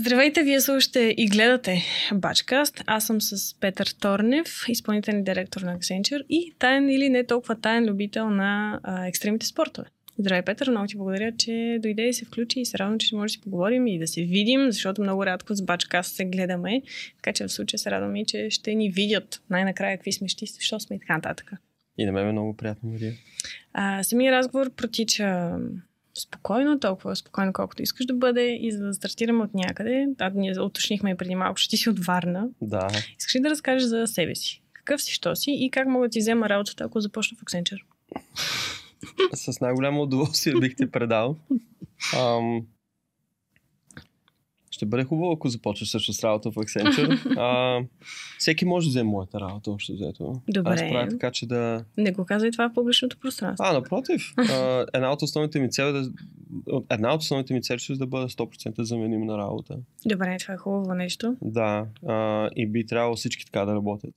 Здравейте, вие слушате и гледате Бачкаст. Аз съм с Петър Торнев, изпълнителен директор на Accenture и таен или не толкова таен любител на а, екстремните спортове. Здравей, Петър, много ти благодаря, че дойде и се включи и се радвам, че може да си поговорим и да се видим, защото много рядко с Бачкаст се гледаме. Така че в случая се радвам и, че ще ни видят най-накрая какви сме ще, защо сме и така нататък. И на мен е много приятно, Мария. А, самия разговор протича спокойно, толкова спокойно, колкото искаш да бъде и за да стартираме от някъде. Да, ние уточнихме преди малко, че ти си от Варна. Да. Искаш ли да разкажеш за себе си? Какъв си, що си и как мога да ти взема работата, ако започна в Accenture? С най-голямо удоволствие бих те предал. Ам, ще бъде хубаво, ако започнеш също с работа в Accenture. А, всеки може да вземе моята работа, общо взето. Добре. Аз правя така, че да... Не го казвай това в публичното пространство. А, напротив. А, една от основните ми цели е да... Една от основните ми цели е да бъда 100% заменим на работа. Добре, това е хубаво нещо. Да. А, и би трябвало всички така да работят.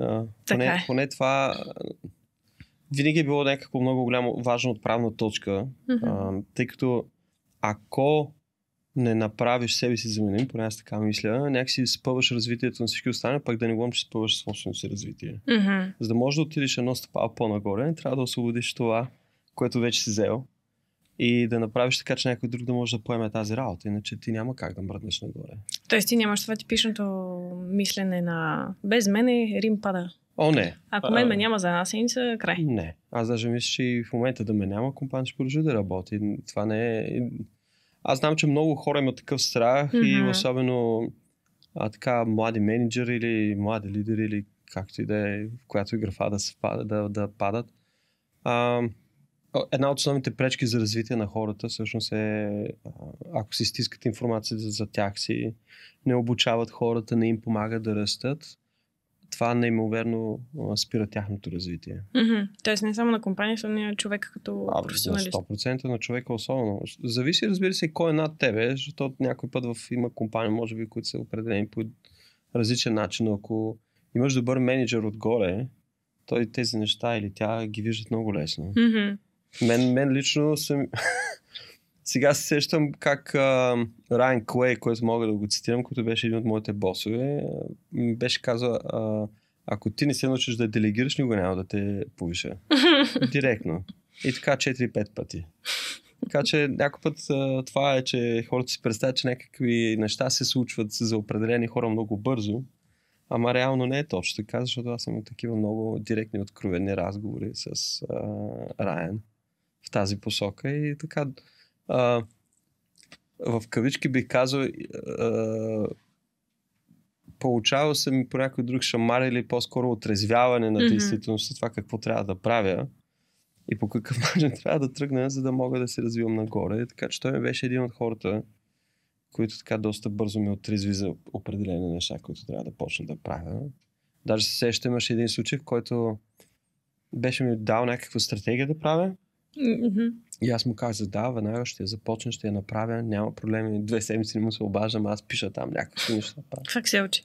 А, Така поне, е. поне това винаги е било някакво много голямо, важно отправна точка, а, тъй като ако не направиш себе си заменим, поне аз така мисля, някакси спъваш развитието на всички останали, пък да не говорим, че спъваш собственото си развитие. Мгм. За да можеш да отидеш едно стъпало по-нагоре, трябва да освободиш това, което вече си взел и да направиш така, че някой друг да може да поеме тази работа, иначе ти няма как да мръднеш нагоре. Тоест ти нямаш това типичното мислене на без мене Рим пада. О, не. Ако мен ме няма за една седмица, край. Не. Аз даже мисля, че и в момента да ме няма, компания ще продължи да работи. Това не е... Аз знам, че много хора имат такъв страх и Мгм. особено а, така млади менеджери или млади лидери или както и да е, в която и графа да, се да, да падат. А, една от основните пречки за развитие на хората всъщност е ако си стискат информацията за тях си, не обучават хората, не им помагат да растат, това неимоверно спира тяхното развитие. Мгм. Тоест не само на компанията, но и на човека като А, на професионалист. 100% на човека особено. Зависи, разбира се, кой е над тебе, защото някой път в, има компании, може би, които са определени по различен начин, но ако имаш добър менеджер отгоре, той тези неща или тя ги виждат много лесно. Мгм. Мен, мен лично съм... Сега се сещам как а, Райан Клей, който мога да го цитирам, който беше един от моите босове, ми беше казал, а, ако ти не се научиш да делегираш, никога няма да те повиша. Директно. И така 4-5 пъти. Така че някой път а, това е, че хората си представят, че някакви неща се случват за определени хора много бързо, ама реално не е точно така, защото аз съм такива много директни, откровени разговори с а, Райан в тази посока и така а, в кавички бих казал а, получавал съм и по някой друг шамар или по-скоро отрезвяване на Мгм. действителността, това какво трябва да правя и по какъв начин трябва да тръгна, за да мога да се развивам нагоре. Така че той беше един от хората, които така доста бързо ме отрезви за определени неща, които трябва да почна да правя. Даже се сещам, имаше един случай, в който беше ми дал някаква стратегия да правя. Мгм. И аз му казах, да, веднага ще я започна, ще я направя, няма проблеми. Две седмици не му се обаждам, аз пиша там някакви неща. Как се учи?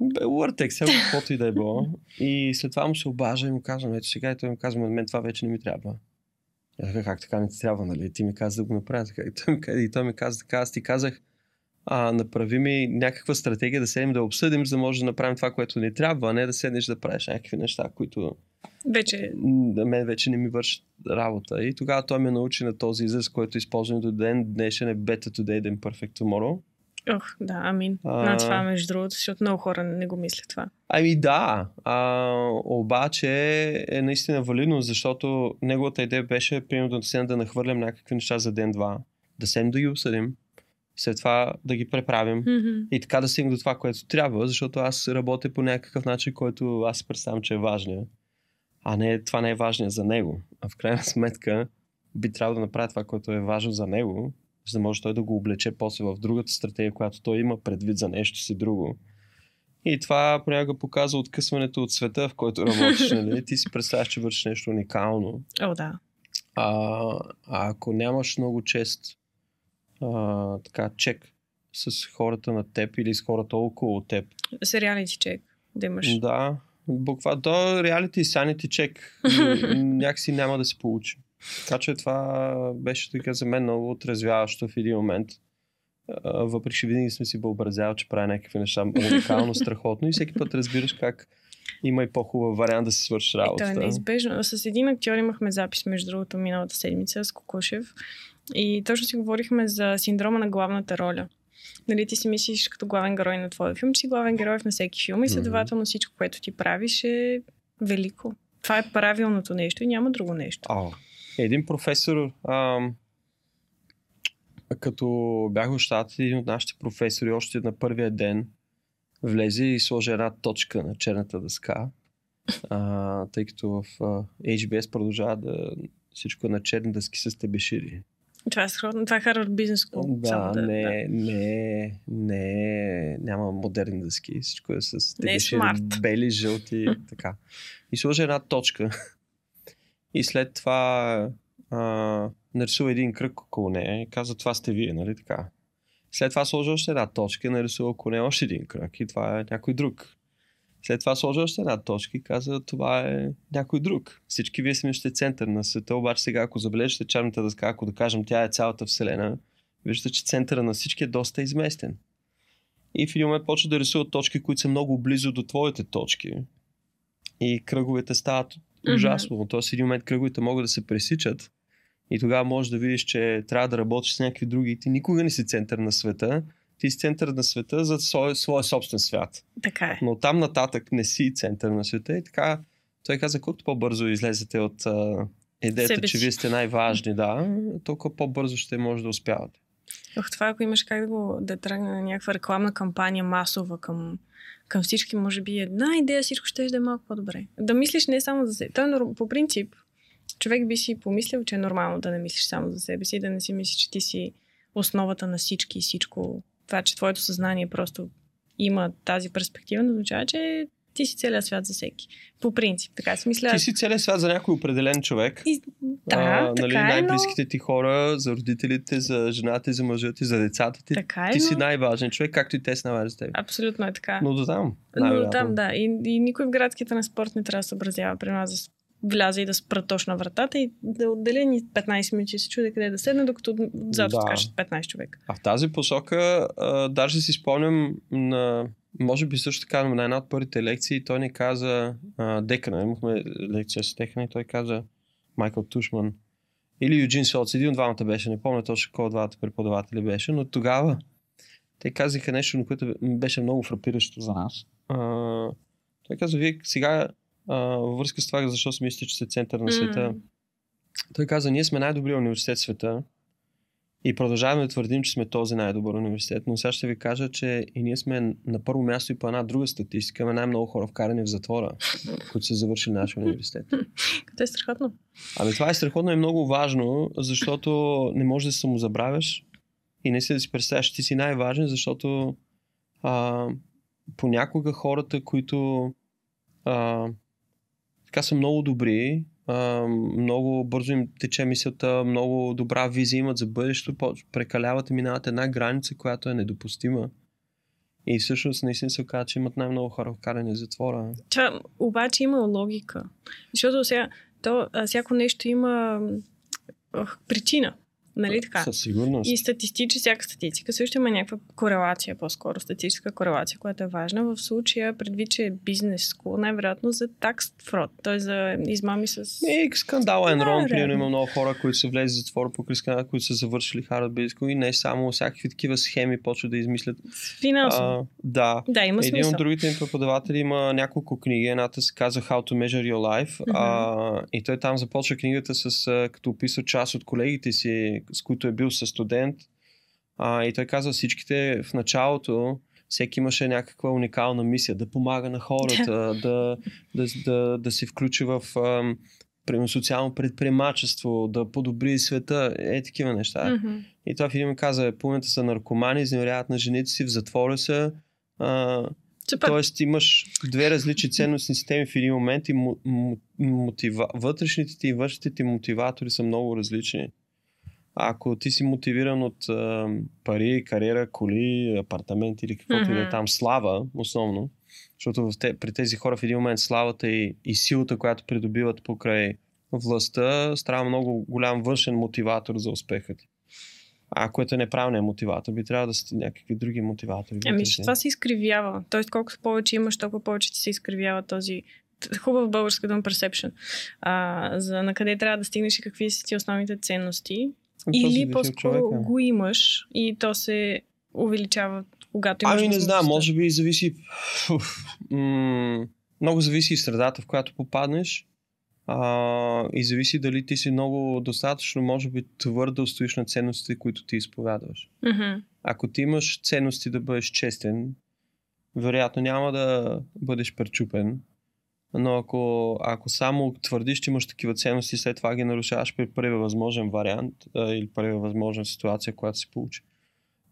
Бе, Word, Excel, каквото и да е било. И след това му се обажа и му казвам, ето сега и той ми казва, на мен това вече не ми трябва. Аз казах, как така не ти трябва, нали? Ти ми каза да го направя така. И той ми, каза- и той ми каза така, аз ти казах, а, направи ми някаква стратегия да седнем да обсъдим, за да може да направим това, което ни трябва, а не да седнеш да правиш някакви неща, които Вече на мен вече не ми вършат работа. И тогава той ме научи на този израз, който използвам до ден днешен е better today than perfect tomorrow. Ох, да, амин. А. На това, между другото, защото много хора не го мислят това. Ами да, а, обаче е наистина валидно, защото неговата идея беше, примерно да седнем да нахвърлям някакви неща за ден-два, да седнем да ги обсъдим, след това да ги преправим Мгм. и така да стигнем до това, което трябва, защото аз работя по някакъв начин, който аз представям, че е важният, а не това не е важният за него. А в крайна сметка би трябвало да направи това, което е важно за него, за да може той да го облече после в другата стратегия, която той има предвид за нещо си друго. И това понякога показва откъсването от света, в който работиш. Нали? Ти си представяш, че вършиш нещо уникално. О, да. А, а ако нямаш много чест а, така, чек с хората на теб или с хората около теб, С реалити чек да имаш. да, буква до реалити и санити чек някакси няма да се получи. Така че това беше така за мен много отрезвяващо в един момент. въпреки че винаги сме си въобразял, че прави някакви неща уникално, страхотно и всеки път разбираш как има и по-хубав вариант да си свършиш работа. И то е неизбежно. С един актьор имахме запис, между другото, миналата седмица с Кокушев. И точно си говорихме за синдрома на главната роля. Нали, ти си мислиш като главен герой на твоя филм, че си главен герой на всеки филм и следователно всичко, което ти правиш е велико. Това е правилното нещо и няма друго нещо. А, един професор, ам, като бях в щатите, един от нашите професори още на първия ден влезе и сложи една точка на черната дъска, а, тъй като в а, HBS продължава да всичко на черни дъски с тебешири. Това е сходно. Това е Harvard Business School. Да, да, не, да. не, не, няма модерни дъски. Всичко е с тебешири, бели, жълти, така. И сложи една точка. И след това а, нарисува един кръг около нея и каза, това сте вие, нали така? След това сложи още една точка и нарисува около нея още един кръг и това е някой друг. След това сложи още една точка и каза, това е някой друг. Всички вие сме ще център на света, обаче сега ако забележите черната дъска, ако да кажем тя е цялата вселена, виждате, че центъра на всички е доста изместен. И в един момент почва да рисува точки, които са много близо до твоите точки. И кръговете стават ужасно. Mm-hmm. Тоест, в един момент кръговете могат да се пресичат и тогава можеш да видиш, че трябва да работиш с някакви други. Ти никога не си център на света. Ти си център на света за своя, своя собствен свят. Така е. Но там нататък не си център на света. И така, той каза, колкото по-бързо излезете от а, идеята, Себе че вие сте най-важни, да, толкова по-бързо ще може да успявате. Ох, това ако имаш как да го да тръгне на някаква рекламна кампания масова към, към всички, може би една идея, всичко ще е да е малко по-добре. Да мислиш не само за себе. Той е по принцип, човек би си помислил, че е нормално да не мислиш само за себе си, да не си мислиш, че ти си основата на всички и всичко. Това, че твоето съзнание просто има тази перспектива, не означава, че ти си целият свят за всеки. По принцип, така си мисля. Ти си целият свят за някой определен човек. И, да, а, нали, така е, най-близките но... ти хора, за родителите, за жената, за мъжа ти, за децата ти. Така е, ти но... си най-важен човек, както и те са най-важни за теб. Абсолютно е така. Но до там. Но до там, да. И, и никой в градския транспорт не трябва да съобразява при нас за вляза и да спра точно вратата и да отделя ни 15 минути се чуде къде да седне, докато зад да. скачат 15 човека. А в тази посока, а, даже си спомням на може би също така на една от първите лекции той ни каза, а, декана, имахме лекция с декана и той каза Майкъл Тушман или Юджин Солц, един от двамата беше, не помня точно кой от двамата преподаватели беше, но тогава те казаха нещо, което беше много фрапиращо за нас. А, той каза, вие сега във връзка с това, защо си мислите, че сте център на света. Mm. Той каза, ние сме най-добрият университет в света и продължаваме да твърдим, че сме този най-добър университет, но сега ще ви кажа, че и ние сме на първо място и по една друга статистика. Имаме най-много хора вкарани в затвора, които са завършили нашия университет. Като е страхотно. Ами това е страхотно и много важно, защото не можеш да се самозабравяш и не си да си представяш, че ти си най-важен, защото а, понякога хората, които а, така са много добри, много бързо им тече мисълта, много добра визия имат за бъдещето, прекаляват и минават една граница, която е недопустима. И всъщност наистина се казва, че имат най-много хора вкарани в затвора. Това обаче има логика. Защото сега, то, всяко нещо има причина. Нали така? Със сигурност. И статистически, всяка статистика също има някаква корелация, по-скоро статистическа корелация, която е важна. В случая, предвид, че е бизнес скул, най-вероятно за такс фрод, т.е. за измами с... И скандал Енрон, да, примерно има много хора, които са влезли в затвор по скандал, които са завършили Харвард Бизнес и не само всякакви такива схеми почват да измислят. Финансово. да. Да, има Един от другите им преподаватели има няколко книги. Едната се казва How to Measure Your Life. Mm-hmm. А, и той там започва книгата с, като описва част от колегите си, с които е бил със студент. А, и той казва всичките в началото, всеки имаше някаква уникална мисия да помага на хората, да, да, да, да се включи в ам, социално предприемачество, да подобри света, е такива неща. Mm-hmm. И това в един каза, пълните са наркомани, изневеряват на жените си, в затвора са. А, Тоест имаш две различни ценностни системи в един момент и мотива... вътрешните ти и външните ти мотиватори са много различни. Ако ти си мотивиран от а, пари, кариера, коли, апартамент или каквото mm-hmm. и да е там, слава, основно, защото в те, при тези хора в един момент славата и, и силата, която придобиват покрай властта, става много голям външен мотиватор за успеха ти. А което е неправилният мотиватор, би трябвало да сте някакви други мотиватори. Ами, че това се изкривява. Тоест, колкото повече имаш, толкова повече ти се изкривява този хубав български дом perception. А, за на къде трябва да стигнеш и какви са ти основните ценности. Или по-скоро го имаш и то се увеличава, когато имаш Ами не знам, може би зависи. Много зависи и средата, в която попаднеш. А, и зависи дали ти си много достатъчно, може би, твърдо стоиш на ценностите, които ти изповядваш. Мгм. Ако ти имаш ценности да бъдеш честен, вероятно няма да бъдеш пречупен. Но ако, ако само твърдиш, че имаш такива ценности, след това ги нарушаваш при първия възможен вариант а, или първия възможна ситуация, която се получи,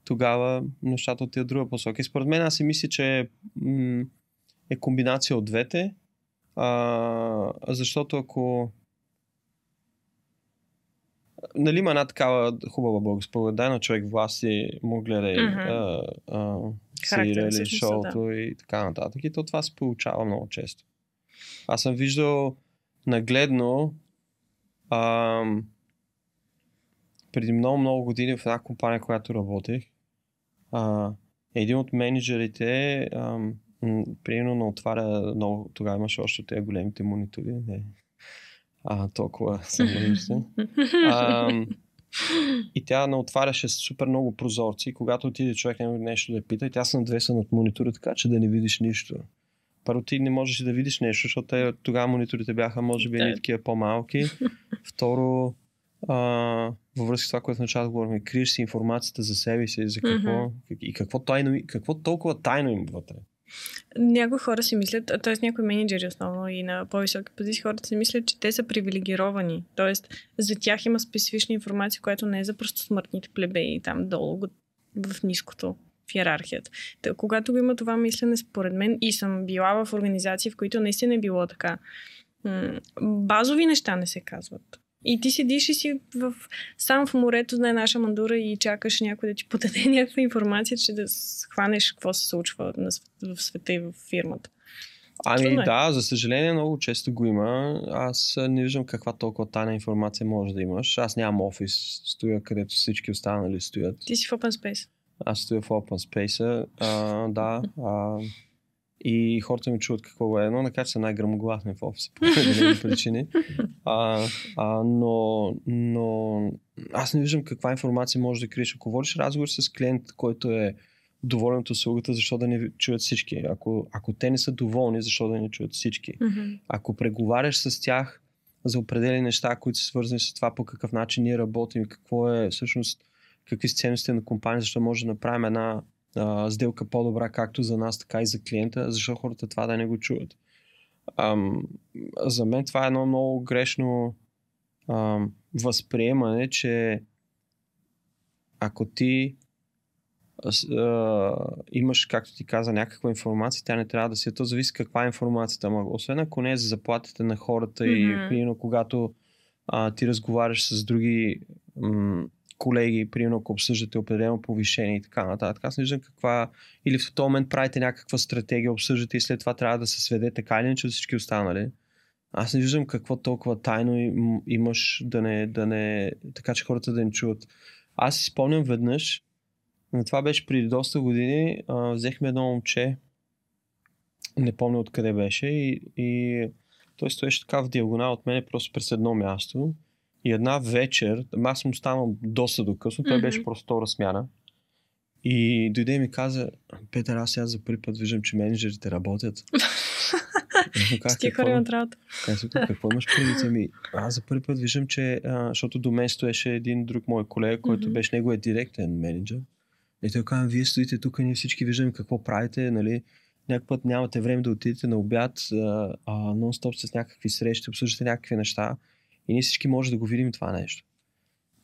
тогава нещата отиват друга посока. И според мен аз си мисля, че м- е комбинация от двете, а, защото ако нали има една такава хубава благосповеда на човек власти му гледай Мгм. а, а, Характера, сериали, шоуто и така нататък. И то това се получава много често. Аз съм виждал нагледно ам, преди много-много години в една компания, която работех, а, един от менеджерите примерно не отваря много, тогава имаше още тези големите монитори, не а, толкова съм. Ам, и тя не отваряше супер много прозорци. Когато отиде човек нещо да пита, и тя се надвеса над монитора, така че да не видиш нищо. Първо ти не можеш да видиш нещо, защото те, тогава мониторите бяха може би едни такива по-малки. Второ, а, във връзка с това, което в началото говорихме, криеш си информацията за себе си, за какво, Мгм. и какво, тайно, какво толкова тайно има вътре. Някои хора си мислят, т.е. някои менеджери основно и на по-високи позиции, хората си мислят, че те са привилегировани. Т.е. за тях има специфична информация, която не е за просто смъртните плебеи там долу в ниското в иерархията. Та, когато го има това мислене, според мен, и съм била в организации, в които наистина е било така, м- базови неща не се казват. И ти седиш и си в, сам в морето на една шамандура и чакаш някой да ти подаде някаква информация, че да схванеш какво се случва на, в света и в фирмата. Ами Трудно е. да, за съжаление много често го има. Аз не виждам каква толкова тайна информация може да имаш. Аз нямам офис, стоя където всички останали стоят. Ти си в Open Space. Аз стоя в Open Space, а, да. А, и хората ми чуват какво е, но накрая съм най-гръмогласен в офиса по определени причини. А, а, но, но аз не виждам каква информация може да криеш. Ако водиш разговор с клиент, който е доволен от услугата, защо да не чуят всички? Ако, ако те не са доволни, защо да не чуят всички? Ако преговаряш с тях за определени неща, които са свързани с това по какъв начин ние работим, какво е всъщност, какви са ценностите на компания, защо може да направим една а, сделка по-добра както за нас, така и за клиента, защо хората това да не го чуват. Ам, за мен това е едно много грешно ам, възприемане, че ако ти а, имаш, както ти каза, някаква информация, тя не трябва да си. е. То зависи каква е информацията. Ама, освен ако не е за заплатите на хората и Мгм. примерно когато а, ти разговаряш с други м- колеги, примерно ако обсъждате определено повишение и така нататък. Аз не виждам каква... Или в този момент правите някаква стратегия, обсъждате и след това трябва да се сведе така или иначе от всички останали. Аз не виждам какво толкова тайно им- имаш да не, да не... така че хората да не чуват. Аз си спомням веднъж, но това беше преди доста години, а, взехме едно момче, не помня откъде беше и, и той стоеше така в диагонал от мене, просто през едно място. И една вечер, аз съм станал доста до късно, той Мгм. беше просто втора смяна. И дойде и ми каза, Петър, аз сега за първи път виждам, че менеджерите работят. Аз му казах, ти хора имат работа. Казах, какво имаш предвид? Ами, аз за първи път виждам, че, а, защото до мен стоеше един друг мой колега, който Мгм. беше неговият директен менеджер. И той казва, вие стоите тук, ние всички виждаме какво правите, нали? Някакъв път нямате време да отидете на обяд, а, а, нон-стоп с някакви срещи, обсъждате някакви неща и ние всички може да го видим това нещо.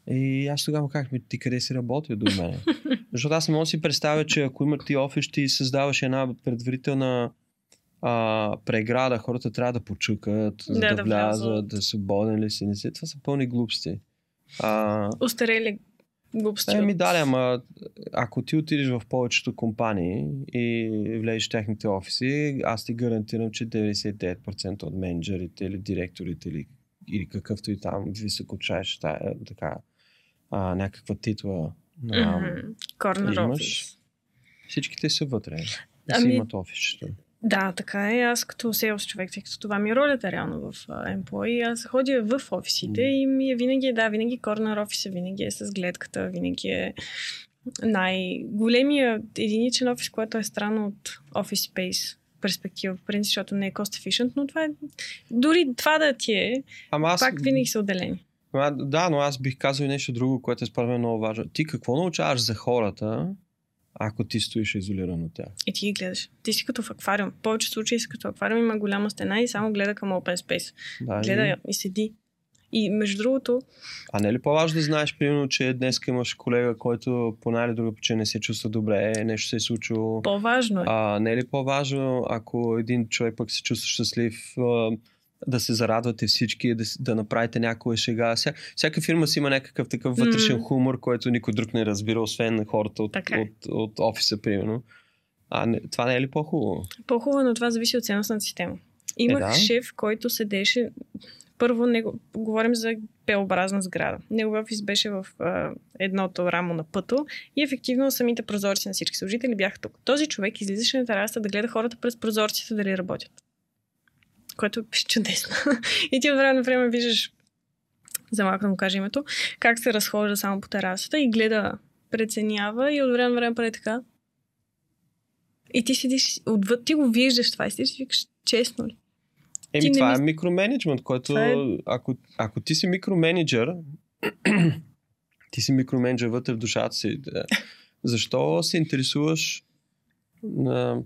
И аз тогава казах, «Ми, ти къде си работил до мене? Защото аз не мога да си представя, че ако има ти офис, ти създаваш една предварителна а, преграда, хората трябва да почукат, за Да, да, да влязат, да са болни ли си, не си. Това са пълни глупости. А, Устарели глупости. е, ми от- дали, ама ако ти отидеш в повечето компании и влезеш в техните офиси, аз ти гарантирам, че 99% от менеджерите или директорите или, или какъвто и там високочайш тая, така, а, някаква титла А, Корнер имаш- офис. Всичките са вътре. Ами... Ами- Си имат офисчето. Да, така е. Аз като селс човек, тъй като това ми е ролята реално в Employee, аз ходя в офисите и ми е винаги, да, винаги корнер офиса, винаги е с гледката, винаги е най-големия единичен офис, което е странно от Office Space перспектива, по принцип, защото не е cost efficient, но това е... Дори това да ти е, Ама аз... пак винаги са отделени. А, Да, но аз бих казал и нещо друго, което е според мен много важно. Ти какво научаваш за хората, ако ти стоиш изолиран от тях? И ти ги гледаш. Ти си като в аквариум. В повече случаи си като аквариум, има голяма стена и само гледа към open space. Да, Гледа и... и седи. И между другото, А не е ли по-важно да знаеш, примерно, че днес имаш колега, който по най друга причина не се чувства добре, нещо се е случило. по-важно е. А, не е ли по-важно, ако един човек пък се чувства щастлив, да се зарадвате всички, да, да направите някоя шега. Вся, всяка фирма си има някакъв такъв вътрешен М. хумор, който никой друг не разбира, освен хората от, Така е. от, от офиса, примерно. А не, това не е ли по-хубаво? По-хубаво, но това зависи от ценностната система. Имах Е, да. шеф, който седеше. Първо, него, говорим за П-образна сграда. Неговия офис беше в а, едното рамо на пъто и ефективно самите прозорци на всички служители бяха тук. Този човек излизаше на терасата да гледа хората през прозорците дали работят. Което е чудесно. и ти от време на време виждаш, за малко да му кажа името, как се разхожда само по терасата и гледа, преценява и от време на време прави така. И ти седиш отвъд, ти го виждаш това и си викаш, честно ли? Еми, не това мис- е микроменеджмент, който е- ако, ако ти си микроменеджер, ти си микроменеджер вътре в душата си. да. Защо се интересуваш на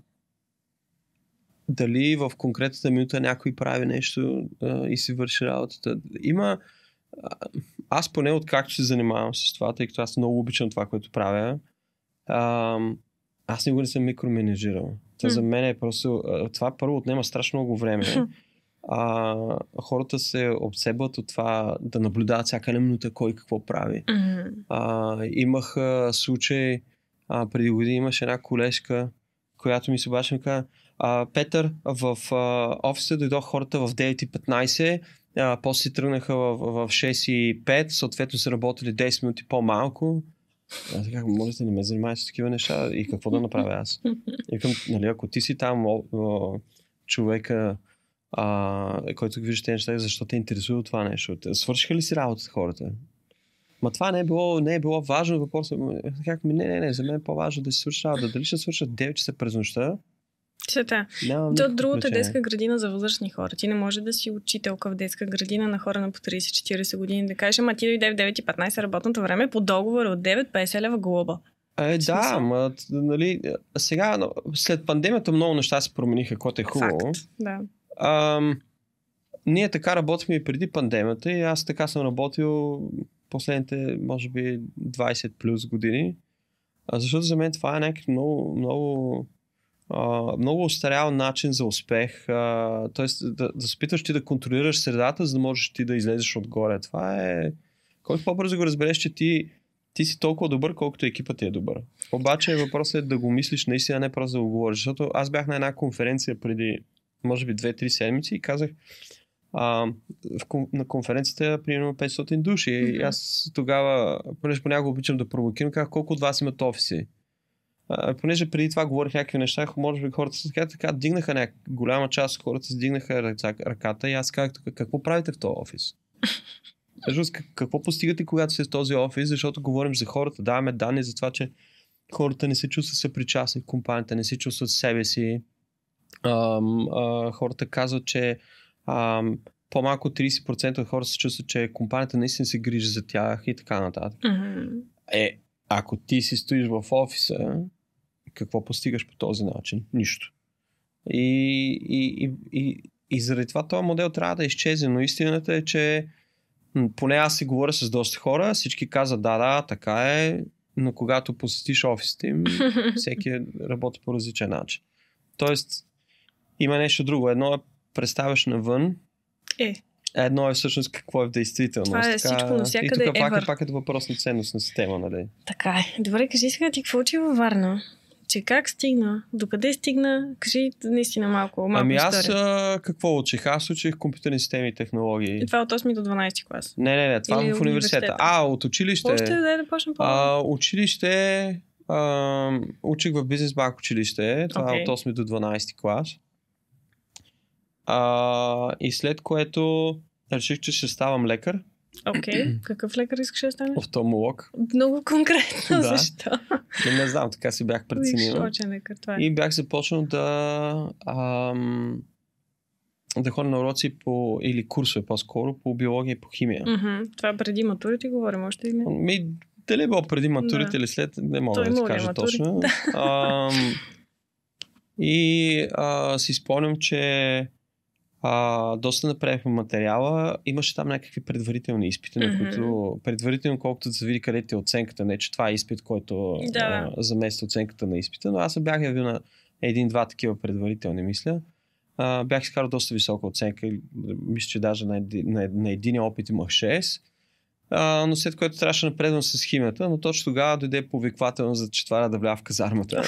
дали в конкретната минута някой прави нещо а, и си върши работата. Има а, аз поне откакто се занимавам с това, тъй като аз много обичам това, което правя, а, аз никога не съм микроменеджирал. Това за мен е просто... а, Това първо отнема страшно много време. А, хората се обсебват от това да наблюдават всяка една минута кой какво прави. А, имах а, случай, а, преди години имаше една колежка, която ми се обаче ми каза, а, Петър, в а, офиса дойдох хората в 9.15, а, после тръгнаха в, в 6.05, съответно са работили 10 минути по-малко. Аз така, може да не ме занимаваш с такива неща и какво да направя аз? И викам, нали, ако ти си там о, о, човека, а, който ги вижда тези неща, защо те интересува това нещо? Свършиха ли си работата хората? Ма това не е било, не е било важно. Въпросът е, как ми, не, не, не, за мен е по-важно да си свърши работа. Дали ще свършат 9 часа през нощта, Света. То значение. детска градина за възрастни хора. Ти не може да си учителка в детска градина на хора на по 30-40 години да кажеш, ама ти дойде в 9.15 работното време по договор от 9-50 лева глоба. Е, да, ма, нали, сега, след пандемията много неща се промениха, което е хубаво. Факт. Да. Ам, ние така работихме и преди пандемията и аз така съм работил последните, може би, 20 плюс години. Защото за мен това е някакъв много, много, много устарял начин за успех. А, тоест да, да се опитваш ти да контролираш средата, за да можеш ти да излезеш отгоре. Това е... Колкото по-бързо го разбереш, че ти, ти си толкова добър, колкото екипът ти е добър. Обаче въпросът е да го мислиш наистина, не просто да го говориш. Защото аз бях на една конференция преди, може би, 2-3 седмици и казах, а, в, на конференцията примерно 500 души. И Мгм. аз тогава, понеже понякога обичам да провокирам, казах колко от вас имат офиси. А, понеже преди това говорих някакви неща, може би хората са така, така дигнаха няк... голяма част от хората се дигнаха ръца, ръката и аз казах, «Тук, какво правите в този офис? Всъщност, какво постигате, когато сте в този офис, защото говорим за хората, даваме данни за това, че хората не се чувстват съпричастни в компанията, не се чувстват себе си. А, хората казват, че по-малко от 30% от хората се чувстват, че компанията наистина се грижи за тях и така нататък. Мгм. Е, ако ти си стоиш в офиса, какво постигаш по този начин? Нищо. И, и, и, и, и заради това този модел трябва да изчезне, но истината е, че поне аз си говоря с доста хора, всички казват да, да, така е, но когато посетиш офисите им, всеки работи по различен начин. Тоест, има нещо друго. Едно е представяш навън, Е, едно е всъщност какво е в действителност. Това е Така, всичко навсякъде И тук пак е, пак е въпрос на ценност на система, нали? така е. Добре, кажи сега ти какво учи във Варна? че как стигна? Докъде стигна? Кажи наистина малко, малко ами аз а, какво учих? Аз учих компютърни системи и технологии. И това е от 8 до 12 клас. Не, не, не, това Или в университета. А, от училище. Още да, да почнем по А, училище, а, учих в бизнес банк училище, това Окей. е от 8 до 12 клас. А, и след което реших, че ще ставам лекар, Окей. Какъв лекар искаш да станеш? офталмолог. Много конкретно. Да. Защо? Не, не знам, така си бях преценил. Точен лекар, това е. И бях започнал да, ам, да ходя на уроци по, или курсове по-скоро по биология и по химия. Мгм. Това преди матурите говорим, още ли не? Ми, дали е било преди матурите Да. или след, не мога Той да ти ли кажа матури? точно. Ам, и а, си спомням, че а, доста направихме материала. Имаше там някакви предварителни изпити, на Мгм. които предварително колкото да се види къде ти е оценката. Не, че това е изпит, който Да. а, замества оценката на изпита, но аз се бях явил на един-два такива предварителни, мисля. А, бях изкарал доста висока оценка. Мисля, че даже на, еди, на, на един опит имах 6. А, но след което трябваше да напредвам с химията, но точно тогава дойде повиквателно за четваря да вляза в казармата.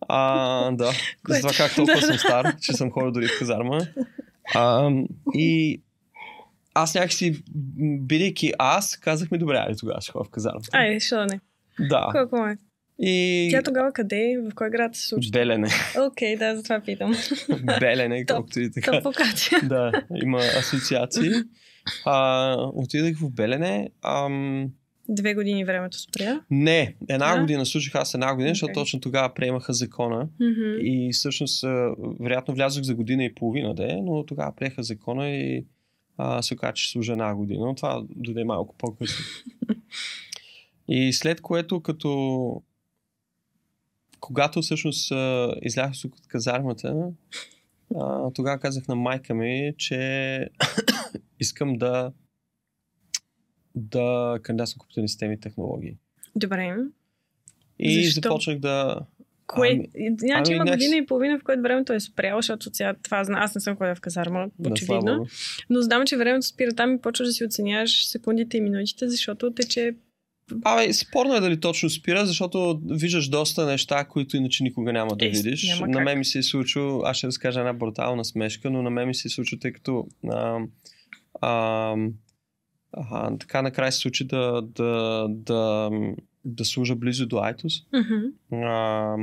А, да. За това как толкова Да, съм стар, че съм ходил дори в казарма. А, и аз някакси, бидейки аз, казах ми, добре, айде тогава ще ходя в казармата. Айде, що да не? Да. Колко е? И Тя тогава къде? В кой град се случва? Белене. Окей, да, затова питам. Белене, колкото и така. Топ локация. да, има асоциации. А, отидах в Белене. Ам, Две години времето спря. не, една Да? година слушах аз една година, защото Окей. точно тогава приемаха закона. Мгм. И всъщност, а, вероятно, влязох за година и половина, де, но тогава приеха закона и а, се оказа, че служа една година. Но това дойде малко по-късно. и след което, като когато всъщност а, излязох от казармата, а, тогава казах на майка ми, че искам да да кандидатствам компютърни системи и технологии. Добре. И Защо? започнах да... Кое? Ами- значи ами има някакси- година и половина, в което времето е спряло, защото сега това зна. Аз не съм ходила в казарма, очевидно. Но знам, че времето спира там и почваш да си оценяваш секундите и минутите, защото тече Абе, спорно е дали точно спира, защото виждаш доста неща, които иначе никога няма да Е, видиш. няма на мен ми се е случило, аз ще разкажа една брутална смешка, но на мен ми се е случило, тъй като а, а, а, така накрая се случи да, да, да, да служа близо до Айтос, Мгм. а,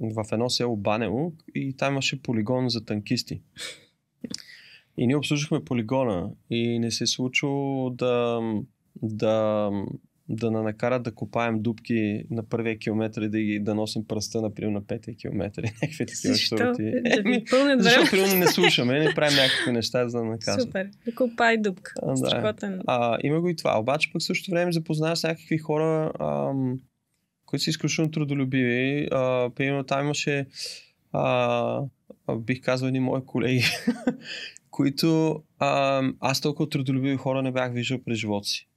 в едно село Банево и там имаше полигон за танкисти. И ние обслужихме полигона и не се е случило да, да, да на накарат да копаем дупки на първия километр и да, ги, да носим пръста, например, на петия километр. и Някакви такива щурти. Да пълнят Защото, примерно, не слушаме, не правим някакви неща, за да наказваме. Супер. Да копай дупка. А, да. А, има го и това. Обаче пък в същото време запознаваш с някакви хора, ам, които са изключително трудолюбиви. А, примерно там имаше, а, бих казал, едни мои колеги, които а, аз толкова трудолюбиви хора не бях виждал през живота си.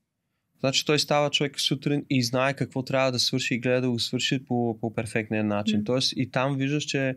Значи той става човек сутрин и знае какво трябва да свърши и гледа да го свърши по, по перфектния начин. М. Тоест и там виждаш, че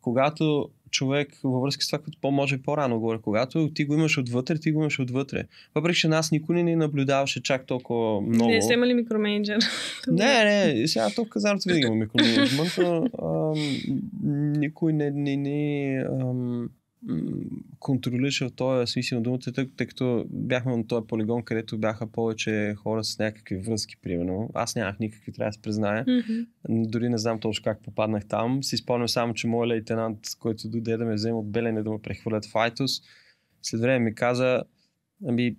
когато човек във връзка с това, като по-може по-рано говоря, когато ти го имаш отвътре, ти го имаш отвътре. Въпреки, че нас никой не ни наблюдаваше чак толкова много. Не сте имали микроменеджер. Не, не, сега то в казармата винаги има микроменеджмент, но ам, никой не, не, не ам, м, контролираше в този смисъл на думата, тъй, тъй като бяхме на този полигон, където бяха повече хора с някакви връзки, примерно. Аз нямах никакви, трябва да се призная. Мгм. Дори не знам точно как попаднах там. Си спомням само, че моят лейтенант, който дойде да ме вземе от Белене да ме прехвърлят в Айтос, след време ми каза, ами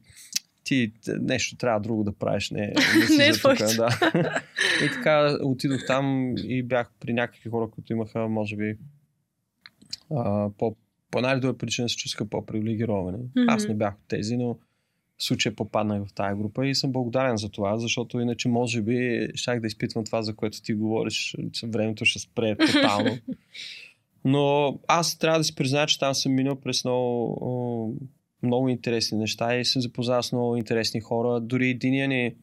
ти нещо трябва друго да правиш, не, не Не е твоето. да. И така отидох там и бях при някакви хора, които имаха, може би, а, по, по най-добра причина се чувстваха по-привилегировани. Мгм. Аз не бях от тези, но в случая попаднах в тази група и съм благодарен за това, защото иначе може би щях да изпитвам това, за което ти говориш, че времето ще спре тотално. Но аз трябва да си призная, че там съм минал през много, много интересни неща и съм запознал с много интересни хора. Дори единия ни,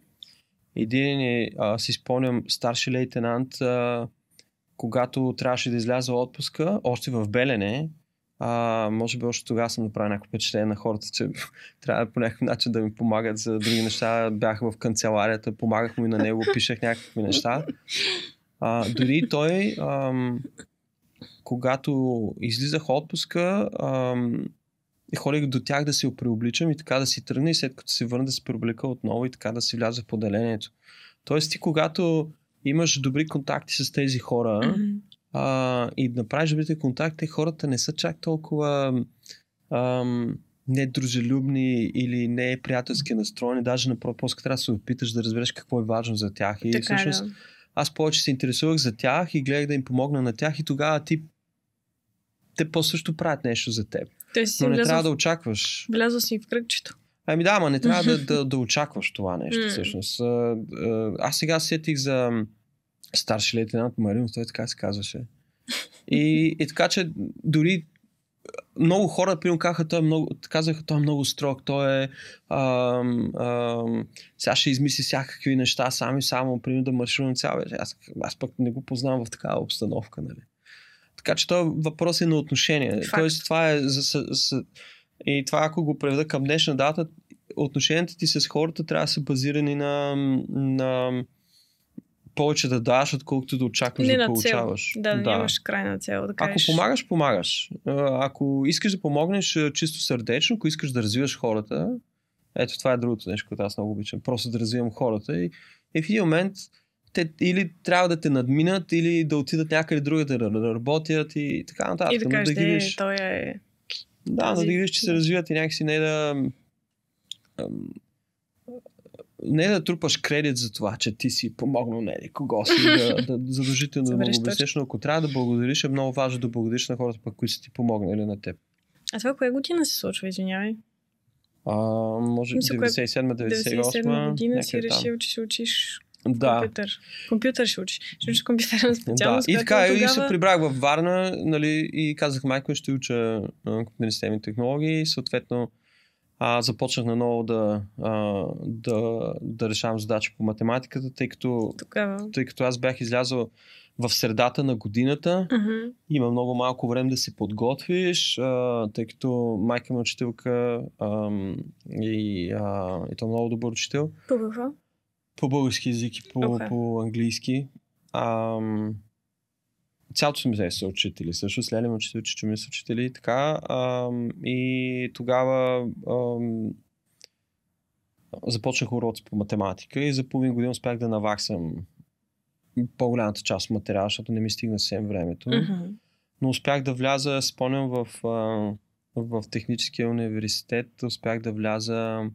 един ни а, си спомням, старши лейтенант, а, когато трябваше да изляза от отпуска, още в Белене, а, може би още тогава съм направил някакво впечатление на хората, че трябва по някакъв начин да ми помагат за други неща. Бях в канцеларията, помагах му и на него, пишех някакви неща. А, дори той, ам, когато излизах отпуска, ам, ходих до тях да се преобличам и така да си тръгне и след като се върна да се преоблека отново и така да си вляза в поделението. Тоест ти когато имаш добри контакти с тези хора Мгм. А, и направиш добрите контакти, хората не са чак толкова ам, недружелюбни или не приятелски настроени, даже напротив, трябва да се опиташ да разбереш какво е важно за тях. И Така, всъщност да. аз повече се интересувах за тях и гледах да им помогна на тях и тогава ти те по също правят нещо за теб. Той си Но не трябва влязъл, да очакваш. влязъл си в кръгчето. Ами да, ама не трябва да, да, да очакваш това нещо всъщност. Аз сега сетих за старши лейтенант Маринов, той така се казваше. И, и така, че дори много хора, примерно, казаха, той е много, казаха, той е много строг, той е ам, ам, сега ще измисли всякакви неща, сам и само, примерно, да марширувам цял вечер. Аз, аз пък не го познавам в такава обстановка, нали. Така че това въпрос е на отношение. Факт. Тоест, това е за, за, за, и това, ако го преведа към днешна дата, отношенията ти с хората трябва да са базирани на, на повече да даваш, отколкото да очакваш Не да на цел. получаваш. Да, да, нямаш крайна цел. Да Ако кажеш, помагаш, помагаш. А, Ако искаш да помогнеш чисто сърдечно, ако искаш да развиваш хората, ето това е другото нещо, което аз много обичам. Просто да развивам хората и, и в един момент те или трябва да те надминат, или да отидат някъде друга да, да работят и така нататък. и да кажеш, да ги да, видиш, той е... да, но да ги видиш, че се развиват и някакси не да ам, не да трупаш кредит за това, че ти си помогнал не кого си, да, да задължително да обяснеш, но ако трябва да благодариш, е много важно да благодариш на хората, пък, които са ти помогнали на теб. А това коя година се случва, извинявай? А, може Мисля, кое- 97-98 97 година си решил, че ще учиш Да. компютър. Компютър ще учиш. Ще учиш компютърна Да, специалност. и която така, и тогава... се прибрах във Варна, нали, и казах, майко, ще уча компютърни технологии, и съответно а, започнах наново да, а, да, да решавам задачи по математиката, тъй като, Тогава. тъй като аз бях излязъл в средата на годината, Мгм. има много малко време да се подготвиш, а, тъй като майка ми е учителка ам, и, а, и то много добър учител По какво? по български язик и по, Окей. по английски. Ам, цялото семейство са учители. Също с Леля ми учители, чичо ми са учители и така. Ам, и тогава ам, започнах уроци по математика и за половин година успях да наваксам по-голямата част от материала, защото не ми стигна съвсем времето. Мгм. Но успях да вляза, спомням, в, а, в техническия университет, успях да вляза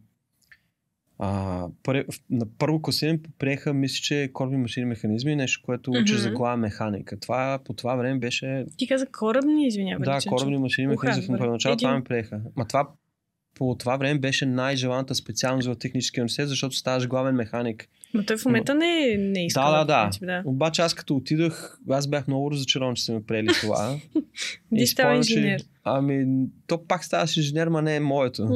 а, пър, на първо класиране приеха, мисля, че корабни машини механизми, нещо, което учиш Мгм. за глава механика. Това по това време беше Ти каза корабни, извинявай. да, личен, корабни машини механизми. В първоначално това ми приеха. Ма това по това време беше най-желаната специалност в техническия университет, защото ставаш главен механик. Но той в момента не, е- не иска. Да, да, да. Принцип, да. Обаче аз като отидох, аз бях много разочарован, че са ме приели това. Ти става спомням, че- инженер. Ами, то пак ставаш инженер, ма не е моето.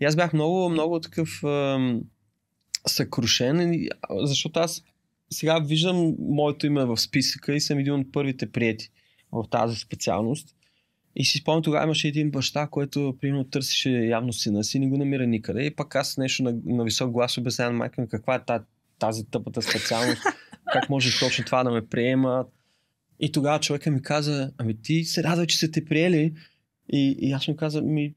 И аз бях много, много такъв ам, съкрушен, защото аз сега виждам моето име в списъка и съм един от първите приети в тази специалност. И си спомням, тогава имаше един баща, който примерно търсеше явно сина си, не го намира никъде. И пак аз нещо на, на висок глас обяснявам майка ми каква е тази, тази тъпата специалност, как може точно това да ме приема. И тогава човека ми каза, ами ти се радва, че са те приели. И, и аз му каза, ми,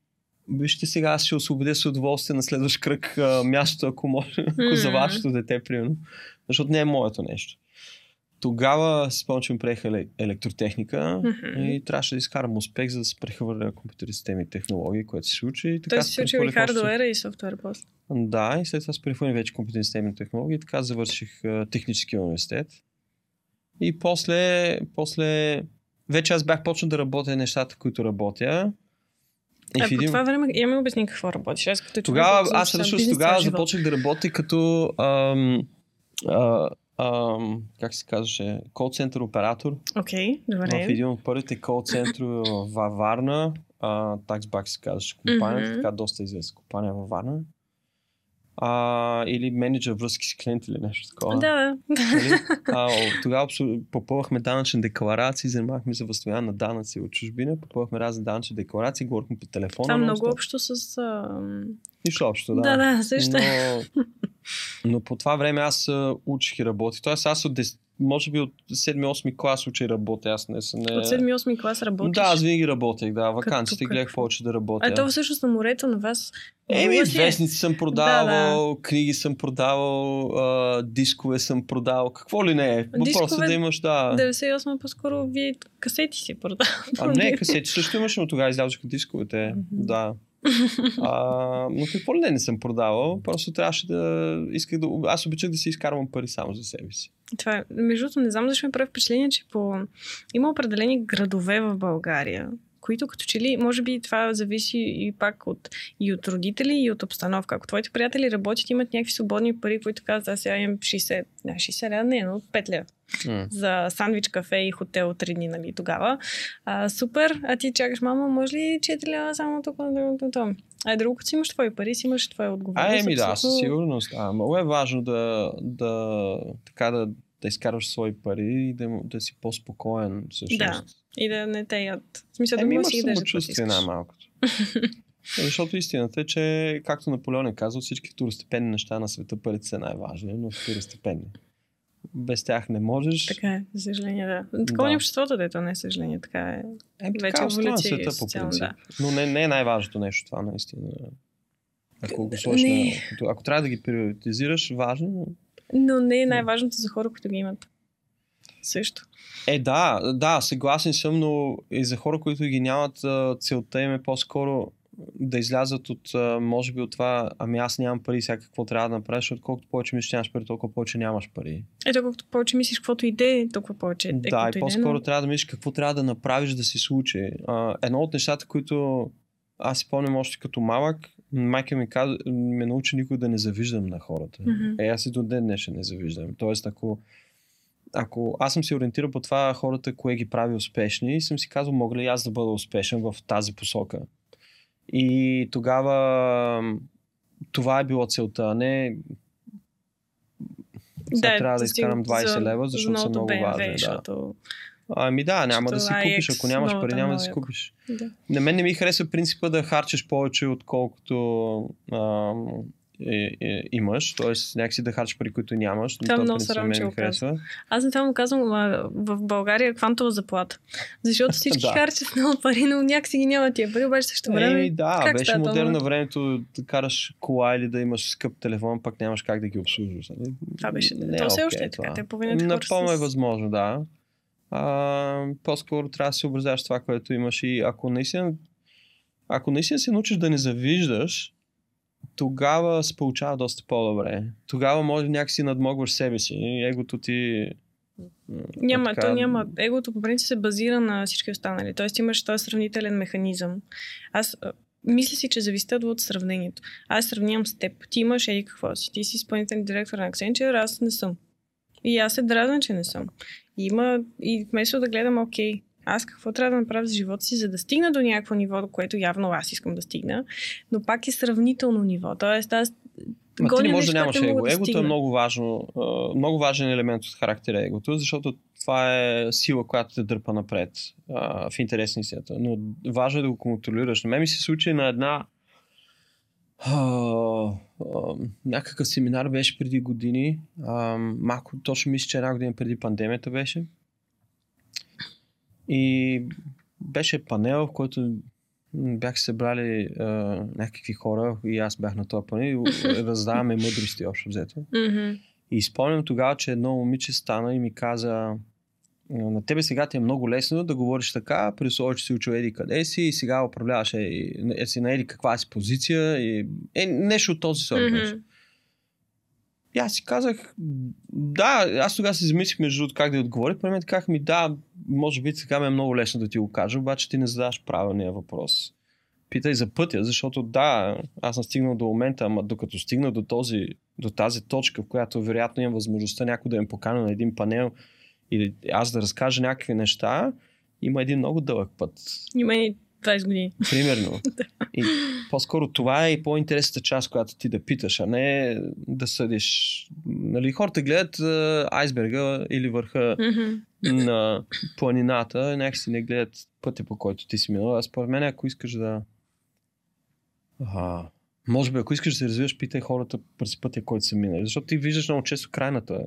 вижте сега, аз ще освободя с удоволствие на следващ кръг а, място, ако може, ако за вашето дете, примерно. Защото не е моето нещо. Тогава си спомням, че ми приеха еле- електротехника Мгм. и трябваше да изкарам успех, за да се прехвърля на компютърни системи и технологии, което се случи. И така Той се си учил и хардуера и софтуер после. Да, и след това се прехвърлих вече компютърни системи и технологии така завърших а, техническия университет. И после, после вече аз бях почнал да работя нещата, които работя. И А в по един- това време я ми обясни какво работиш. Аз като Тогава, който аз бизнес тогава започнах да работя като ам, а, ам, как се казваше, кол-център оператор Окей, в добре. един от първите кол-центрове във Варна. А, Taxback се казваше компанията, Мгм. така доста известна компания във Варна. А, или менеджер връзки с клиенти или нещо такова. Да, да. Нали? А, тогава попълвахме данъчни декларации, занимавахме се възстановяване на данъци от чужбина, попълвахме разни данъчни декларации, говорихме по телефона. Това много общо с... Нищо общо, да. Да, да, също. Но, но по това време аз учих и работих. Тоест аз от 10, може би от 7-8 клас учи работя. Аз не съм. Не... От 7-8 клас работиш? Да, аз винаги работех, да. Вакансите гледах повече да работя. А то всъщност на морето на вас... Еми, вестници съм продавал, книги съм продавал, а, дискове съм продавал, какво ли не е. Въпросът е да имаш, да. 98 по-скоро вие касети си продават. А не, касети също имаше, но тогава излязоха дисковете. Мгм. Да. А, но какво ли не, не съм продавал, просто трябваше да исках да... Аз обичах да си изкарвам пари само за себе си. Това е. Между другото, не знам защо ми прави впечатление, че по... има определени градове в България, които като че ли, може би това зависи и пак от, и от родители, и от обстановка. Ако твоите приятели работят, имат някакви свободни пари, които казват, аз сега имам 60, не, 60 лева, не, но 5 лева за сандвич, кафе и хотел 3 дни, нали, тогава. А, супер, а ти чакаш, мама, може ли 4 лева само тук? тук, тук? А е друго, като си имаш твои пари, си имаш твоя отговорност. А, еми да, със сигурност. А, много е важно да, да, така да, да изкарваш свои пари и да, да си по-спокоен. Всъщност. Да. И да не те яд. В смисъл, да Еми, имаш да идеш, самочувствие най-малкото. Защото истината е, че, както Наполеон е казал, всички второстепенни неща на света парите са най-важни, но второстепенни. Без тях не можеш. Така е, за съжаление, да. Такова Да. е обществото, дето не е съжаление, така е. Е, вече еволюция света по принцип. да. Но не, не е най-важното нещо това, наистина. Ако го сложиш Не. на... Ако, ако трябва да ги приоритизираш, важно. Но не е най-важното за хора, които ги имат. Също. Е, да, да, съгласен съм, но и за хора, които ги нямат, целта им е по-скоро да излязат от, може би от това, ами аз нямам пари, сега какво трябва да направиш, защото колкото повече мислиш, нямаш пари, толкова повече нямаш пари. Ето, колкото повече мислиш, каквото иде, толкова повече е. да, каквото и по-скоро но- трябва да мислиш какво трябва да направиш да се случи. А, едно от нещата, които аз си помням още като малък, майка ми каза, ме научи никой да не завиждам на хората. Мгм. Е, аз и до ден днешен не завиждам. Тоест, ако, ако аз съм се ориентирал по това хората, кое ги прави успешни, съм си казал, мога ли аз да бъда успешен в тази посока. И тогава това е било целта, не сега трябва да изкарам 20 лева, защото са много важни. Да. Ами да, няма да си Защото купиш. Ако нямаш пари, няма да си купиш. Да. На мен не ми харесва принципа да харчиш повече, отколкото ам, е, е, имаш. Тоест някакси да харчиш пари, които нямаш. Това Този много се радвам, че го харесва. Аз не това му казвам, а, в България е квантова заплата. Защото всички Да. харчат много пари, но някакси ги няма тия пари, обаче също време. Еми, да, как беше това, модерно бе? на времето да караш кола или да имаш скъп телефон, пък нямаш как да ги обслужваш. нали? Това беше. Не то все още е така. това. Те половината Напълно е възможно, да. А, по-скоро трябва да се съобразяваш с това, което имаш и ако наистина, ако наистина се научиш да не завиждаш, тогава се получава доста по-добре. Тогава може някакси надмогваш себе си. и Егото ти... Няма, е така- то няма. Егото по принцип се базира на всички останали. Тоест имаш този сравнителен механизъм. Аз мисля си, че зависи от сравнението. Аз сравнявам с теб. Ти имаш еди какво си. Ти си изпълнителен директор на Accenture, аз не съм. И аз се дразна, че не съм. И има, и вместо да гледам, окей, аз какво трябва да направя за живота си, за да стигна до някакво ниво, до което явно аз искам да стигна, но пак е сравнително ниво. Тоест аз Ма ти не можеш да нямаш его. да Егото е много важно, много важен елемент от характера егото, защото това е сила, която те дърпа напред а, в интерес на истината. Но важно е да го контролираш. На мен ми се случи на една а, а, някакъв семинар беше преди години. А, малко, точно мисля, че една година преди пандемията беше. И беше панел, в който бях събрали а, някакви хора и аз бях на този панел и раздаваме мъдрости общо взето. И спомням тогава, че едно момиче стана и ми каза на тебе сега ти е много лесно да говориш така, условие, че си учил еди къде си и сега управляваш е, е, си на еди каква си позиция и е, нещо от този сорт. И аз си казах, да, аз тогава си замислих между другото как да отговоря. При мен казах ми, да, може би сега ми е много лесно да ти го кажа, обаче ти не задаваш правилния въпрос. Питай за пътя, защото да, аз съм стигнал до момента, ама докато стигна до, този, до тази точка, в която вероятно имам възможността някой да ме покана на един панел или аз да разкажа някакви неща, има един много дълъг път. Има и 20 години. Примерно. И по-скоро това е и по-интересната част, която ти да питаш, а не да съдиш. Нали, хората гледат а, айсберга или върха на планината, някакси не гледат пътя, по който ти си минал. А според мен, ако искаш да... А, може би, ако искаш да се развиваш, питай хората през пътя, който са минали. Защото ти виждаш много често крайната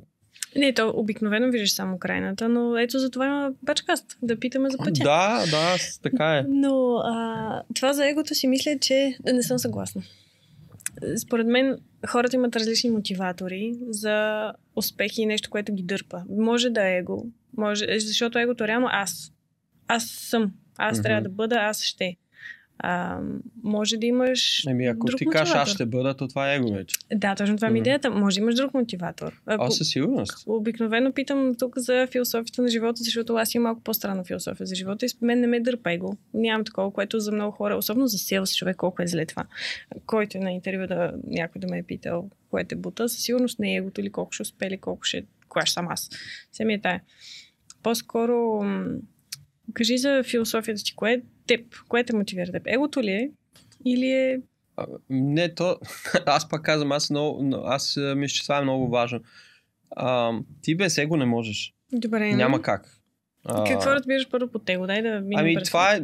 Не, то обикновено виждаш само крайната, но ето за това има бачкаст, да питаме за пътя. Да, да, така е. Но а, това за егото си мисля, че не съм съгласна. Според мен хората имат различни мотиватори за успехи и нещо, което ги дърпа. Може да е его, може, защото егото реално аз. Аз съм. Аз mm-hmm. трябва да бъда, аз ще. А, може да имаш. Еми, ако друг ти кажеш, аз ще бъда, то това е его вече. Да, точно това ми е идеята. Може да имаш друг мотиватор. Ако, Аз със сигурност. Обикновено питам тук за философията на живота, защото аз имам малко по-странна философия за живота и мен не ме дърпа его. Нямам такова, което за много хора, особено за селс човек, колко е зле това. Който е на интервю да някой да ме е питал, кое те бута, със сигурност не е егото или колко ще успели, колко ще, коя ще съм аз. Все е тая. По-скоро кажи за философията ти, кое е теб, кое те мотивира теб? Егото ли е? Или е... Не, то... Аз пак казвам, аз, много, но- аз мисля, че това е много важно. А, ти без его не можеш. Добре, Няма как. А, Какво разбираш първо по него? Дай да минем Ами през това е...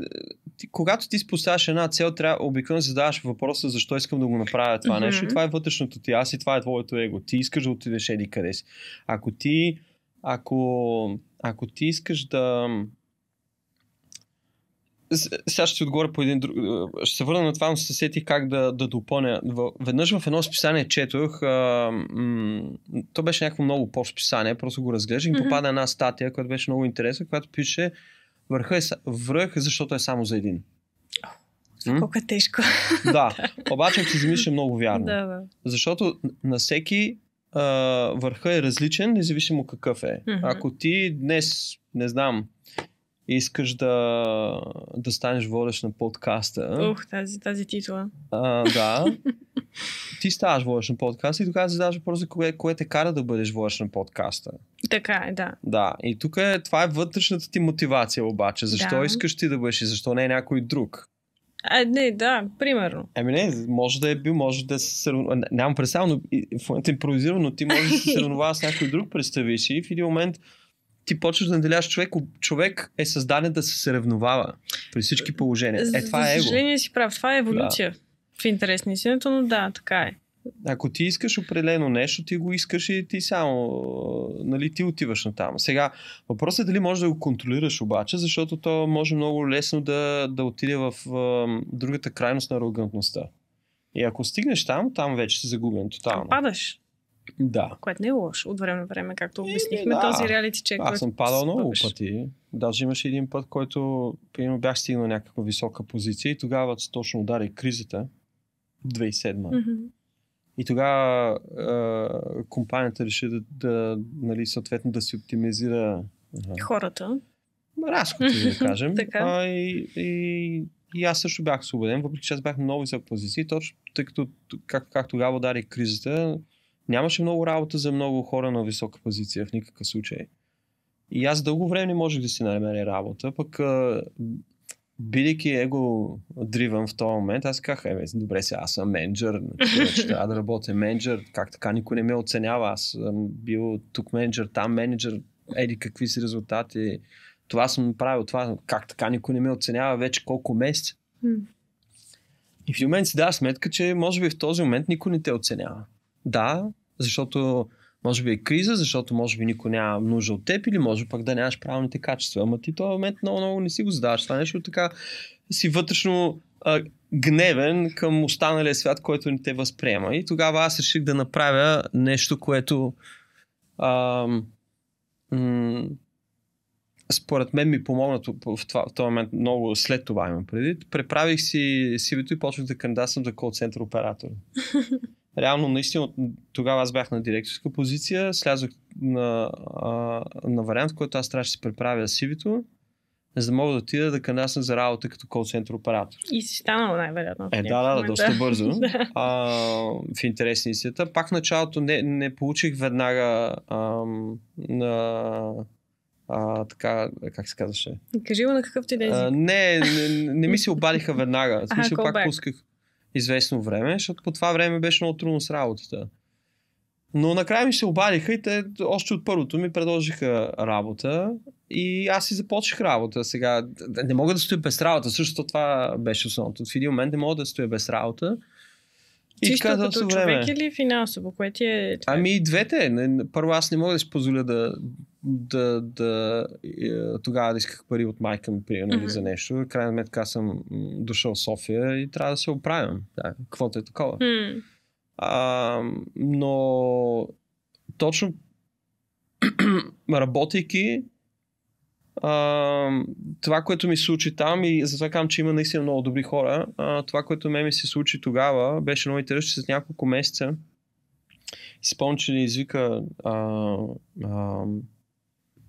Ти, когато ти поставяш една цел, трябва обикновено задаваш въпроса защо искам да го направя това Мгм. нещо. И това е вътрешното ти аз и това е твоето его. Ти искаш да отидеш еди къде си. Ако ти, ако, ако ти искаш да... Сега ще ти отговоря по един друг... Ще се върна на това, но се сетих как да, да допълня. Веднъж в едно списание четох, а, м- то беше някакво много по-списание, просто го разглеждах и попада една статия, която беше много интересна, която пише Върха е връх, защото е само за един. М? Колко е тежко. Да, обаче ако си замислиш е много вярно. да, да. Защото на всеки а, върха е различен, независимо какъв е. Ако ти днес, не знам, искаш да, да станеш водещ на подкаста, Ух, тази, тази титла. а, да, ти ставаш водещ на подкаста и тогава задаваш въпроса, кое, кое те кара да бъдеш водещ на подкаста. Така е, да. Да, и тук е, това е вътрешната ти мотивация обаче. Защо Да. искаш ти да бъдеш и защо не е някой друг? А, не, да, примерно. Ами не, може да е бил, може да се съревнува. Нямам представа, но в момента импровизирам, но ти можеш да се съревнува с някой друг, представи си. И в един момент ти почваш да наделяш човек. Човек е създаден да се съревновава при всички положения. Е, това За е его. съжаление си прав. Това е еволюция. В интерес на истината, но да, така е. Ако ти искаш определено нещо, ти го искаш и ти само, нали, ти отиваш на там. Сега, въпросът е дали можеш да го контролираш обаче, защото то може много лесно да, да отиде в а, другата крайност на арогантността. И ако стигнеш там, там вече си загубен тотално. Падаш, Да. което не е лошо от време на време, както Еми, обяснихме да. този реалити чек. Аз съм падал много пъти. Даже имаше един път, който примерно бях стигнал на някаква висока позиция и тогава точно удари кризата. 2007. Мгм. И тогава е, компанията реши да, да нали, съответно да си оптимизира е, Хората. разходите, да кажем. Така. а, и, и, и аз също бях освободен, въпреки че аз бях на много висока позиция, точно тъй като как, как тогава удари кризата, нямаше много работа за много хора на висока позиция в никакъв случай. И аз дълго време не можех да си намеря работа, пък бидейки его дриван в този момент, аз казах, е, добре сега, аз съм менеджер, че трябва да работя менеджер, как така никой не ме оценява, аз съм бил тук менеджер, там менеджер, еди какви си резултати, това съм направил, това, как така никой не ме оценява вече колко месеца. М. И в момент си дава сметка, че може би в този момент никой не те оценява. Да, защото може би е криза, защото може би никой няма нужда от теб или може пък да нямаш правилните качества. Ама ти този момент много, много не си го задаваш това нещо, така си вътрешно а, гневен към останалия свят, който не те възприема. И тогава аз реших да направя нещо, което а, м- според мен ми помогна в, това, в този момент много след това имам преди. Преправих си CV-то и почнах да кандидатствам за кол-център оператор. Реално, наистина, тогава аз бях на директорска позиция, слязох на, а, на вариант, в който аз трябваше да си преправя CV-то, за да мога да отида да кандидатствам за работа като кол-център оператор. И си станал най-вероятно. Е, да, да, момент, доста бързо. Да. А, в интерес на истината. Пак в началото не, не получих веднага ам, на а, така, как се казваше? Кажи го на какъв ти да А, език. не, не, не ми се обадиха веднага. В смисъл пак пусках известно време, защото по това време беше много трудно с работата. Но накрая ми се обадиха и те още от първото ми предложиха работа и аз си започнах работа. Сега не мога да стоя без работа, също това беше основното. В един момент не мога да стоя без работа. И Чисто така като човек време. или финансово, кое ти е... Ами и двете. Първо аз не мога да си позволя да, да, да е, тогава да исках пари от майка ми, примерно, mm-hmm. за нещо. Крайна сметка аз съм дошъл в София и трябва да се оправям. Да, каквото е такова. М, А, но точно работейки а, това, което ми се случи там и затова казвам, че има наистина много добри хора, а, това, което ме ми се случи тогава, беше много интересно, че след няколко месеца си спомням, че ни извика а, а,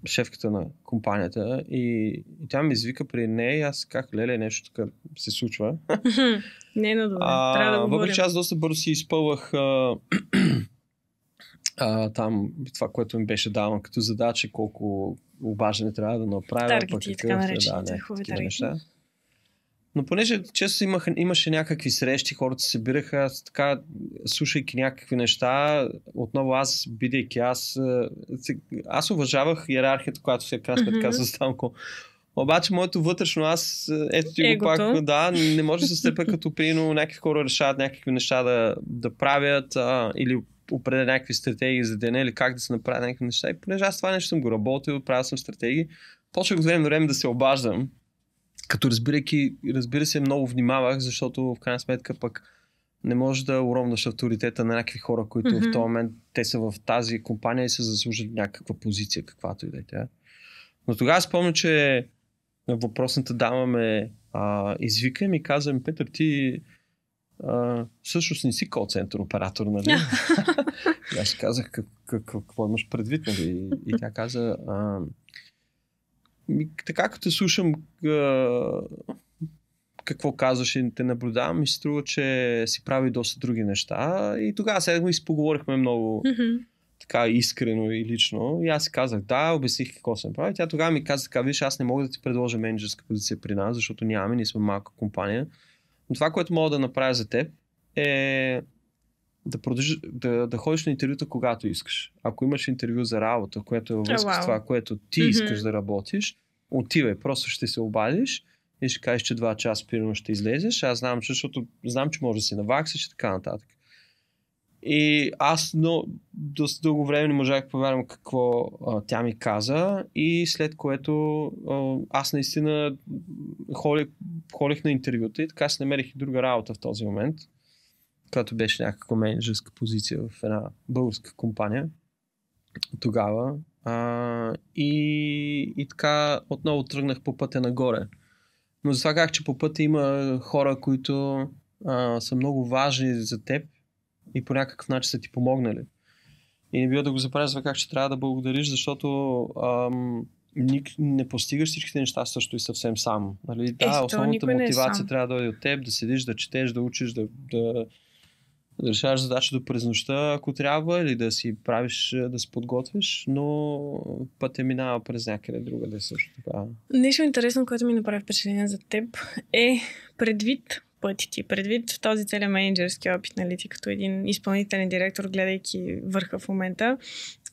шефката на компанията и, и тя ми извика при нея и аз казах, леле, нещо тук се случва. Не е на добре. Трябва да А, го въпреки че аз доста бързо си изпълвах а, а, там това, което ми беше давано като задача, колко обаждане трябва да направя. Таргети пък така наречените да, хубави таргети. неща. Но понеже често имах, имаше някакви срещи, хората се събираха, така, слушайки някакви неща, отново аз, бидейки аз, се- аз уважавах иерархията, която се крайна сметка Мгм. създавам. Обаче моето вътрешно аз, ето ти го Егото. пак, да, не може да се стъпя като прино някакви хора решават някакви неща да, да правят а, или определят някакви стратегии за деня или как да се направят някакви неща. И понеже аз това нещо съм го работил, правил съм стратегии, почнах от време на време да се обаждам, като разбирайки, разбира се, много внимавах, защото в крайна сметка пък не можеш да уронваш авторитета на някакви хора, които Мгм. в този момент те са в тази компания и се заслужат някаква позиция, каквато и да е тя. Но тогава спомня, че въпросната дама ме а, извика и ми каза, ми, Петър, ти а, всъщност не си кол-център оператор, нали? и аз си казах, как, как, какво имаш предвид, нали? И, и тя каза, а, така като слушам какво казваш и те наблюдавам, ми се струва, че си прави доста други неща. И тогава седнахме и си поговорихме много така искрено и лично. И аз си казах да, обясних какво съм правил. Тя тогава ми каза така, виж, аз не мога да ти предложа менеджерска позиция при нас, защото нямаме, ние сме малка компания. Но това, което мога да направя за теб е да, продължи, да, да ходиш на интервюта когато искаш. Ако имаш интервю за работа, което е във връзка вау. с това, което ти Мгм. искаш да работиш, отивай, просто ще се обадиш и ще кажеш, че два часа примерно ще излезеш. Аз знам, че, защото знам, че може да си наваксаш и така нататък. И аз но, доста дълго време не можах да повярвам какво а, тя ми каза и след което а, аз наистина ходих, ходих на интервюта и така си намерих и друга работа в този момент, която беше някаква менеджерска позиция в една българска компания тогава. А, и, и така отново тръгнах по пътя нагоре. Но затова казах, че по пътя има хора, които а, са много важни за теб и по някакъв начин са ти помогнали. И не бива да го забравяш за как, че трябва да благодариш, защото ам, ник, не постигаш всичките неща също и съвсем сам. Нали? Да, то основната е мотивация сам. трябва да дойде от теб, да седиш, да четеш, да учиш, да, да, да решаваш задача до през нощта, ако трябва, или да си правиш, да се подготвиш, но пътя минава през някъде друга да е също така. Нещо интересно, което ми направи впечатление за теб е предвид пъти ти, предвид този целият менеджерски опит, нали, ти като един изпълнителен директор, гледайки върха в момента,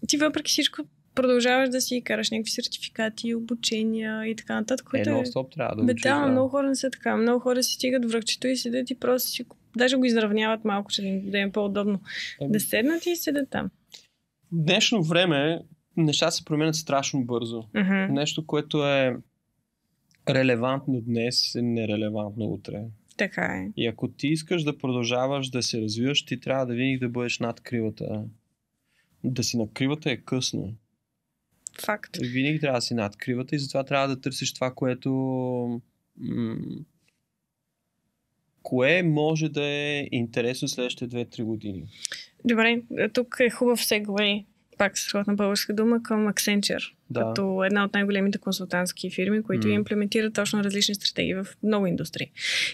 ти въпреки всичко продължаваш да си караш някакви сертификати, обучения и така нататък, Е, което е... нон-стоп трябва да Бе, учиш. да, много хора не са така. Много хора си стигат връхчето и седят и просто си... Даже го изравняват малко, че да им, е по-удобно. Еми, Да седнат и седят там. В днешно време нещата се променят страшно бързо. Мгм. Нещо, което е релевантно днес, е нерелевантно утре. Така е. И ако ти искаш да продължаваш да се развиваш, ти трябва да винаги да бъдеш над кривата. Да си на кривата е късно. Факт. Винаги трябва да си над кривата и затова трябва да търсиш това, което... М- кое може да е интересно следващите 2-3 години. Добре, тук е хубав сегвей, пак с на българска дума, към Accenture. Да. Като една от най-големите консултантски фирми, които М. имплементират точно различни стратегии в много индустрии.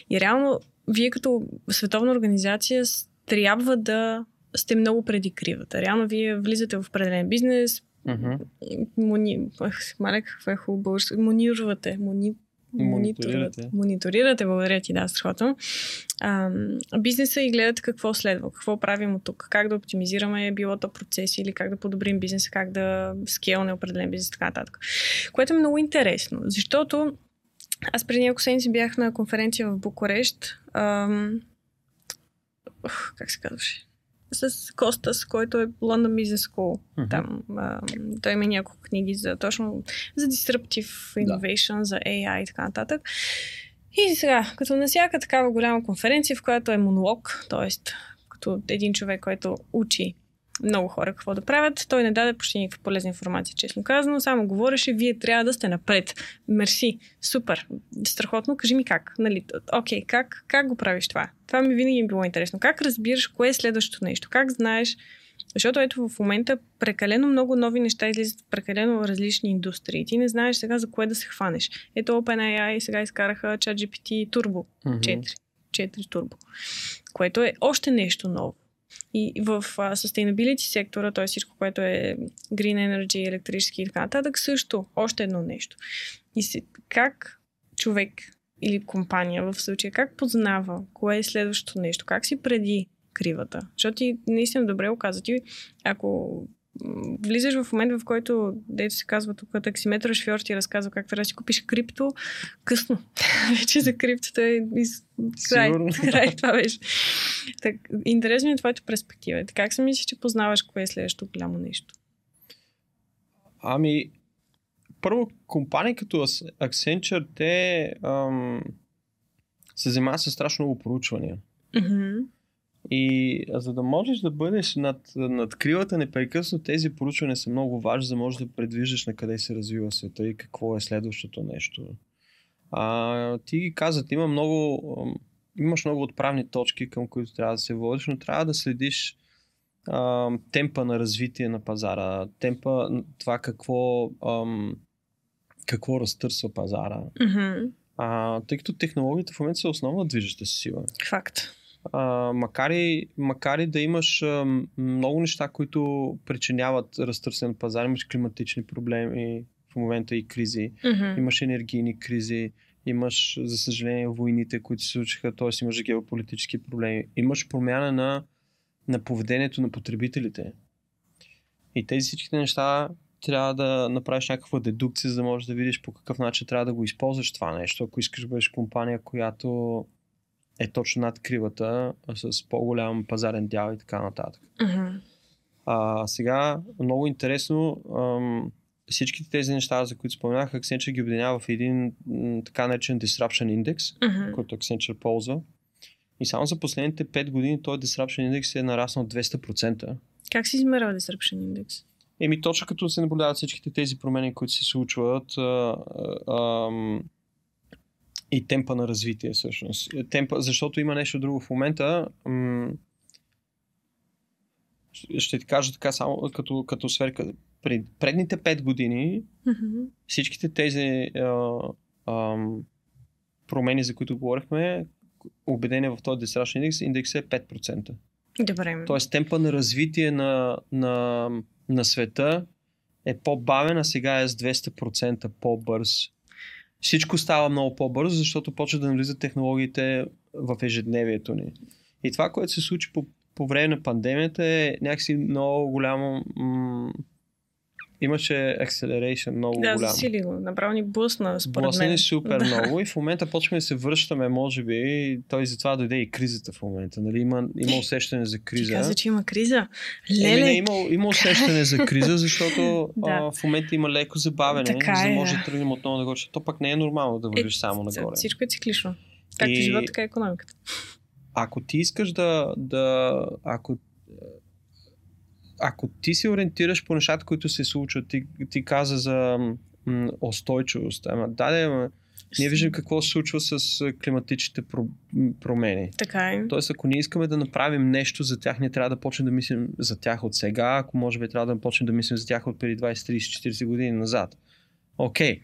И реално, вие като световна организация трябва да сте много преди кривата. Реално, вие влизате в определен бизнес, Мгм. мони... Ах, какво е хубаво българско. Монирувате. Мони... Мониторирате. Мониторирате. Благодаря ти, да, страхотно. А, бизнеса и гледате какво следва, какво правим от тук, как да оптимизираме било то процеси или как да подобрим бизнеса, как да скелне определен бизнес така нататък. Което е много интересно, защото аз преди няколко седмици бях на конференция в Букурещ. Ам, ух, как се казваше? С Костас, който е London Business School. Мгм. Там, а, той има няколко книги за точно за disruptive innovation, за AI и така нататък. И сега, като на всяка такава голяма конференция, в която е монолог, т.е. като един човек, който учи много хора какво да правят, той не даде почти никаква полезна информация, честно казано. Само говореше, вие трябва да сте напред. Мерси, супер, страхотно, кажи ми как. Нали, окей, как, как го правиш това? Това ми винаги е било интересно. Как разбираш кое е следващото нещо? Как знаеш? Защото ето в момента прекалено много нови неща излизат в прекалено различни индустрии. Ти не знаеш сега за кое да се хванеш. Ето OpenAI сега изкараха ChatGPT Turbo Мгм. 4. 4 Turbo. Което е още нещо ново. И в а, sustainability сектора, т.е. всичко, което е green energy, електрически и така нататък, също още едно нещо. И се, как човек или компания в случая, как познава кое е следващото нещо, как си преди кривата. Защото ти наистина добре го каза. Ти, ако влизаш в момент, в който, дето се казва тук, таксиметър шофьор ти разказва как трябва да си купиш крипто, късно. Вече за криптото е из... край. Край това беше. Так, интересно е твоята перспектива. Така как се мислиш, че познаваш кое е следващото голямо нещо? Ами, първо, компании като Accenture, те ам, се занимават с страшно много проучвания. Мгм. И а за да можеш да бъдеш над, над крилата непрекъснато, тези проучвания са много важни, за да можеш да предвиждаш на къде се развива света и какво е следващото нещо. А, ти ги казват, има много, имаш много отправни точки, към които трябва да се водиш, но трябва да следиш ам, темпа на развитие на пазара, темпа това какво, ам, какво разтърсва пазара. Мгм. А, тъй като технологията в момента са основна движеща си сила Факт. А, макар, и, макар и да имаш а, много неща, които причиняват разтърсен пазар, имаш климатични проблеми в момента и кризи, Мгм. имаш енергийни кризи, имаш, за съжаление, войните, които се случиха, т.е. имаш геополитически проблеми, имаш промяна на, на поведението на потребителите. И тези всичките неща трябва да направиш някаква дедукция, за да можеш да видиш по какъв начин трябва да го използваш това нещо, ако искаш да бъдеш компания, която е точно над кривата, с по-голям пазарен дял и така нататък. Мгм. А, сега, много интересно, ам, всичките тези неща, за които споменах, Accenture ги обединява в един м, така наречен Disruption Index, Мгм. който Accenture ползва. И само за последните 5 години този Disruption Index е нараснал 200%. Как си измерва Disruption Index? Еми, точно като се наблюдават всичките тези промени, които се случват а, а, и темпа на развитие всъщност. Темпа, защото има нещо друго в момента. М- ще ти кажа така само като, като сверка. Пред, предните 5 години Мгм. всичките тези а, ам, промени, за които говорихме, убедени в този Disruption Index, индекс е 5%. Добре. Тоест темпа на развитие на, на, на света е по-бавен, а сега е с 200% по-бърз. Всичко става много по-бързо, защото почва да навлизат технологиите в ежедневието ни. И това, което се случи по, по време на пандемията е някакси много голямо... М- имаше acceleration много Да, голямо. засили го. Направо ни блъсна, според Блъсна мен. супер Да. много и в момента почваме да се връщаме, може би, той затова дойде и кризата в момента. Нали? Има, има усещане за Ти криза. каза, че има криза. Еми, Леле, не, има, има усещане за криза, защото Да. а, в момента има леко забавене, Така за да е, може да. да тръгнем отново нагоре, защото то пък не е нормално да вървиш само нагоре. Всичко е циклично. Както И- живота, така и економиката. Ако ти искаш да, да ако, ако ти се ориентираш по нещата, които се случват, ти, ти каза за м, устойчивост, ама даде, ама, ние виждаме какво се случва с климатичните промени. Така е. Тоест, ако ние искаме да направим нещо за тях, ние трябва да почнем да мислим за тях от сега, ако може би трябва да почнем да мислим за тях от преди 20, 30, 40 години назад. Окей,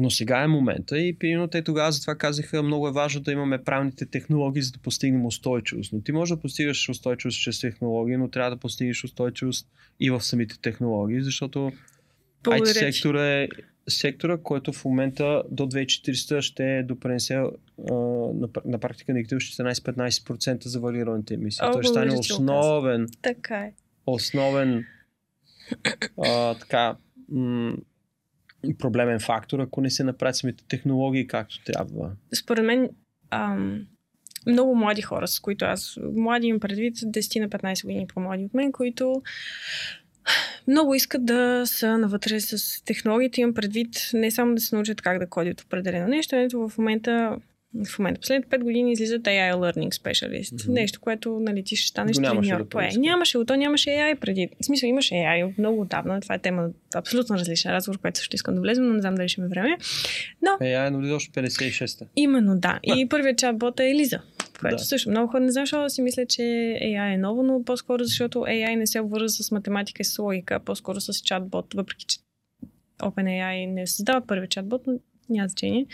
но сега е момента и примерно те тогава затова казаха, много е важно да имаме правилните технологии, за да постигнем устойчивост. Но ти можеш да постигаш устойчивост чрез технологии, но трябва да постигнеш устойчивост и в самите технологии, защото IT сектора е сектора, който в момента до 2040 ще допренесе а, на, пр- на практика негативно 14-15% за валираните емисии. О, Той ще стане основен, Така е. основен а, така, м- проблемен фактор, ако не се направят самите технологии както трябва. Според мен, ам, много млади хора, с които аз, млади им предвид 10 на 15 години по-млади от мен, които много искат да са навътре с технологията. Имам предвид не само да се научат как да кодят определено нещо, ето в момента в момента. Последните 5 години излизат AI Learning Specialist. Mm-hmm. Нещо, което нали, ти ще станеш треньор по AI. Нямаше го, то нямаше AI преди. В смисъл имаше AI много отдавна. Това е тема абсолютно различна разговор, който също искам да влезем, но не знам дали ще ми време. Но... AI е нали още 56-та. Именно, да. И първият чатбот е Елиза. Което да. също много хора не знам, защото си мисля, че AI е ново, но по-скоро защото AI не се обвързва с математика и с логика, по-скоро с чатбот, въпреки че OpenAI не създава първи чатбот, но няма значение.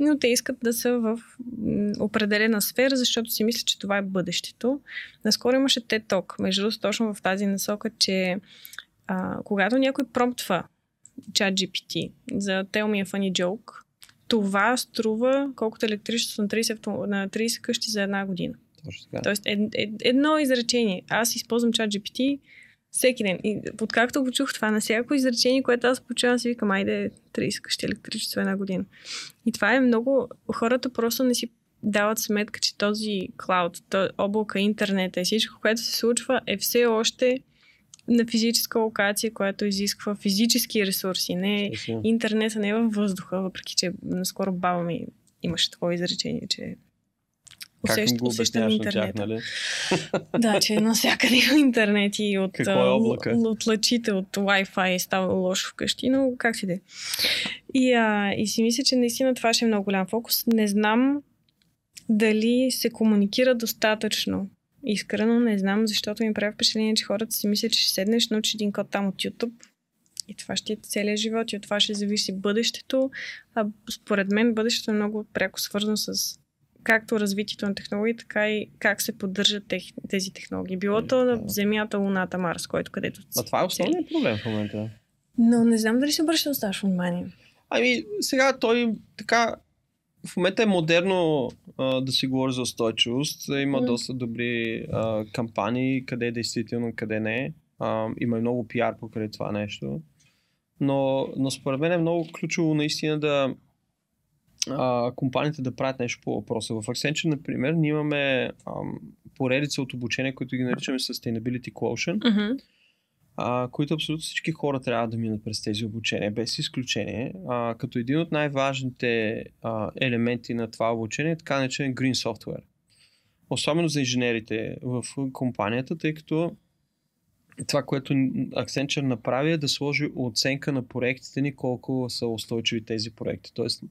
Но те искат да са в определена сфера, защото си мисля, че това е бъдещето. Наскоро имаше Talk, между другото, точно в тази насока, че а, когато някой промптва чат GPT за Tell me a funny joke, това струва колкото електричество на 30, на 30 къщи за една година. Точно така. Тоест, ед, ед, едно изречение. Аз използвам чат GPT всеки ден. И откакто го чух това на всяко изречение, което аз почувам, си викам, айде 30 къщи електричество една година. И това е много... Хората просто не си дават сметка, че този клауд, облака, интернета и всичко, което се случва, е все още на физическа локация, която изисква физически ресурси. Не интернета не е във въздуха, въпреки че наскоро баба ми имаше такова изречение, че Усещ, как го усещам интернет. Тях, нали? да, че навсякъде има интернет и от, Какво е облака? от лъчите, от Wi-Fi е става лошо вкъщи, но как си де. И, а, и си мисля, че наистина това ще е много голям фокус. Не знам дали се комуникира достатъчно искрено, не знам, защото ми прави впечатление, че хората си мислят, че ще седнеш, научиш един код там от YouTube и това ще е целият живот и от това ще зависи бъдещето. А според мен бъдещето е много пряко свързано с както развитието на технологии, така и как се поддържат тех, тези технологии. Било то на Земята, Луната, Марс, който където. А това е основният проблем в момента. Но не знам дали се обръща достатъчно внимание. Ами, сега той така в момента е модерно а, да си говори за устойчивост. Има mm. доста добри а, кампании, къде е действително, къде не. А, има и много пиар покрай това нещо. Но, но според мен е много ключово наистина да, а, компаниите да правят нещо по въпроса. В Accenture, например, ние имаме ам, поредица от обучения, които ги наричаме Sustainability Quotient, mm-hmm. а, които абсолютно всички хора трябва да минат през тези обучения, без изключение. А, като един от най-важните а, елементи на това обучение е така наречен Green Software. Особено за инженерите в компанията, тъй като това, което Accenture направи е да сложи оценка на проектите ни, колко са устойчиви тези проекти. Тоест,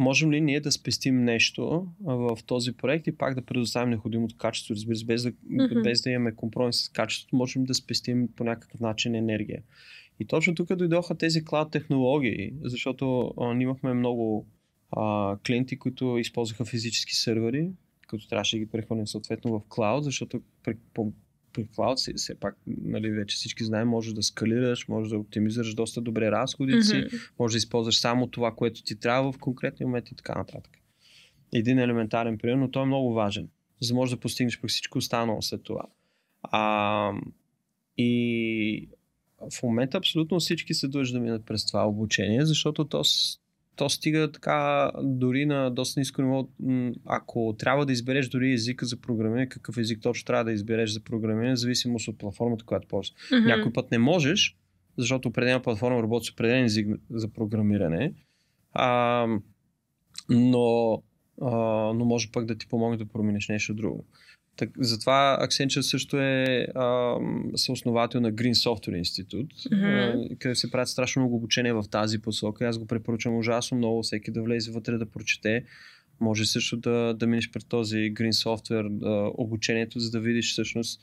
можем ли ние да спестим нещо в този проект и пак да предоставим необходимото качество, разбира се, без да, mm-hmm. без да имаме компромис с качеството, можем да спестим по някакъв начин енергия. И точно тук дойдоха тези клауд технологии, защото а, ние имахме много а, клиенти, които използваха физически сървъри, които трябваше да ги прехвърлим съответно в клауд, защото при, по, при си, все пак, нали, вече всички знаем, можеш да скалираш, можеш да оптимизираш доста добре разходите си, mm-hmm. можеш да използваш само това, което ти трябва в конкретни моменти и така нататък. Един елементарен пример, но той е много важен, за да можеш да постигнеш пък всичко останало след това. А, и в момента абсолютно всички се дължат да минат през това обучение, защото то то стига така дори на доста ниско ниво. Ако трябва да избереш дори езика за програмиране, какъв език точно трябва да избереш за програмиране, зависимост от платформата, която ползваш. Mm-hmm. Някой път не можеш, защото определена платформа работи с определен език за програмиране, а, но, а, но може пък да ти помогне да промениш нещо друго. Так, затова Accenture също е а, съосновател на Green Software Institute, mm-hmm. където се правят страшно много обучение в тази посока. Аз го препоръчвам ужасно много, всеки да влезе вътре да прочете. Може също да, да минеш пред този Green Software а, обучението, за да видиш всъщност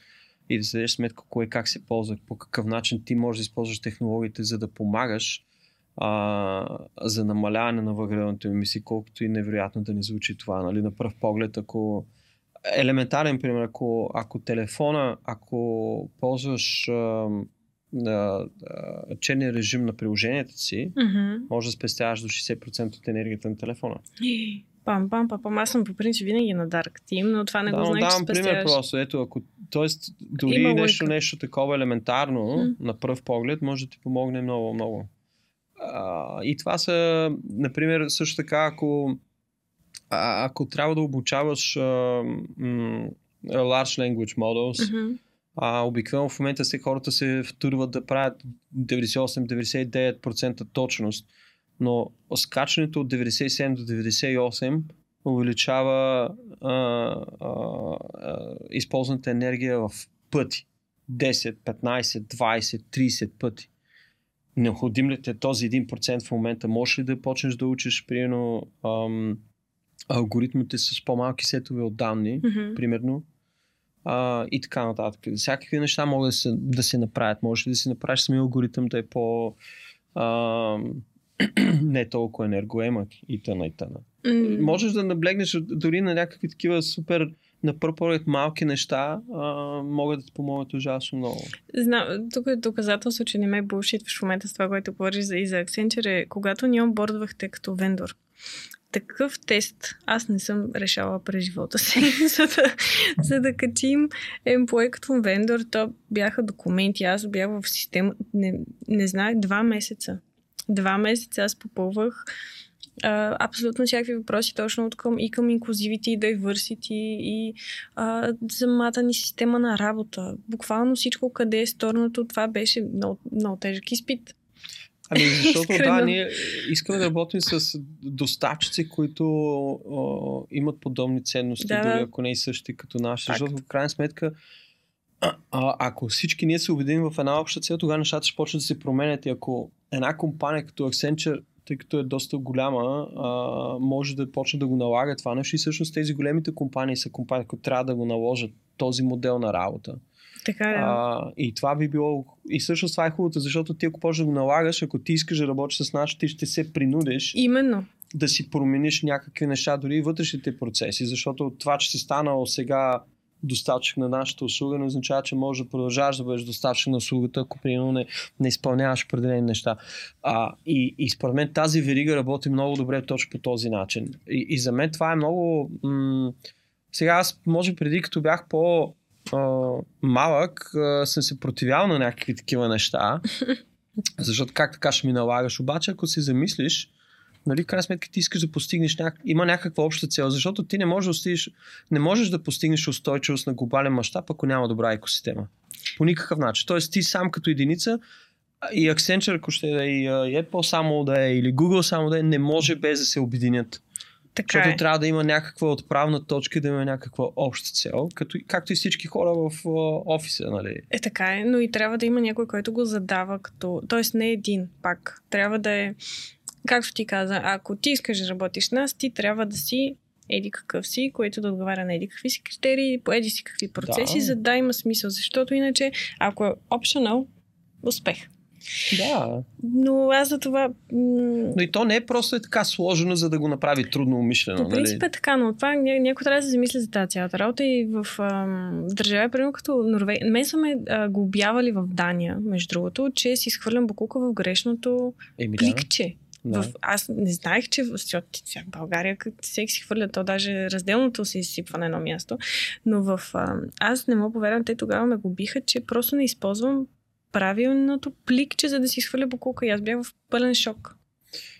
и да се дадеш сметка кое как се ползва, по какъв начин ти можеш да използваш технологиите, за да помагаш а, за намаляване на въглеродните емисии, колкото и невероятно да не звучи това. Нали? На пръв поглед, ако елементарен пример, ако, ако телефона, ако ползваш а, а, черния режим на приложението си, mm-hmm. може да спестяваш до 60% от енергията на телефона. Пам, пам, пам, пам. Аз съм по принцип винаги на Dark Team, но това не да, го знаеш, давам пример просто. Ето, ако, тоест, дори Има нещо, нещо такова елементарно, mm. на пръв поглед, може да ти помогне много, много. А, и това са, например, също така, ако а, ако трябва да обучаваш а, м, large language models, Mm-hmm. а, обикновено в момента се хората се втурват да правят 98-99% точност, но скачането от 97 до 98 увеличава а, а, а, използваната енергия в пъти. 10, 15, 20, 30 пъти. Необходим ли те този 1% в момента? Можеш ли да почнеш да учиш, примерно, ам, алгоритмите с по-малки сетове от данни, Mm-hmm. примерно, а, и така нататък. Всякакви неща могат да се, да се направят. Може да си направиш самия алгоритъм да е по а, не толкова енергоемък и тъна и тъна. Mm. Можеш да наблегнеш дори на някакви такива супер на първ поглед малки неща, а, могат да ти помогнат ужасно много. Знам, тук е доказателство, че не ме булшитваш в момента с това, което говориш за, и за Accenture, е, когато ни онбордвахте като вендор. Такъв тест аз не съм решала през живота си, за да, за да качим емплой като вендор. То бяха документи, аз бях в система, не, не знаех, два месеца. Два месеца аз попълвах а, абсолютно всякакви въпроси точно от към, и към inclusivity, и diversity, и а, самата ни система на работа. Буквално всичко, къде е сторното, това беше много, много тежък изпит. Ами, защото да, ние искаме да работим с доставчици, които о, имат подобни ценности, Да, дори ако не и същи като наши. Факт. Защото в крайна сметка, а, а, ако всички ние се убедим в една обща цел, тогава нещата ще почнат да се променят. И ако една компания като Accenture, тъй като е доста голяма, а, може да почне да го налага това нещо и всъщност тези големите компании са компании, които трябва да го наложат този модел на работа. Така е. А, и това би било. И всъщност това е хубавото, защото ти ако почнеш да го налагаш, ако ти искаш да работиш с нас, ти ще се принудиш Именно. да си промениш някакви неща, дори и вътрешните процеси, защото това, че си станал сега доставчик на нашата услуга, не означава, че можеш да продължаваш да бъдеш доставчик на услугата, ако примерно не, не изпълняваш определени неща. А, и, и според мен тази верига работи много добре точно по този начин. И, и за мен това е много... М- сега аз, може преди като бях по а, малък, а, съм се противял на някакви такива неща, защото как така ще ми налагаш. Обаче, ако се замислиш, нали, крайна сметка ти искаш да постигнеш няк... има някаква обща цел, защото ти не можеш да стигнеш, не можеш да постигнеш устойчивост на глобален мащаб, ако няма добра екосистема. По никакъв начин. Тоест ти сам като единица и Accenture, ако ще да е, и Apple само да е, или Google само да е, не може без да се обединят. Така Защото е. трябва да има някаква отправна точка, да има някаква обща цел, като, както и всички хора в офиса, нали? Е, така е, но и трябва да има някой, който го задава като... Тоест не един пак. Трябва да е... Както ти каза, ако ти искаш да работиш с нас, ти трябва да си еди какъв си, който да отговаря на еди какви си критерии, по еди си какви процеси, Да. за да има смисъл. Защото иначе, ако е optional, успех. Да. Но аз за това... Но и то не е просто е така сложено, за да го направи трудно умишлено. По принцип нали? е така, но това ня- някой трябва да се замисли за тази цялата работа и в ам, държави, примерно като Норвегия. Мен са ме а, глобявали в Дания, между другото, че си изхвърлям букука в грешното Еми, да. пликче. Да. В, аз не знаех, че в, сега в България всеки си хвърля, то даже разделното се изсипва на едно място. Но в... А, аз не мога повярвам, те тогава ме го биха, че просто не използвам правилното пликче, за да си изхвърля букука. И аз бях в пълен шок.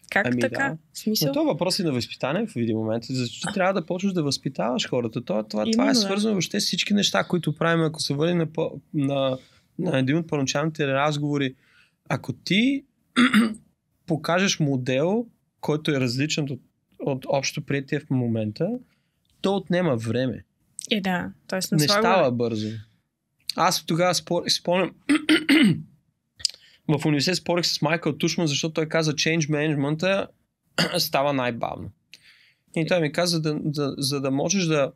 Как Ами така? да. Смисъл? Но това е въпрос и на възпитание в един момент, защото трябва да почнеш да възпитаваш хората. Това, това, това Именно, е да. свързано въобще с всички неща, които правим, ако се върнем на, на, на един от първоначалните разговори. Ако ти покажеш модел, който е различен от, от общо приятие в момента, то отнема време. Е, да. Тоест, Не става бързо. Аз тогава спор, спомням, в университет спорих с Майкъл Тушман, защото той каза, change management става най-бавно. И той ми каза, да, да, за да можеш да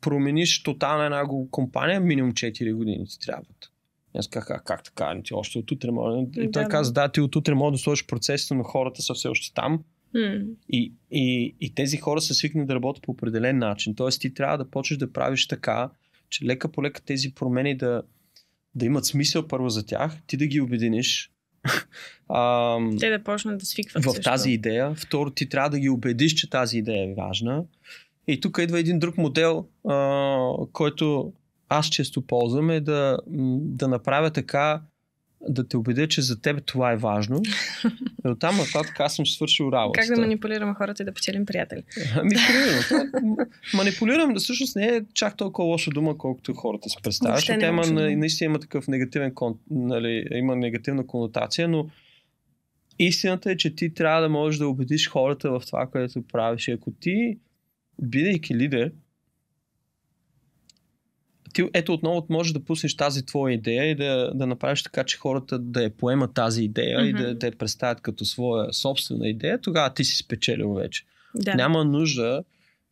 промениш тотално една компания, минимум 4 години ти трябват. Аз казах, «А, как така? Ти още от утре може. И той Да, каза, да, ти от утре може да сложиш процесите, но хората са все още там. И, и, и тези хора са свикнали да работят по определен начин. Тоест ти трябва да почнеш да правиш така, че лека по лека тези промени да, да имат смисъл първо за тях, ти да ги обединиш ам, Те да почнат да свикват в също. тази идея. Второ, ти трябва да ги убедиш, че тази идея е важна. И тук идва един друг модел, а, който аз често ползвам, е да, да направя така, да те убедя, че за теб това е важно. И оттам нататък аз съм свършил работа. Как да манипулираме хората и да печелим приятели? Ами, примерно. Манипулирам, да всъщност не е чак толкова лоша дума, колкото хората си представят. Защото е има, дума. наистина има такъв негативен кон, нали, има негативна конотация, но истината е, че ти трябва да можеш да убедиш хората в това, което правиш. И ако ти, бидейки лидер, ти ето отново можеш да пуснеш тази твоя идея и да, да направиш така, че хората да я поемат тази идея mm-hmm. и да, да я представят като своя собствена идея, тогава ти си спечелил вече. Да. Няма нужда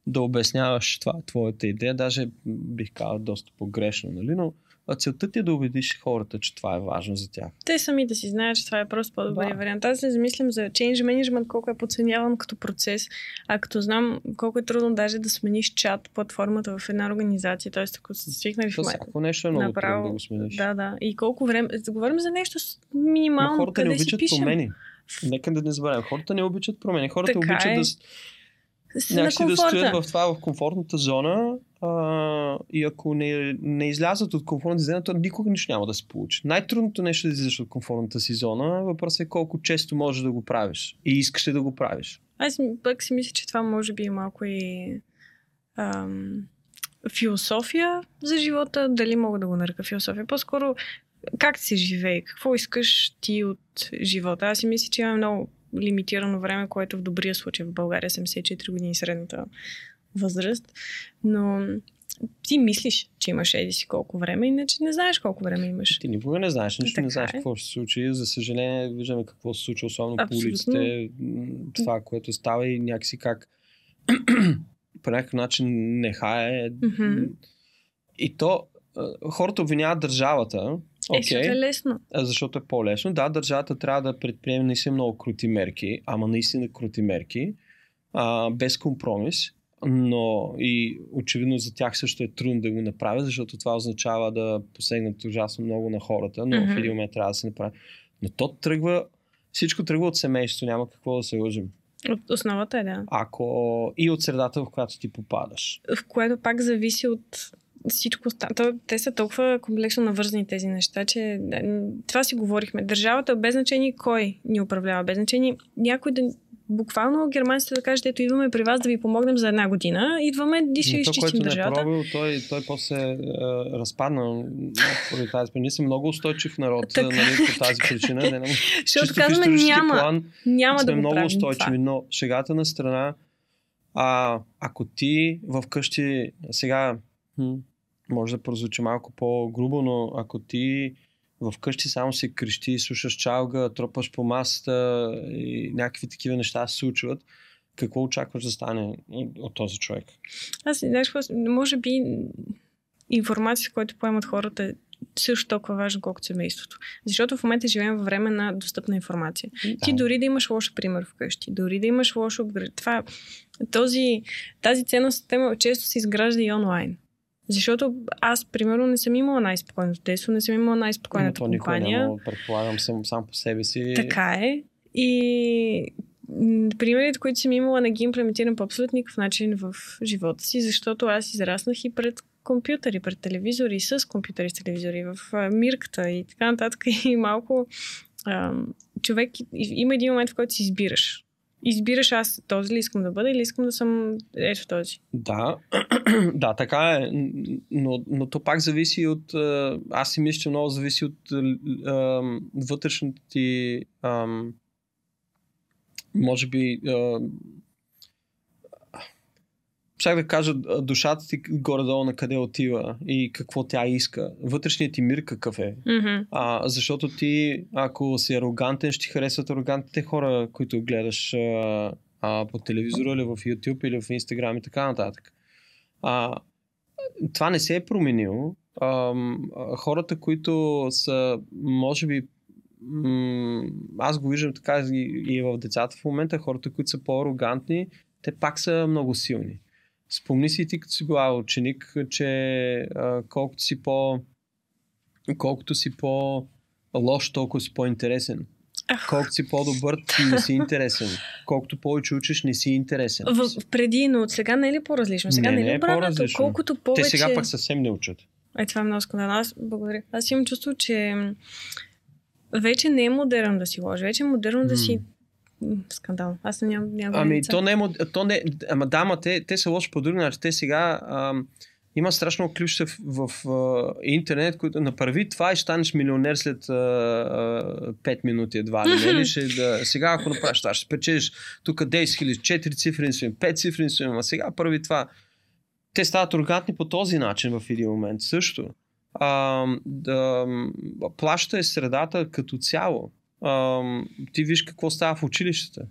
да обясняваш това, твоята идея, даже бих казал доста погрешно, нали? но а целта ти е да убедиш хората, че това е важно за тях. Те сами да си знаят, че това е просто по-добрия Да. вариант. Аз не замислям за change management, колко е подценяван като процес, а като знам колко е трудно даже да смениш чат платформата в една организация, т.е. ако сте свикнали в момента. всяко нещо е много Направо, трудно да го смениш. Да, да. И колко време. Да говорим за нещо с Но минимално. хората къде не си обичат пишем. промени. Нека да не забравяме. Хората не обичат промени. Хората Така обичат е. да, някакси да стоят в това, в комфортната зона а, и ако не, не излязат от комфортната зона, то никога нищо няма да се получи. Най-трудното нещо е да излизаш от комфортната си зона. Въпросът е колко често можеш да го правиш и искаш ли да го правиш. Аз пък си мисля, че това може би е малко и ам, философия за живота. Дали мога да го нарека философия? По-скоро как се живее? Какво искаш ти от живота? Аз си мисля, че имаме много лимитирано време, което в добрия случай в България 74 години средната възраст. Но ти мислиш, че имаш еди си колко време, иначе не знаеш колко време имаш. Ти никога не знаеш, нищо не знаеш е. какво ще се случи. За съжаление, виждаме какво се случва, особено по Абсолютно. улиците. М, Това, което става и някакси как по някакъв начин не хае. Мгм. И то хората обвиняват държавата. Е, Окей, защото е лесно. а, защото е по-лесно. Да, държавата трябва да предприеме наистина много крути мерки, ама наистина крути мерки, а, без компромис. Но и очевидно за тях също е трудно да го направят, защото това означава да посегнат ужасно много на хората, но Мгм. в един момент трябва да се направи. Но то тръгва, всичко тръгва от семейството, няма какво да се лъжим. От основата е, да. Ако и от средата, в която ти попадаш. в което пак зависи от всичко. оста- То, те са толкова комплексно навързани тези неща, че това си говорихме. Държавата без значение кой ни управлява, без значение някой да буквално германците да кажат, ето идваме при вас да ви помогнем за една година, идваме и ще изчистим е държавата. пробил, той, той после е, разпадна поради тази причина. Сме много устойчив народ Така. нали, по тази причина. Не, не, Защото казваме няма, план няма сме да го много правим устойчиви, това. но шегата на страна, а, ако ти вкъщи, сега може да прозвучи малко по-грубо, но ако ти вкъщи само си крещи, слушаш чалга, тропаш по масата и някакви такива неща се случват, какво очакваш да стане от, този човек? Аз, знаеш, какво, може би информация, която поемат хората е също толкова важна, колкото семейството. Защото в момента живеем във време на достъпна информация. Ти Да. дори да имаш лош пример вкъщи, дори да имаш лошо обград... Това, този, тази ценност тема често се изгражда и онлайн. Защото аз, примерно, не съм имала най-спокойното детство, не съм имала Но най-спокойната никой компания. няма, предполагам, сам, сам по себе си. Така е. И примерите, които съм имала, не ги имплементирам по абсолютно никакъв начин в живота си, защото аз израснах и пред компютъри, пред телевизори, с компютъри, с телевизори, в мирката и така нататък. И малко ам, човек има един момент, в който си избираш. Избираш аз този ли искам да бъда или искам да съм ето този. Да, да, така е, но, но то пак зависи от, аз си мисля, че много зависи от а, вътрешната ти, може би, щях да кажа, душата ти горе-долу на къде отива и какво тя иска. Вътрешният ти мир какъв е. Мгм. А, защото ти, ако си арогантен, ще ти харесват арогантните хора, които гледаш а, а, по телевизора или в YouTube или в Instagram и така нататък. А, това не се е променило. А, хората, които са, може би, м- аз го виждам така и, и в децата в момента, хората, които са по-арогантни, те пак са много силни. Спомни си ти, като си била ученик, че а, колкото си по колкото си по лош, толкова си по-интересен. Колкото си по-добър, ти не си интересен. Колкото повече учиш, не си интересен. В, преди, но от сега не е ли по-различно? Сега Не, не, не е ли е по-различно. Колкото Те повече... сега пък съвсем не учат. Е, това е много скандално. Аз благодаря. Аз имам чувство, че вече не е модерно да си лъжи, вече е модерно да си... Скандал. Аз нямам, нямам Ами, граница. то не е. То не, ама да, ама те, те са лоши по друг начин. Те сега. Ам, има страшно ключа в, в, а, интернет, които направи това и ще станеш милионер след а, а, 5 минути едва ли. Нали? Ще, да, сега ако направиш това, ще спечелиш тук 10 хиляди, 4 цифри, 5 цифри, а сега прави това. Те стават арогантни по този начин в един момент също. А, да, плаща е средата като цяло. А, ти виж какво става в училищата.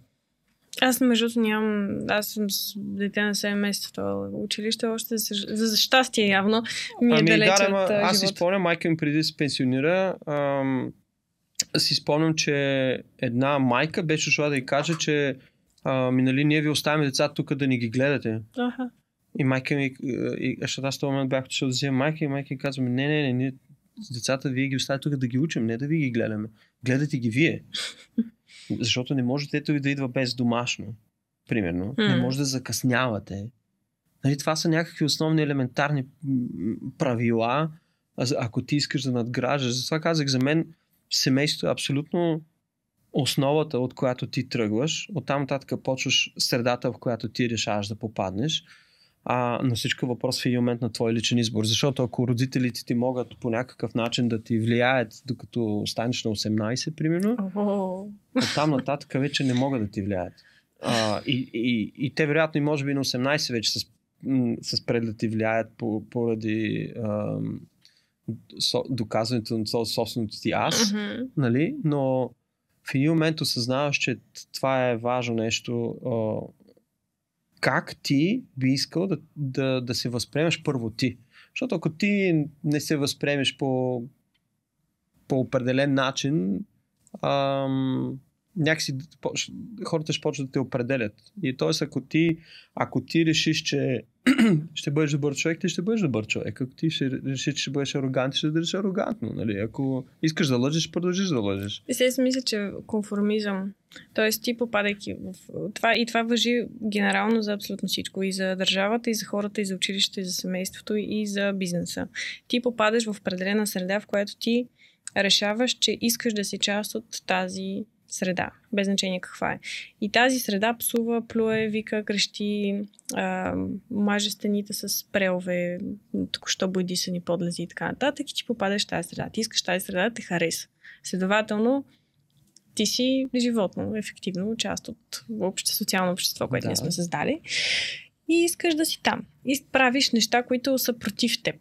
Аз, между другото, нямам... Аз съм с дете на 7 месеца това училище, още за, за, щастие явно ми е ами, далеч да, от аз си спомням, майка ми преди да се пенсионира, ам, си спомням, че една майка беше шла да й каже, че ами, нали, ние ви оставяме децата тук да ни ги гледате. Аха. И майка ми, и, защото аз в този момент бях отишъл да взема майка и майка ми казва, не, не, не, ние децата вие ги оставяте тук да ги учим, не да ви ги гледаме. Гледате ги вие. Защото не може детето ви да идва без домашно, примерно. Не М. може да закъснявате. Нали, това са някакви основни елементарни правила, ако ти искаш да надграждаш. Затова казах, за мен семейството е абсолютно основата, от която ти тръгваш. Оттам нататък почваш средата, в която ти решаваш да попаднеш. А на всичко въпрос в един момент на твой личен избор. Защото ако родителите ти могат по някакъв начин да ти влияят, докато станеш на 18, примерно, О, оттам нататък вече не могат да ти влияят. А, и, и, и те вероятно и може би на 18 вече с, с пред да ти влияят по, поради ам, со, доказването на со- собственото ти аз, мгм. нали? но в един момент осъзнаваш, че това е важно нещо. А, как ти би искал да, да, да се възприемеш първо ти? Защото ако ти не се възприемеш по, по определен начин, ам, някакси хората ще почват да те определят. И т.е. ако ти, ако ти решиш, че ще бъдеш добър човек, ти ще бъдеш добър човек. Ако ти ще решиш, че ще бъдеш арогантен, ще бъдеш арогантно. Нали? Ако искаш да лъжеш, продължиш да лъжеш. Си мисля, че конформизъм, т.е. ти попадайки в това, и това въжи генерално за абсолютно всичко, и за държавата, и за хората, и за училището, и за семейството, и за бизнеса. Ти попадаш в определена среда, в която ти решаваш, че искаш да си част от тази среда, без значение каква е. И тази среда псува, плюе, вика, крещи, а, маже стените с прелове, току-що бойдисани подлези и така нататък, и ти попадаш в тази среда. Ти искаш тази среда да те хареса. Следователно, ти си животно, ефективно, част от обще, социално общество, което да. ние сме създали. И искаш да си там. И правиш неща, които са против теб.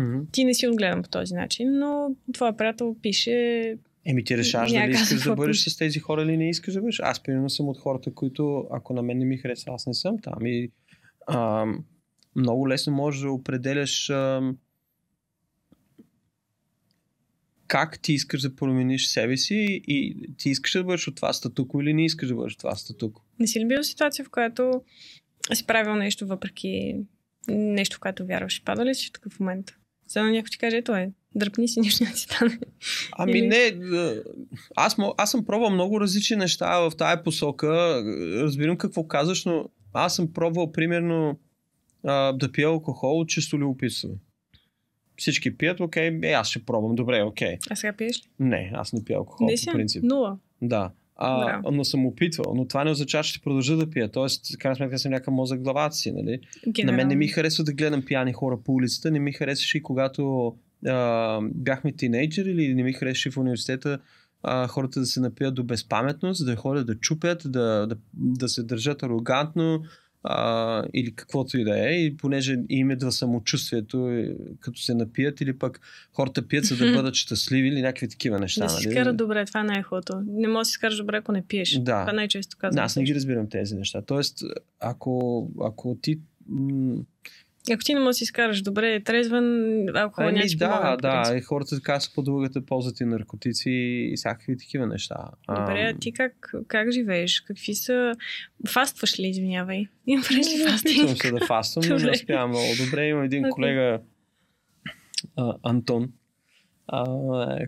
Mm-hmm. Ти не си отгледан по този начин, но твоя приятел пише Еми ти решаваш дали искаш да бъдеш с тези хора или не искаш да бъдеш. Аз примерно съм от хората, които ако на мен не ми харесва, аз не съм там. И а, много лесно можеш да определяш а, как ти искаш да промениш себе си и ти искаш да бъдеш от това статуко или не искаш да бъдеш от това статуко. Не си ли бил ситуация, в която си правил нещо въпреки нещо, в което вярваш? Падал ли си в такъв момент? Сега някой ти каже, ето е, дръпни си, нищо не ти стане. Ами Или- не, а, аз, аз съм пробвал много различни неща в тая посока. Разбирам какво казваш, но аз съм пробвал примерно а, да пия алкохол от чисто любопитство. Всички пият, окей, е, аз ще пробвам, добре, окей. А сега пиеш ли? Не, аз не пия алкохол не по си, принцип. нула. Да. А, Браво. но съм опитвал, но това не означава, че ще продължа да пия. Тоест, крайна сметка съм някакъв мозък главата си, нали? На мен не ми харесва да гледам пияни хора по улицата, не ми харесваше и когато а, бяхме тинейджери или не ми харесваше в университета а, хората да се напият до безпаметност, да ходят да чупят, да, да, да се държат арогантно а, или каквото и да е, и понеже им идва самочувствието, е, като се напият, или пък хората пият за да бъдат щастливи или някакви такива неща. Да си нали? скара добре, това е най-хубавото. Не можеш да си скараш добре, ако не пиеш. Да. Това най-често Да, казвам. аз не ги разбирам тези неща. Тоест, ако, ако ти м, Ако ти не можеш да си скараш добре, трезвен, алкохол Ами, няма ти помага, да, по да. И хората така се подлагат ползват и наркотици и всякакви такива неща. Добре, а ти как, как живееш? Какви са... Фастваш ли, извинявай? Имам ли Опитвам фастинг? се да фаствам, но не успявам много добре. Има един Окей. колега, а, Антон, а,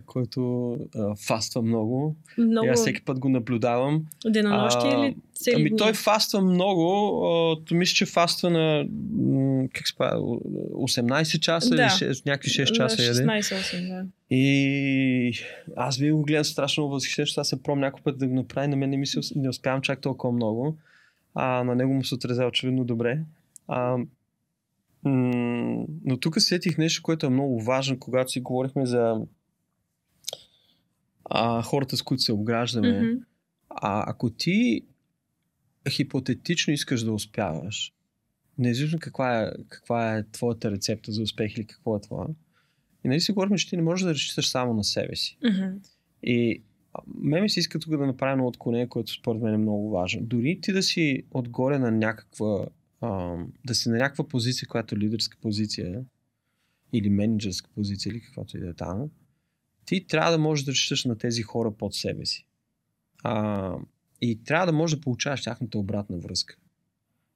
който а, фаства много. Много И аз всеки път го наблюдавам. денонощи А, или цели Ами той фаства много. А, то мисля, че фаства на как се пада, 18 часа Да. или 6, някакви 6 часа Да, яде. 16-8, да. И аз ви го гледам страшно възхищен, защото аз се пром някой път да го направи, на мен не, ми се, ус- не успявам чак толкова много. А на него му се отразява очевидно добре. А, но тук сетих нещо, което е много важно, когато си говорихме за а, хората, с които се обграждаме. Мгм. А ако ти хипотетично искаш да успяваш, независимо каква е, каква е твоята рецепта за успех или какво е това, и нали си говорим, че ти не можеш да разчиташ само на себе си. Мгм. И мен ми се иска тук да направя едно отклонение, което според мен е много важно. Дори ти да си отгоре на някаква, а, да си на някаква позиция, която е лидерска позиция, или менеджерска позиция, или каквато и да е там, ти трябва да можеш да разчиташ на тези хора под себе си. А, и трябва да можеш да получаваш тяхната обратна връзка.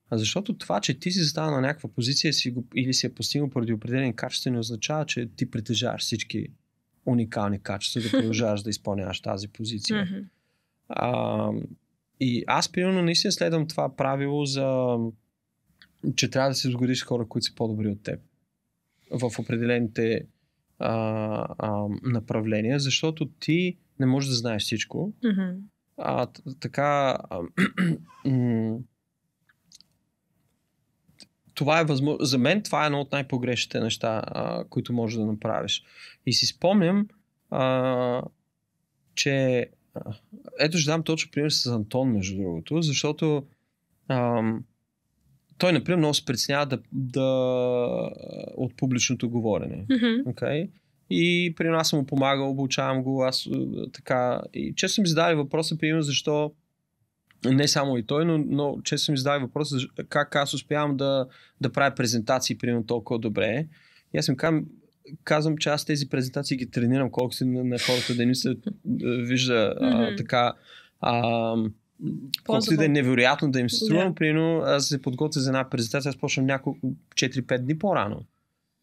А защото това, че ти си застава на някаква позиция си го, или си е постигнал поради определени качества, не означава, че ти притежаваш всички уникални качества да продължаваш да изпълняваш тази позиция. А, и аз, примерно, наистина следвам това правило за че трябва да се сгодиш с хора, които са по-добри от теб в определените а, а, направления, защото ти не можеш да знаеш всичко. Мгм. А, така. А, това е възможно. За мен това е едно от най-погрешните неща, а, които можеш да направиш. И си спомням, а, че. а, Ето ще дам точно пример с Антон, между другото, защото ам, той, например, много се притеснява да, да, от публичното говорене. Мгм. Okay? И при нас съм му помагал, обучавам го, аз така. И често ми задали въпроса, примерно, защо не само и той, но, но често ми задали въпроса как аз успявам да, да правя презентации, примерно, толкова добре. И аз им казвам, казвам, че аз тези презентации ги тренирам, колкото на, на хората да ни се вижда а, Мгм. така. А, колкото и да е невероятно да им се струва, но примерно аз се подготвя за една презентация, аз почвам няколко 4-5 дни по-рано.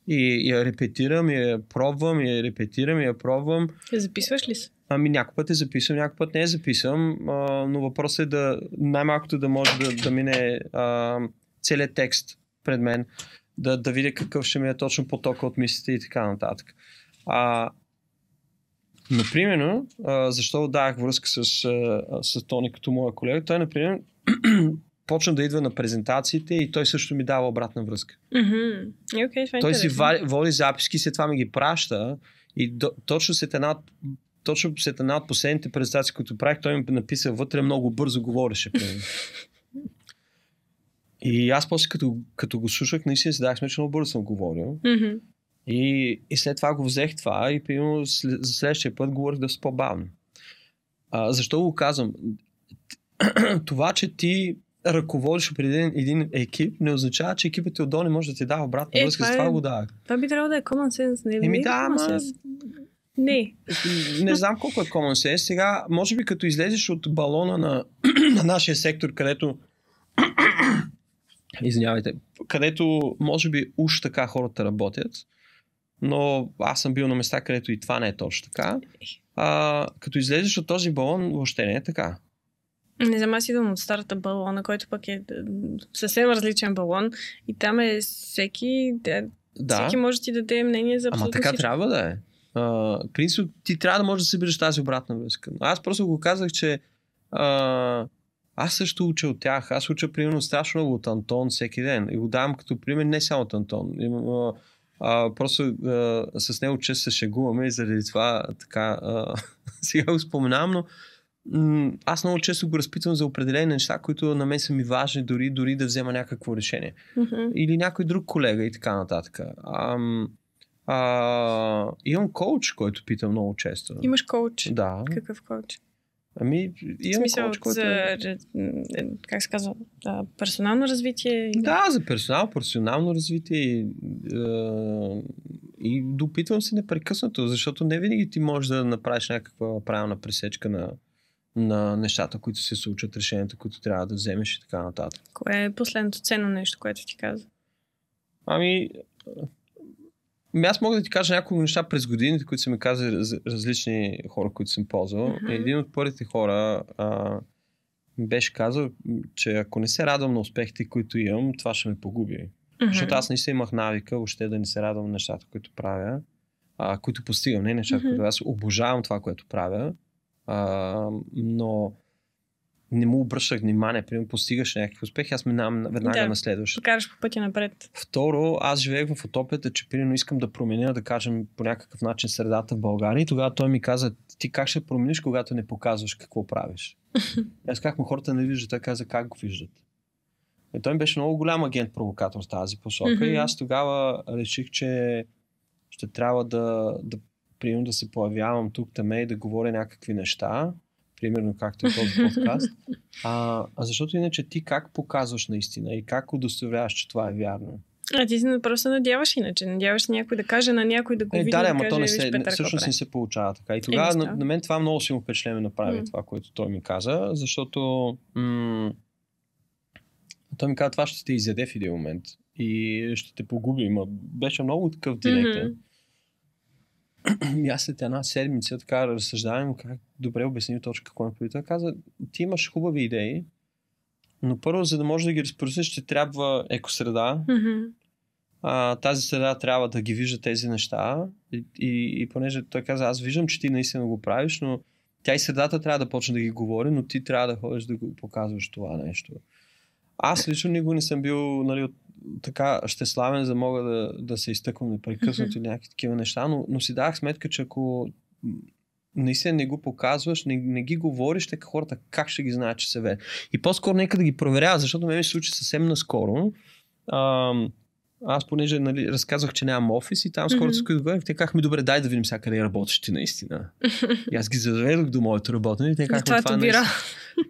И я репетирам, и я пробвам, и я репетирам, и я пробвам. Записваш ли се? Ами някой път е записвам, някой път не е записвам, а, но въпросът е да най-малкото да може да, да мине а, целият текст пред мен, да, да видя какъв ще ми е точно потока от мислите и така нататък. А, например, защо дах връзка с, с Тони като моя колега, той, например, почна да идва на презентациите и той също ми дава обратна връзка. И, окей, това е Той си вали, води записки, след това ми ги праща и до, точно след една от точно след една от последните презентации, които правих, той ми написа вътре много бързо говореше. и аз после като, като го слушах, наистина си дах сметка, много бързо съм говорил. Мгм. И, и след това го взех това и примерно за следващия път говорих да по-бавно. А, защо го казвам? това, че ти ръководиш определен един екип, не означава, че екипът ти отдолу не може да ти дава обратна Е, връзка. това С това е- го давах. Това би трябвало да е common sense, не? Еми е да, common ама. Не. не знам колко е common sense. Сега, може би като излезеш от балона на, на нашия сектор, където извинявайте, където може би уж така хората работят, но аз съм бил на места, където и това не е точно така. А, като излезеш от този балон, въобще не е така. Не знам, аз идвам от старата балона, който пък е съвсем различен балон. И там е всеки, да, Да, всеки може да ти даде мнение за ама абсолютно така всичко. трябва да е. А, принцип, ти трябва да можеш да събираш тази обратна връзка. Аз просто го казах, че а, аз също уча от тях. Аз уча примерно страшно много от Антон всеки ден. И го давам като пример не само от Антон. Имам, а, а, просто а, с него често се шегуваме и заради това така а, сега го споменавам, но м- аз много често го разпитвам за определени неща, които на мен са ми важни, дори, дори да взема някакво решение Мгм. или някой друг колега и така нататък. Ам, а, имам коуч, който пита много често. Имаш коуч. Да. Какъв коуч? Ами, имам смисъл коуч, който... за, е- как се казва, да, персонално развитие? и- Да, за персонал, професионално развитие и, е, и допитвам се непрекъснато, защото не винаги ти можеш да направиш някаква правилна пресечка на, на нещата, които се случат, решенията, които трябва да вземеш и така нататък. Кое е последното ценно нещо, което ти каза? Ами аз мога да ти кажа няколко неща през годините, които са ми казали раз, различни хора, които съм ползвал. Mm-hmm. Един от първите хора а, беше казал, че ако не се радвам на успехите, които имам, това ще ме погуби. Mm-hmm. Защото аз наистина имах навика въобще да не се радвам на нещата, които правя, а, които постигам, не нещата, mm-hmm. които аз обожавам това, което правя, а, но не му обръщах внимание, примерно постигаш някакви успехи, аз минавам веднага Да. на следващ. Караш по пътя напред. Второ, аз живеех в утопията, че примерно искам да променя, да кажем, по някакъв начин средата в България. И тогава той ми каза, ти как ще промениш, когато не показваш какво правиш? Аз как му хората не виждат, той каза как го виждат. И той ми беше много голям агент провокатор в тази посока. И аз тогава реших, че ще трябва да, да, да се появявам тук таме и да говоря някакви неща. Примерно както е този подкаст. А, а защото иначе ти как показваш наистина и как удостоверяваш, че това е вярно? А ти се просто надяваш иначе. Надяваш някой да каже на някой да го Е, види да, да, ама то не «Виж, се, не, всъщност прави». не се получава така. И тогава става. на, на, мен това много силно впечатление направи, М. това, което той ми каза, защото м- той ми каза, това ще те изяде в един момент и ще те погуби. Ма беше много такъв директен. Мгм. И аз след една седмица така разсъждавам как добре обясни точно какво. Той каза, ти имаш хубави идеи, но първо, за да можеш да ги разпространиш, ще трябва екосреда, Мгм. а, тази среда трябва да ги вижда тези неща. И, и, и понеже той каза, аз виждам, че ти наистина го правиш, но тя и средата трябва да почне да ги говори, но ти трябва да ходиш да го показваш това нещо. Аз лично никога не съм бил нали, от, така щеславен, за да мога да, да се изтъквам непрекъснато или някакви такива неща, но, но си давах сметка, че ако наистина не го показваш, не, не ги говориш, така хората как ще ги знаят, че се ве. И по-скоро нека да ги проверяват, защото ме ми се случи съвсем наскоро. Ам, аз понеже нали, разказвах, че нямам офис и там с хората, с Мгм. които говорих, те казаха ми, добре, дай да видим сега къде работиш ти наистина. И аз ги заведох до моето работене и те казаха, това е това наистина,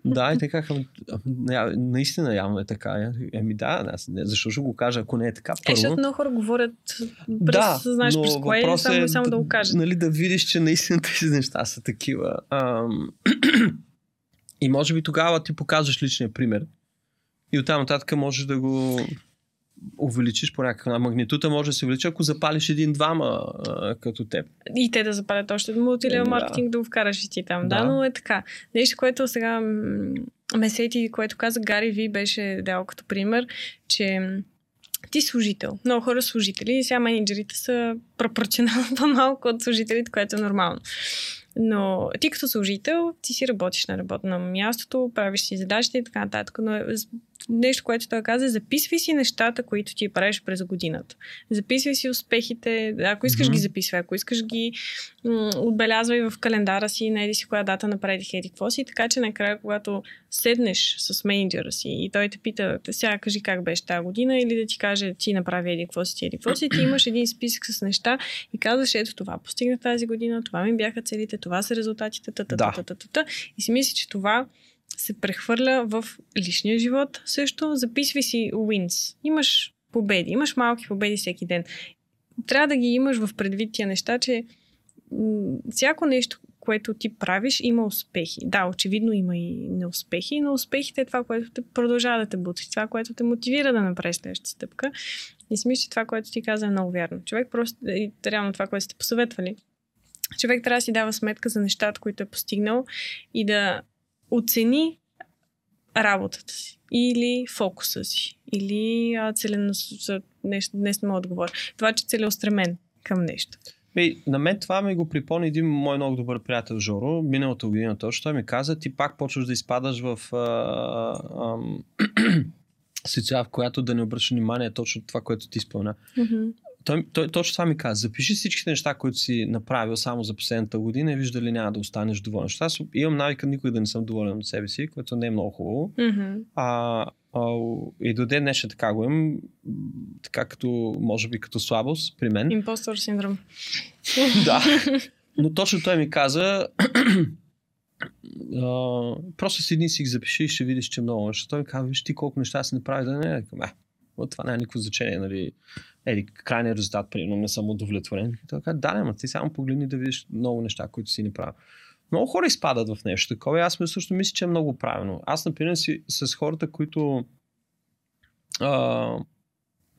да, и те казаха, «Ами, ня- наистина явно е така. Еми да, аз не, защо ще го кажа, ако не е така? Е, Първо, защото много хора говорят през, да, знаеш през кое, въпросът само, е само да го кажат. Нали, да видиш, че наистина тези неща са такива. Ам... и може би тогава ти показваш личния пример. И оттам нататък можеш да го увеличиш по някакъв начин. Магнитута може да се увеличи, ако запалиш един-двама а, като теб. И те да запалят още мултилева Еми, да. маркетинг да го вкараш и ти там. Да. Да. но е така. Нещо, което сега ме сети, което каза Гари Ви, беше дал като пример, че ти служител. Много хора служители и сега менеджерите са пропорционално по-малко от служителите, което е нормално. Но ти като служител, ти си работиш на работно мястото, правиш си задачите и така нататък. Но е нещо, което той каза, записвай си нещата, които ти правиш през годината. Записвай си успехите, ако искаш Мгм. ги записвай, ако искаш ги м- отбелязвай в календара си, найди си коя дата направих еди какво си, така че накрая, когато седнеш с менеджера си и той те пита, «Те сега кажи как беше тази година или да ти каже ти направи еди какво си, ти еди какво си, ти имаш един списък с неща и казваш, ето това постигнах тази година, това ми бяха целите, това са резултатите, та, та, Да. та, та, та, та, и си мислиш, че това се прехвърля в личния живот също. Записвай си wins. Имаш победи, имаш малки победи всеки ден. Трябва да ги имаш в предвид тия неща, че всяко нещо, което ти правиш, има успехи. Да, очевидно има и неуспехи, но успехите е това, което те продължава да те бути, това, което те мотивира да направиш следващата стъпка. И си мисля, че това, което ти каза е много вярно. Човек просто, и реално това, което сте посъветвали, човек трябва да си дава сметка за нещата, които е постигнал и да оцени работата си или фокуса си или а, целенас... нещо, днес не мога да говоря. Това, че е целеустремен към нещо. Ей, на мен това ми го припомни един мой много добър приятел Жоро, миналата година точно. Той ми каза, ти пак почваш да изпадаш в а, а, ситуация, в която да не обръщаш внимание точно това, което ти спомена. Mm-hmm. Той, той точно това ми каза. Запиши всичките неща, които си направил само за последната година и виж дали няма да останеш доволен. Защото аз имам навика никой да не съм доволен от себе си, което не е много хубаво. Mm-hmm. А, а, и до ден днешен така го имам, така като, може би като слабост при мен. Импостор синдром. да. Но точно той ми каза, а, просто седни си ги запиши и ще видиш, че много. Защото той ми каза, виж ти колко неща си направи, да не, е, от това няма никакво значение, нали. Еди, крайният резултат, примерно, не съм удовлетворен. Той каза, да, ама ти само погледни да видиш много неща, които си направил. Много хора изпадат в нещо такова и аз ме също мисля, че е много правилно. Аз, например, си, с хората, които а,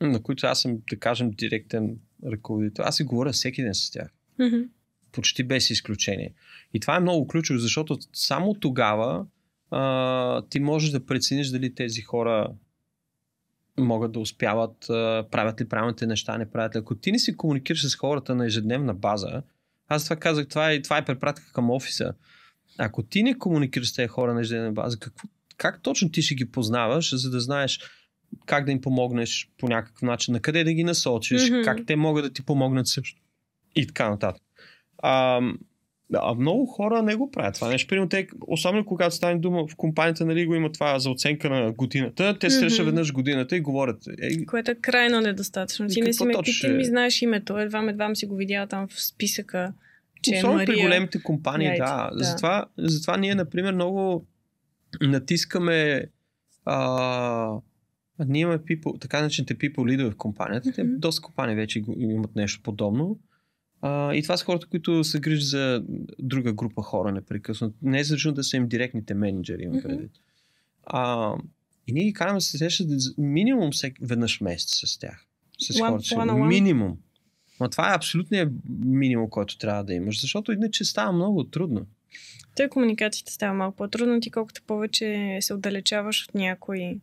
на които аз съм, да кажем, директен ръководител, аз си говоря всеки ден с тях Mm-hmm. почти без изключение. И това е много ключово, защото само тогава а, ти можеш да прецениш дали тези хора могат да успяват, правят ли правилните неща, не правят ли. Ако ти не си комуникираш с хората на ежедневна база, аз това казах, това е, това е препратка към офиса. Ако ти не комуникираш с тези хора на ежедневна база, какво, как точно ти ще ги познаваш, за да знаеш как да им помогнеш по някакъв начин, на къде да ги насочиш, mm-hmm. как те могат да ти помогнат също. И така нататък. А, а много хора не го правят това нещо. Примерно, те, особено когато стане дума в компанията, нали, го има това за оценка на годината. Те се срещат mm-hmm. веднъж годината и говорят. Е, Което е крайно недостатъчно. Ти не си ме ти ми знаеш името. Едва едва си го видял там в списъка. Че е Особено Мария... при големите компании, Яйте, да. да. Затова, затова ние, например, много натискаме а, ние имаме people, така начините people лидове в компанията. Mm-hmm. Те, доста компании вече имат нещо подобно. А, и това са хората, които се грижат за друга група хора непрекъснато. Не е защото да са им директните менеджери, имам предвид. А, и ние ги караме се срещат минимум всек, веднъж месец с тях. С one, хората. One one. Минимум. Но това е абсолютният минимум, който трябва да имаш, защото иначе става много трудно. Той комуникацията става малко по-трудно, ти колкото повече се отдалечаваш от някой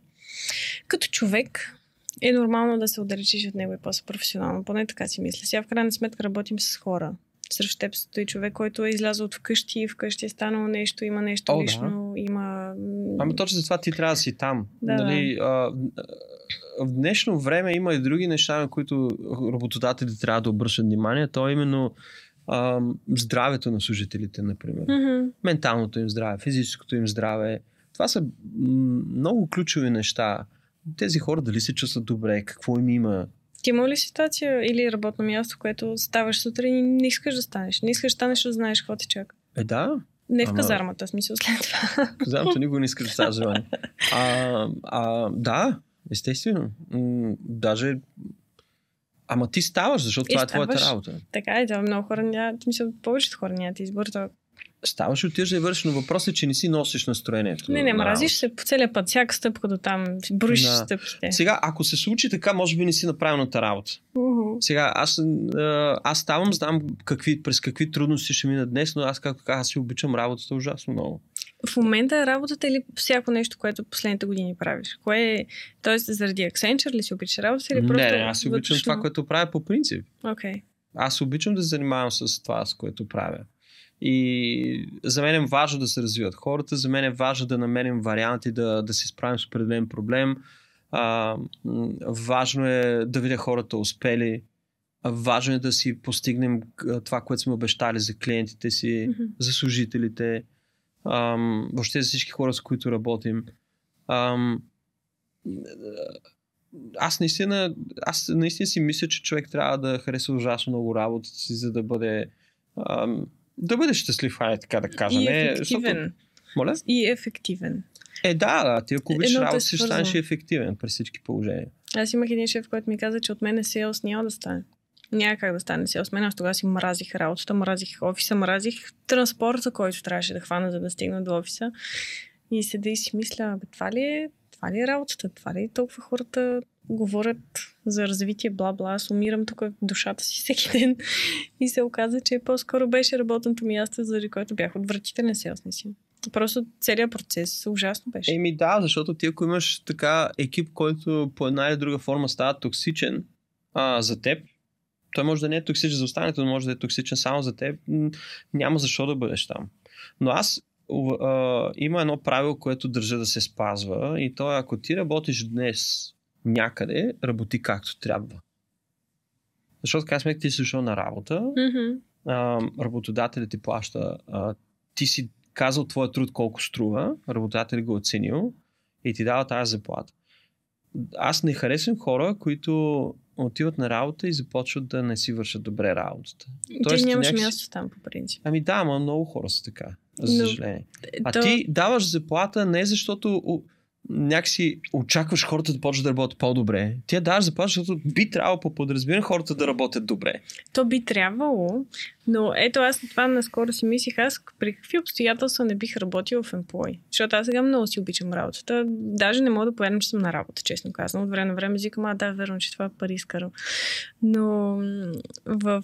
като човек, е нормално да се отдалечиш от него и после професионално. Поне така си мисля. Сега в крайна сметка работим с хора. Срещу теб стои човек, който е излязъл от вкъщи, вкъщи е станало нещо, има нещо О, лично, да. има... Ами точно за това ти трябва да си там. Да, нали, да. А, в днешно време има и други неща, на които работодатели трябва да обръщат внимание. То е именно а, здравето на служителите, например. Mm-hmm. Менталното им здраве, физическото им здраве. Това са много ключови неща тези хора дали се чувстват добре, какво им има. Ти има ли ситуация или работно място, което ставаш сутрин и не искаш да станеш? Не искаш да станеш, да знаеш какво те чака. Е, да. Не в Ама... казармата, смисъл след това. Казармата никога не иска да става желание. А, а, да, естествено. М- даже Ама ти ставаш, защото и това ставаш. е твоята работа. Така е, това много хора няма, мисля, повечето хора нямат избор. Това ставаш и отиваш да вършиш, но въпросът е, че не си носиш настроението. Не, не, мразиш се по целия път, всяка стъпка до там, броиш да. стъпките. Сега, ако се случи така, може би не си на правилната работа. Uh-huh. Сега, аз, аз ставам, знам какви, през какви трудности ще мина днес, но аз, както казах, аз си обичам работата ужасно много. В момента е работата или всяко нещо, което последните години правиш? Кое е, тоест заради Accenture ли си обичаш работа или просто... Не, не аз си обичам вътрешно... това, което правя по принцип. Okay. Аз обичам да се занимавам с това, с което правя. И за мен е важно да се развиват хората, за мен е важно да намерим варианти да, да се справим с определен проблем. А, важно е да видя хората успели. Важно е да си постигнем това, което сме обещали за клиентите си, mm-hmm. за служителите, ам, въобще за всички хора, с които работим. Ам, аз наистина, аз наистина си мисля, че човек трябва да харесва ужасно много работата си, за да бъде ам, да бъдеш щастлив, айде така да кажем. И ефективен. Защото... Моля? И ефективен. Е, да, да. Ти ако обичаш работа, ще станеш ефективен при всички положения. Аз имах един шеф, който ми каза, че от мен е селс няма да стане. Няма как да стане селс. Мен аз тогава си мразих работата, мразих офиса, мразих транспорта, който трябваше да хвана, за да стигна до офиса. И седа и си мисля, бе, това ли е, това ли е работата? Това ли е толкова хората говорят за развитие, бла-бла. Аз умирам тук в душата си всеки ден. И се оказа, че по-скоро беше работното място, заради което бях отвратителен селс, си. Просто целият процес ужасно беше. Еми да, защото ти ако имаш така екип, който по една или друга форма става токсичен а, за теб, той може да не е токсичен за останалите, но може да е токсичен само за теб, няма защо да бъдеш там. Но аз а, има едно правило, което държа да се спазва и то е ако ти работиш днес някъде, работи както трябва. Защото, как сме ти си дошъл на работа, mm-hmm. а, работодателят ти плаща, а, ти си казал твоя труд колко струва, работодателят го е оценил и ти дава тази заплата. Аз не харесвам хора, които отиват на работа и започват да не си вършат добре работата. Ти Тоест, нямаш някакси... място там, по принцип. Ами да, ама много хора са така, за съжаление. Но... А То... ти даваш заплата не защото някакси очакваш хората да почват да работят по-добре. Тя даваш заплата, защото би трябвало по подразбиране хората да работят добре. То би трябвало, но ето аз това наскоро си мислих, аз при какви обстоятелства не бих работил в Employ. Защото аз сега много си обичам работата. Даже не мога да повярвам, че съм на работа, честно казвам. От време на време викам, а да, верно, че това е пари изкарал. Но в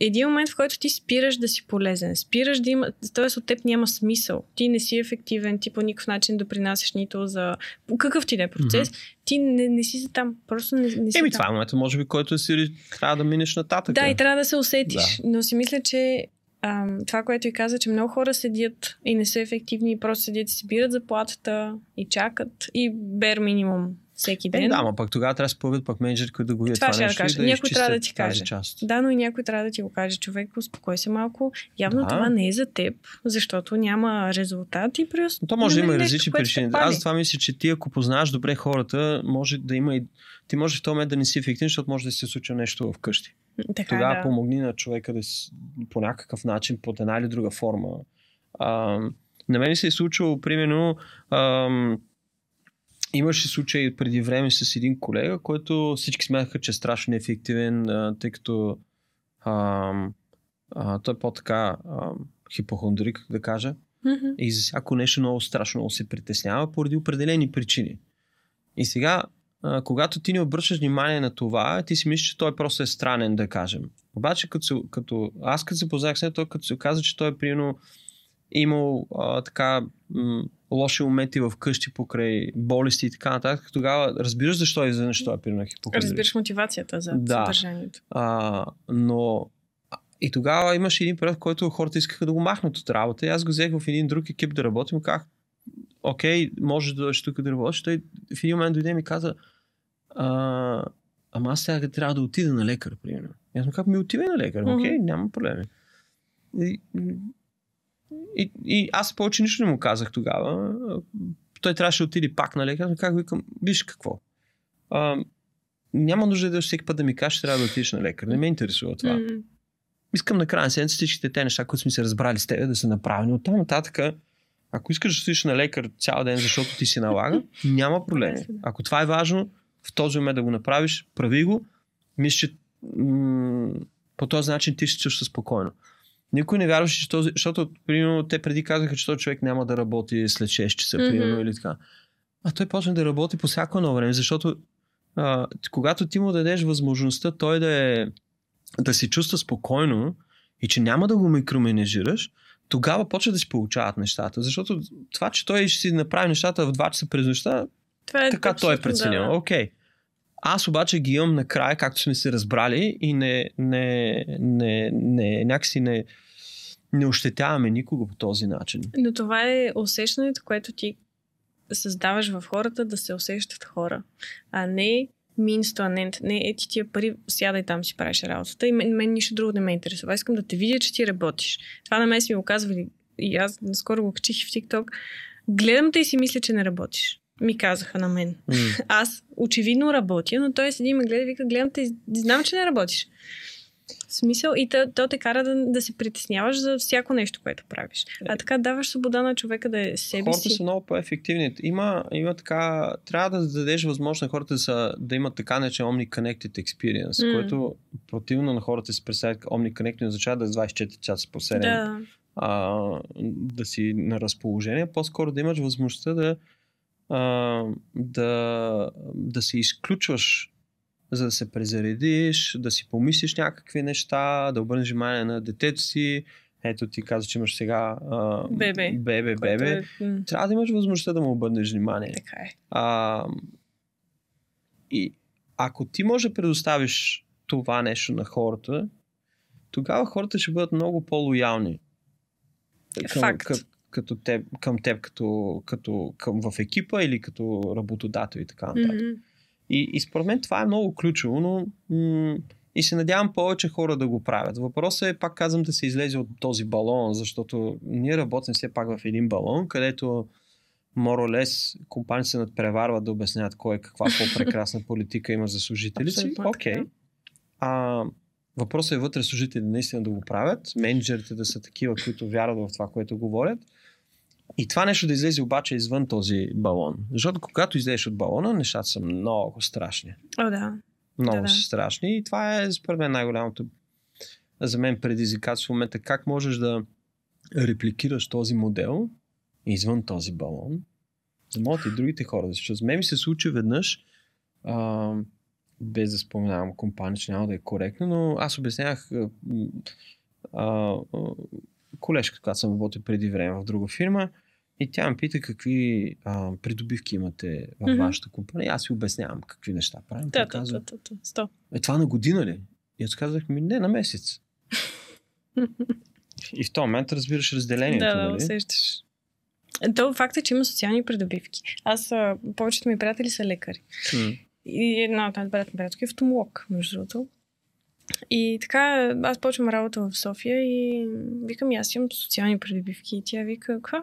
един момент, в който ти спираш да си полезен, спираш да има, т.е. от теб няма смисъл. Ти не си ефективен, ти по никакъв начин допринасяш нито за какъв ти да е процес, mm-hmm. ти не, не си за там. Просто не, не си Еми, това е момента, може би, който си трябва да минеш нататък. Да, и трябва да се усетиш. Да. Но си мисля, че ам, това, което и каза, че много хора седят и не са ефективни и просто седят и си бират заплатата и чакат и бер минимум всеки ден. Е, да, но пък тогава трябва да се появят пък менеджери, които да го видят това, това, ще нещо да кажа. да някой трябва да ти каже. част. Да, но и някой трябва да ти го каже. Човек, успокой се малко. Явно Да. това не е за теб, защото няма резултат и плюс. Но то може да има и нещо, различни причини. Аз това мисля, че ти ако познаваш добре хората, може да има и... Ти може в този момент да не си ефективен, защото може да се случи нещо вкъщи. Така, Тогава да. помогни на човека да си, по някакъв начин, под една или друга форма. А, на мен се е случило, примерно, ам, имаше случай преди време с един колега, който всички смятаха, че е страшно неефективен, а, тъй като ам, а, той е по-така хипохондрик, да кажа. Мгм. И за всяко нещо много страшно много се притеснява поради определени причини. И сега, а, когато ти не обръщаш внимание на това, ти си мислиш, че той просто е странен, да кажем. Обаче, като, се- като аз като се познах с него, той като се оказа, че той е примерно имал а, така м- лоши моменти в къщи покрай болести и така нататък, тогава разбираш защо е изведнъж той е примерно хипохондрик. Разбираш мотивацията за Да. съдържанието. А, но и тогава имаше един период, в който хората искаха да го махнат от работа. И аз го взех в един друг екип да работим. Как, окей, може да дойдеш тук да работиш. Той в един момент дойде и ми каза, а, ама аз сега трябва да отида на лекар, примерно. И аз му как ми отивай на лекар? Окей, няма проблеми. И, и, и аз повече нищо не му казах тогава. Той трябваше да отиде пак на лекар, но как викам, виж какво. А, няма нужда да всеки път да ми кажеш, трябва да отидеш на лекар. Не ме интересува това. М. Искам на края на седмицата всичките те неща, които сме се разбрали с теб, да са направени. От там нататък, ако искаш да отидеш на лекар цял ден, защото ти си налага, няма да. Ако това е важно, в този момент да го направиш, прави го. Мисля, че м- по този начин ти ще чувстваш спокойно. Никой не вярваше, че този, защото, примерно, те преди казаха, че този човек няма да работи след 6 часа, Мгм. примерно, или така. А той почна да работи по всяко едно време, защото а, когато ти му дадеш възможността той да е да се чувства спокойно и че няма да го микроменежираш, тогава почва да си получават нещата. Защото това, че той ще си направи нещата в 2 часа през нощта, Това е така той е преценил. да. Окей. Аз обаче ги имам накрая, както сме се разбрали и не, не, не, не някакси не, не ощетяваме никого по този начин. Но това е усещането, което ти създаваш в хората да се усещат хора, а не means to an end. Не, е ти тия пари, сядай там си правиш работата и мен, мен нищо друго не ме интересува. Искам да те видя, че ти работиш. Това на мен си ми го казвали и аз наскоро го качих в TikTok. Гледам те и си мисля, че не работиш. Ми казаха на мен. М. Аз очевидно работя, но той седи и ме гледа и вика, гледам те и знам, че не работиш. В смисъл и то, то те кара да, да се притесняваш за всяко нещо, което правиш. А така даваш свобода на човека да е себе Хората си. са много по-ефективни. Има, има така, трябва да дадеш възможност на хората да, са, да имат така наречен Omni-Connected Experience, М. което противно на хората си представят Omni-Connected означава да е 24 часа по 7 Да. а, да си на разположение, по-скоро да имаш възможността да, а, да, да се изключваш, за да се презаредиш, да си помислиш някакви неща, да обърнеш внимание на детето си. Ето ти каза, че имаш сега а, Бебе. бебе, бебе. Е, Трябва да имаш възможността да му обърнеш внимание. така е. А, и ако ти можеш да предоставиш това нещо на хората, тогава хората ще бъдат много по-лоялни. Към, Факт. Към, като теб, към теб като, като към, в екипа или като работодател и така нататък. Мгм. И, и според мен това е много ключово, но м- и се надявам повече хора да го правят. Въпросът е, пак казвам, да се излезе от този балон, защото ние работим все пак в един балон, където моролес компании се надпреварват да обясняват кой е каква по-прекрасна политика има за служителите си. Окей. А, въпросът е вътре служителите наистина да го правят, менеджерите да са такива, които вярват в това, което говорят. И това нещо да излезе обаче извън този балон. Защото когато излезеш от балона, нещата са много страшни. О, да. Много Да, да. са страшни. И това е според мен най-голямото за мен предизвикателство в момента. Как можеш да репликираш този модел извън този балон, за да могат и другите хора да се чувстват. Мен ми се случи веднъж, а, без да споменавам компания, че няма да е коректно, но аз обяснявах а, а, колежка, която съм работил преди време в друга фирма, и тя ме пита какви а, придобивки имате в mm-hmm. вашата компания. Аз ви обяснявам какви неща правим. Да, да, да, да, Е, това на година ли? И аз казах ми, не, на месец. и в този момент разбираш разделението. Да, да, нали? усещаш. То факт е, че има социални придобивки. Аз, а, повечето ми приятели са лекари. Mm. И една от най-добрата ми приятелка е автомолог, между другото. И така, аз почвам работа в София и викам, аз имам социални придобивки. И тя вика, какво?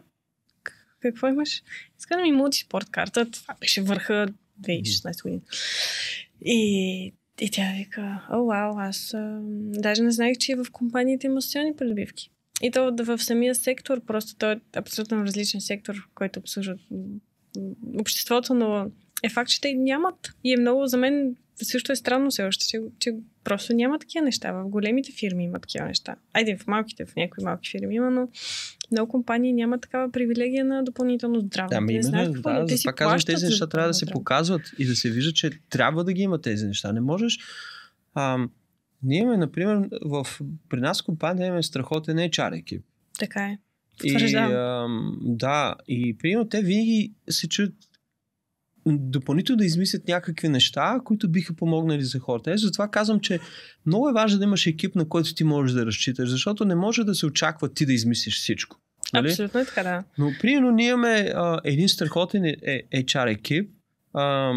Какво имаш? Иска да ми мултиспорт карта. Това беше върха 2016 година. И, и тя вика, о, вау, аз а, даже не знаех, че в компаниите има социални придобивки. И то в самия сектор, просто той е абсолютно различен сектор, който обслужва обществото, но е факт, че те нямат. И е много за мен също е странно все още, че, че просто няма такива неща. В големите фирми има такива неща. Айде, в малките, в някои малки фирми има, но много компании нямат такава привилегия на допълнително здраве. Да, ами именно, да, да, да, това казвам, тези неща трябва да се показват и да се вижда, че трябва да ги има тези неща. Не можеш... Ам, ние имаме, например, в, при нас компания имаме страхотен HR екип. Така е. И, ам, да, и примерно те винаги се чуят допълнително да измислят някакви неща, които биха помогнали за хората. Е, затова казвам, че много е важно да имаш екип, на който ти можеш да разчиташ, защото не може да се очаква ти да измислиш всичко. Нали? Абсолютно е така, да. Но, примерно, ние имаме а, един страхотен е, HR екип, а,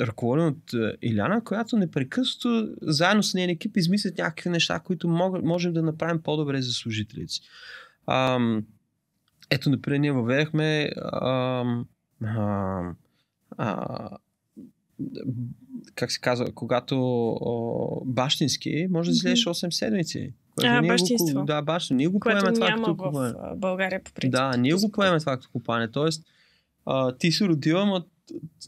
ръководен от Иляна, която непрекъснато заедно с нейния екип измислят някакви неща, които мог, можем да направим по-добре за служителите. А, ето, например, ние въведахме а, а, а, как се казва, когато о, бащински, може да излезеш 8 седмици. А, бащинство. Го, да, бащинство. Ние го поемаме това като купуване. в България по принцип. Да, ние го поемаме това като купане. Тоест, а, ти се родила, но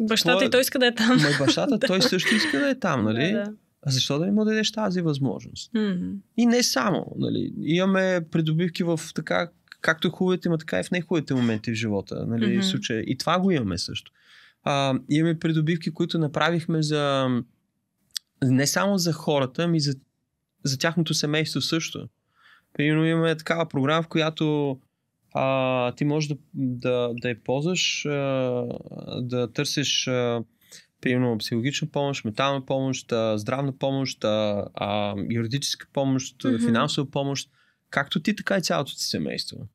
Бащата твоя... и той иска да е там. Ма бащата, той също иска да е там, нали? Да, да. А защо да не му дадеш тази възможност? Mm-hmm. И не само, нали? Имаме придобивки в така, както е хубавите, има така и в нехубавите моменти в живота, нали? Мгм. В случая. И това го имаме също. А, имаме придобивки, които направихме за не само за хората, ами за, за тяхното семейство също. Примерно имаме такава програма, в която а, ти можеш да, да, да я ползваш, а, да търсиш а, примерно психологична помощ, ментална помощ, а, здравна помощ, а, а, юридическа помощ, Мгм. финансова помощ, както ти, така и цялото ти семейство.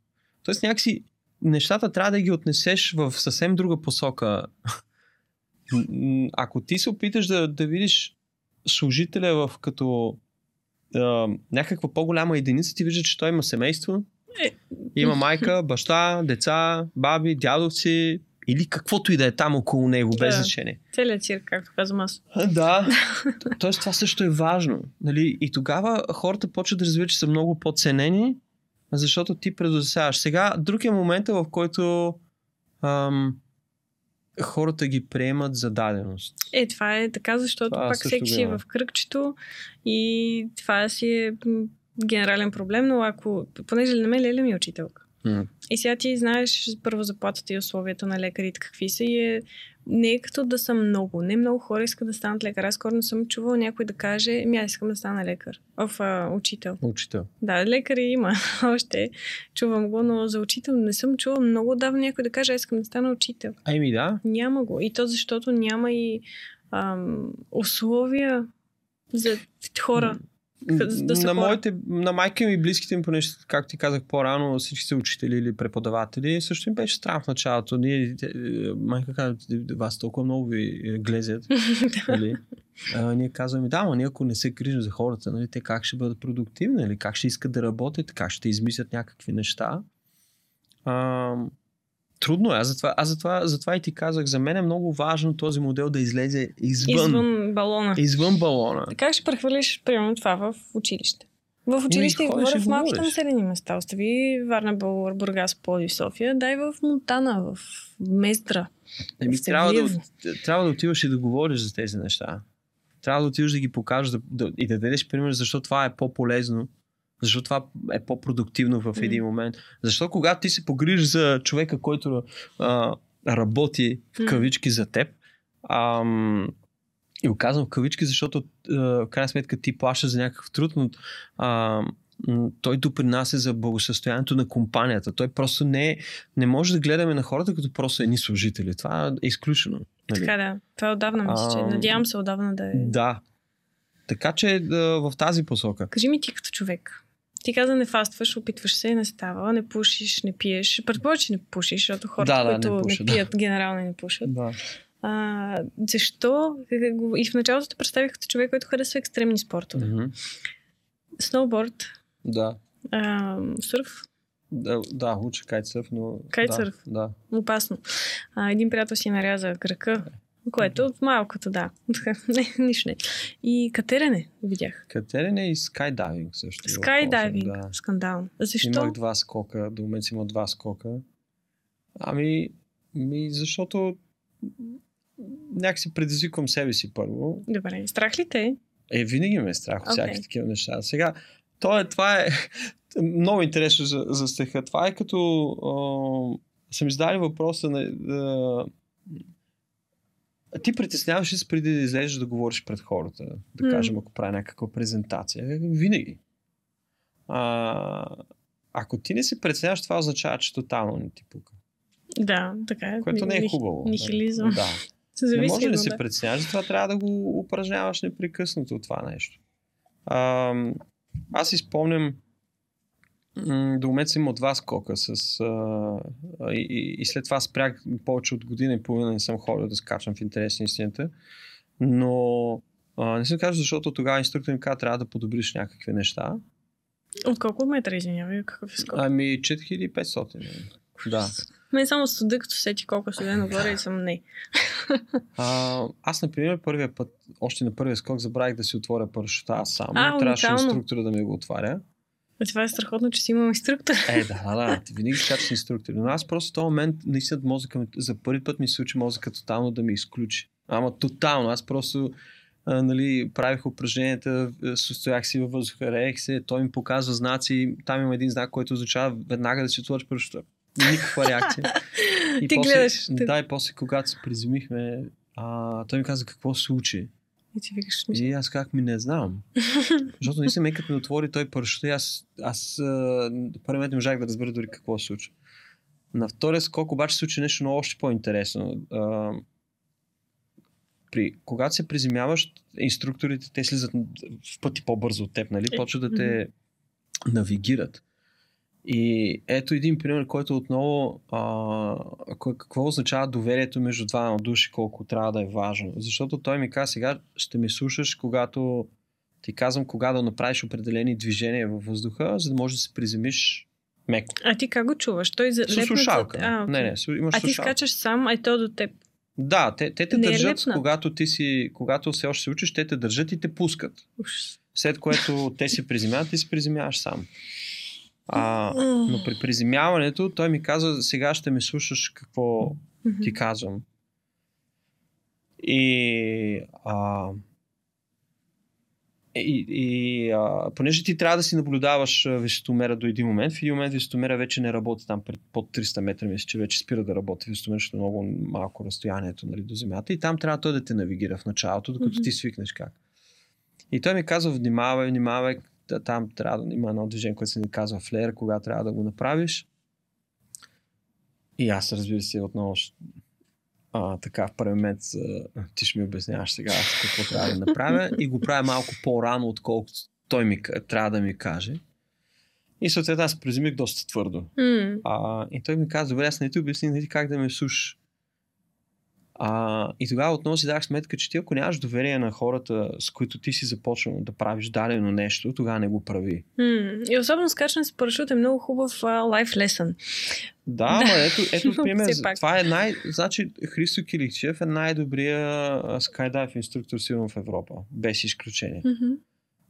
Тоест някакси нещата трябва да ги отнесеш в съвсем друга посока. Ако ти се опиташ да, да видиш служителя в като а, някаква по-голяма единица, ти виждаш, че той има семейство, Е. има майка, баща, деца, баби, дядовци или каквото и да е там около него, без Да. значение. Целият цирк, както казвам аз. Да, Т- тоест това също е важно. Нали? И тогава хората почват да разбират, че са много по-ценени, защото ти предоставяш. Сега, друг е момента, в който ам, хората ги приемат за даденост. Е, това е така, защото Това пак всеки си е в кръгчето и това си е генерален проблем, но ако, понеже на мен Леля ми е учителка. М. И сега ти знаеш първо заплатата и условията на лекарите какви са и е, не е като да са много. Не много хора искат да станат лекар. Аз скоро не съм чувала някой да каже, ми аз искам да стана лекар. Оф, а, учител. Учител. Да, лекари има още. Чувам го, но за учител не съм чувала много отдавна някой да каже, аз искам да стана учител. Ами да. Няма го. И то защото няма и ам, условия за хора. Да на, моите, на майка ми и близките ми, понеже, както ти казах по-рано, всички са учители или преподаватели, също им беше странно в началото. Ние, те- майка каза, вас толкова много ви е, глезят. нали? а, ние казваме, да, но ние ако не се грижим за хората, нали, те как ще бъдат продуктивни, нали? как ще искат да работят, как ще измислят някакви неща. А, трудно е. Аз затова, аз затова, затова и ти казах, за мен е много важно този модел да излезе извън, извън, балона. извън балона. Как ще прехвърлиш, примерно, това в училище? В училище ходиш говоря в малките населени места. Остави Варна, Бургас, Пловдив, София. Дай в Монтана, в Мездра. Еми, трябва, да, трябва да отиваш и да говориш за тези неща. Трябва да отиваш да ги покажеш да, да, и да дадеш пример, защо това е по-полезно, защо това е по-продуктивно в един момент. Защо когато ти се погрижиш за човека, който а, работи в кавички за теб, ам, И го казвам в кавички, защото в крайна сметка ти плащаш за някакъв труд, но а, той допринася за благосъстоянието на компанията. Той просто не, не може да гледаме на хората като просто едни служители. Това е изключено. Нали? Така да. Това е отдавна мисля, че. Надявам се отдавна да е. Да. Така че да, в тази посока. Кажи ми ти като човек. Ти каза не фастваш, опитваш се, не става, не пушиш, не пиеш. Предположа, че не пушиш, защото хората, да, да, които не, пуша, не пият, да. генерално не пушат. Да. А, защо? И в началото те представих като човек, който харесва екстремни спортове. Mm-hmm. Сноуборд. Да. А, сурф. Да, да, уча кайтсърф, но... Кайтсърф? Да. да. Опасно. А, един приятел си наряза кръка, което от малкото, да. не, нищо не. И катерене видях. Катерене и скайдайвинг също. Скайдайвинг, да. скандално. Защо? Имах два скока, до момента има два скока. Ами, ми, защото някакси предизвиквам себе си първо. Добре, страх ли те? Е, винаги ме е страх от okay. всякакви такива неща. Сега, то е, това е много интересно за, за стеха. Това е като а, съм издали въпроса на, да, ти притесняваш се преди да излезеш да говориш пред хората? Да mm. кажем, ако прави някаква презентация. Винаги. А, ако ти не се притесняваш, това означава, че тотално не ти пука. Да, така е. Което не е хубаво. Нихилизъм. Да. Зависи, не може да се притесняваш, това трябва да го упражняваш непрекъснато това нещо. А, аз си спомням до момента съм имал два скока с, а, и, и, след това спрях повече от година и половина не съм ходил да скачам в интерес на истината. Но а, не съм кажа, защото тогава инструктор ми каза, трябва да подобриш някакви неща. От колко метра, извинявай, какъв е скок? Ами 4500. Да. Мен само студа, като сети колко седе нагоре и съм не. а, аз, например, първия път, още на първия скок, забравих да си отворя парашута аз само. А, Трябваше инструктора да ми го отваря. А това е страхотно, че си имам инструктор. Е, да, да. Ти винаги скачаш инструктор. Но аз просто в този момент, наистина, мозъка ми, за първи път ми се учи мозъка тотално да ми изключи. Ама тотално. Аз просто а, нали, правих упражненията, състоях си във въздуха, реех се, той ми показва знаци. Там има един знак, който означава веднага да си отвориш пръщата. Никаква реакция. И Ти после, гледаш. Да, и после, когато се приземихме, а, той ми каза какво се случи. И ти викаш, И аз как ми не знам. Защото наистина, като ми отвори той парашута, аз, аз първият не можах да разбера дори какво се случва. На втория скок обаче се случи нещо много още по-интересно. А, при, когато се приземяваш, инструкторите те слизат в пъти по-бързо от теб, нали? Е, Почват да те навигират. И ето един пример, който отново а, какво означава доверието между двама души, колко трябва да е важно. Защото той ми каза сега ще ме слушаш, когато ти казвам кога да направиш определени движения във въздуха, за да можеш да се приземиш меко. А ти как го чуваш? Той за С слушалка. А, okay. Не, не, имаш а ти скачаш сам, а то до теб. Да, те, те те не е държат, е когато ти си, когато все още се учиш, те те държат и те пускат. Уш. След което те се приземяват, ти се приземяваш сам. А, но при приземяването той ми каза, сега ще ме слушаш какво ти казвам. И, а, и, и а, понеже ти трябва да си наблюдаваш висотомера до един момент, в един момент висотомера вече не работи там пред, под 300 метра, мисля, че вече спира да работи висотомера, защото е много малко разстоянието нали, до земята и там трябва той да те навигира в началото, докато mm-hmm. ти свикнеш как. И той ми казва, внимавай, внимавай, там трябва да има едно движение, което се ни казва флер, кога трябва да го направиш. И аз, разбира се, отново а, така в първи момент ти ще ми обясняваш сега какво трябва да направя и го правя малко по-рано, отколкото той ми трябва да ми каже. И съответно аз презимих доста твърдо. Mm. А, и той ми каза, добре, аз не ти обясни нали, как да ме слушаш. А, и тогава отново си дах сметка, че ти ако нямаш доверие на хората, с които ти си започнал да правиш дадено нещо, тогава не го прави. Mm. И особено скачане с парашут е много хубав лайф uh, лесън. Да, ама ето, ето пример. това е най... Значи Христо Киликчев е най-добрия скайдайв инструктор сигурно в Европа. Без изключение. Mm-hmm.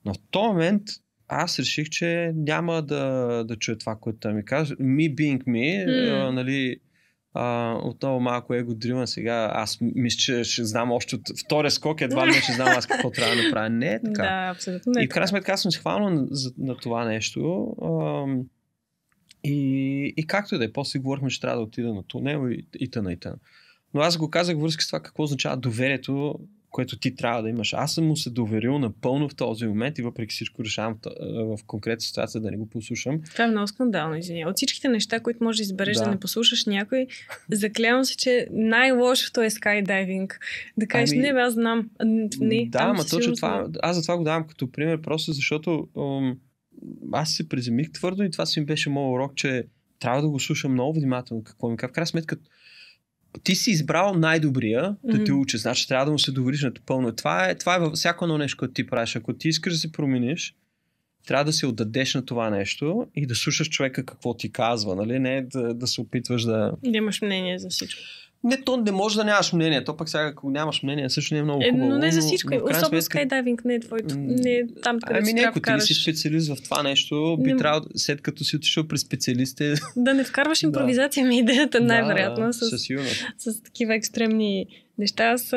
Но в този момент аз реших, че няма да, да чуя това, което ми каже. Me being me, mm. а, нали, а, отново малко его дрима сега. Аз мисля, че ще знам още от втория скок, едва ли ще знам аз какво трябва да направя. Не е така. Да, абсолютно не И в крайна сметка аз съм се хванал на, на това нещо. А, и, и както и да е, после говорихме, че трябва да отида на тунел и, и тъна и тъна. Но аз го казах връзка с това какво означава доверието, което ти трябва да имаш. Аз съм му се доверил напълно в този момент и въпреки всичко решавам в, в конкретна ситуация да не го послушам. Това е много скандално, извиня. От всичките неща, които можеш да избереш да, да не послушаш някой, заклявам се, че най-лошото е скайдайвинг. Да кажеш, ами, не, аз знам. Не, да, ама точно това, аз за това го давам като пример, просто защото ум, аз се приземих твърдо и това си ми беше моят урок, че трябва да го слушам много внимателно какво ми казва. В крайна сметка, ти си избрал най-добрия mm-hmm. да те учи, значи трябва да му се довериш на пълно. Това е, това е във всяко едно нещо, което ти правиш. Ако ти искаш да се промениш, трябва да се отдадеш на това нещо и да слушаш човека какво ти казва, нали? Не да, да се опитваш да... Да имаш мнение за всичко. Не, то не може да нямаш мнение. То пък сега, ако нямаш мнение, също не е много хубаво. Е, но не за всичко. Но, но Особено сметка... скайдайвинг не е твоето. Не е там, където ами не, ако ти си специалист в това нещо, би не... трябвало, след като си отишъл при специалисти... Да не вкарваш импровизация ми идеята, най-вероятно. Да, с, с, с такива екстремни неща. Аз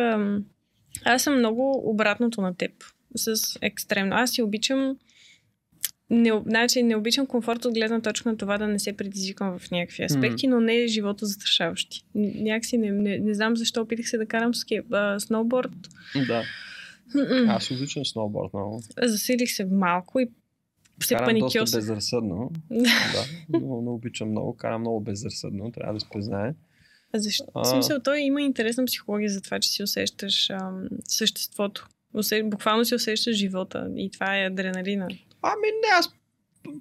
аз съм много обратното на теб. С екстремно. Аз си обичам не, значи, не обичам комфорт от гледна точка на това да не се предизвикам в някакви аспекти, mm. но не е живото застрашаващи. Някакси не, не, не знам защо опитах се да карам скейп, а, сноуборд. Да. Mm-mm. Аз обичам сноуборд много. Засилих се малко и се карам паникьосах. доста безразсъдно. да, но не обичам много. Карам много безразсъдно, трябва да се признае. Защо? А... В смисъл, той има интересна психология за това, че си усещаш ам, съществото. Усе... Буквално си усещаш живота и това е адреналина. Ами не, аз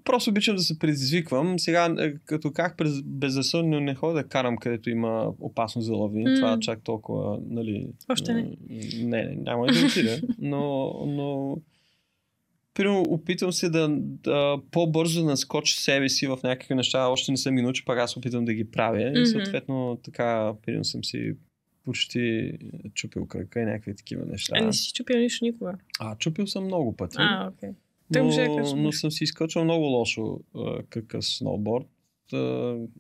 просто обичам да се предизвиквам. Сега, е, като как през безразсъдно не ходя да карам, където има опасност за лови. Mm. Това чак толкова, нали... Още не. Не, не няма да отида. Но, но Примерно, опитвам се да, да по-бързо да наскоча себе си в някакви неща. Още не съм ги научил, пак аз опитвам да ги правя. Mm-hmm. И съответно, така, примерно съм си почти чупил кръка и някакви такива неща. А не си чупил нищо никога? А, чупил съм много пъти. А, окей. Okay. Но, но съм си изкочил много лошо какъв сноуборд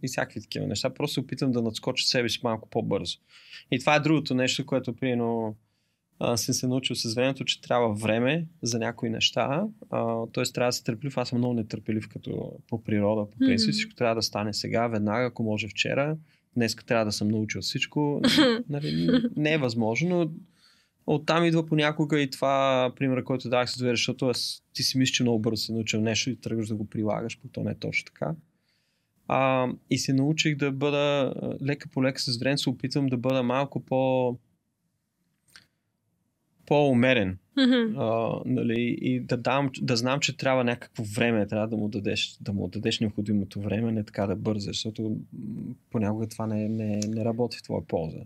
и всякакви такива неща. Просто опитам да надскоча себе си малко по-бързо. И това е другото нещо, което приено съм се научил с времето, че трябва време за някои неща. Тоест трябва да се търпелив. Аз съм много нетърпелив като по природа. По принцип mm-hmm. всичко трябва да стане сега, веднага, ако може вчера. Днес трябва да съм научил всичко. нали, не е възможно, но Оттам идва понякога и това пример, който дах с доверие, защото ти си мислиш, че много бързо се научил нещо и тръгваш да го прилагаш, пък то не е точно така. А, и се научих да бъда лека по лека с време, се опитвам да бъда малко по по-умерен. Mm-hmm. А, нали, и да, дам, да знам, че трябва някакво време, трябва да му дадеш, да му дадеш необходимото време, не така да бързаш, защото понякога това не, не, не работи в твоя полза.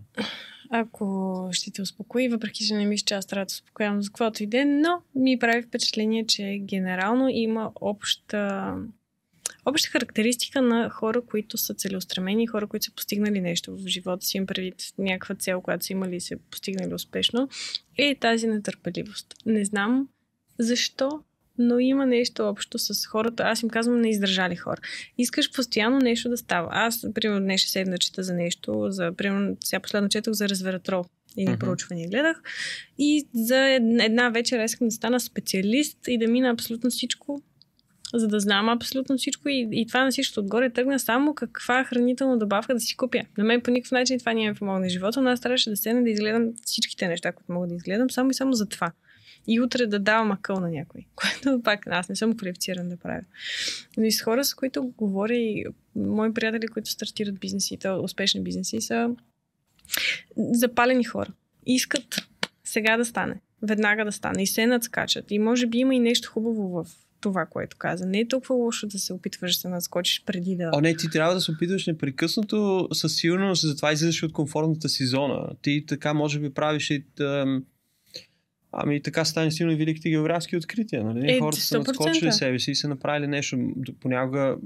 Ако ще те успокои, въпреки че не мисля, че аз трябва да успокоявам за каквото и ден, но ми прави впечатление, че генерално има обща обща характеристика на хора, които са целеустремени, хора, които са постигнали нещо в живота си, им предвид някаква цел, която са имали и са постигнали успешно, е тази нетърпеливост. Не знам защо, но има нещо общо с хората. Аз им казвам неиздържали хора. Искаш постоянно нещо да става. Аз, примерно, днес ще седна чета за нещо, за, примерно, сега последно четох за резвератрол и на uh-huh. проучване гледах. И за една вечер искам да стана специалист и да мина абсолютно всичко, за да знам абсолютно всичко и, и това на всичко отгоре тръгна само каква хранителна добавка да си купя. На мен по никакъв начин това няма помогне живота, но аз трябваше да седна да изгледам всичките неща, които мога да изгледам, само и само за това. И утре да давам акъл на някой, което пак аз не съм квалифициран да правя. Но и с хора, с които говоря и мои приятели, които стартират бизнеси, то успешни бизнеси, са запалени хора. Искат сега да стане, веднага да стане и се надскачат. И може би има и нещо хубаво в това, което каза. Не е толкова лошо да се опитваш да се наскочиш преди да... О, не, ти трябва да се опитваш непрекъснато, със сигурност, затова излизаш от комфортната си зона. Ти така може би правиш и... Тъм... Ами така стане силно и великите географски открития. Нали? Е, Хората са надскочили себе си и са направили нещо понякога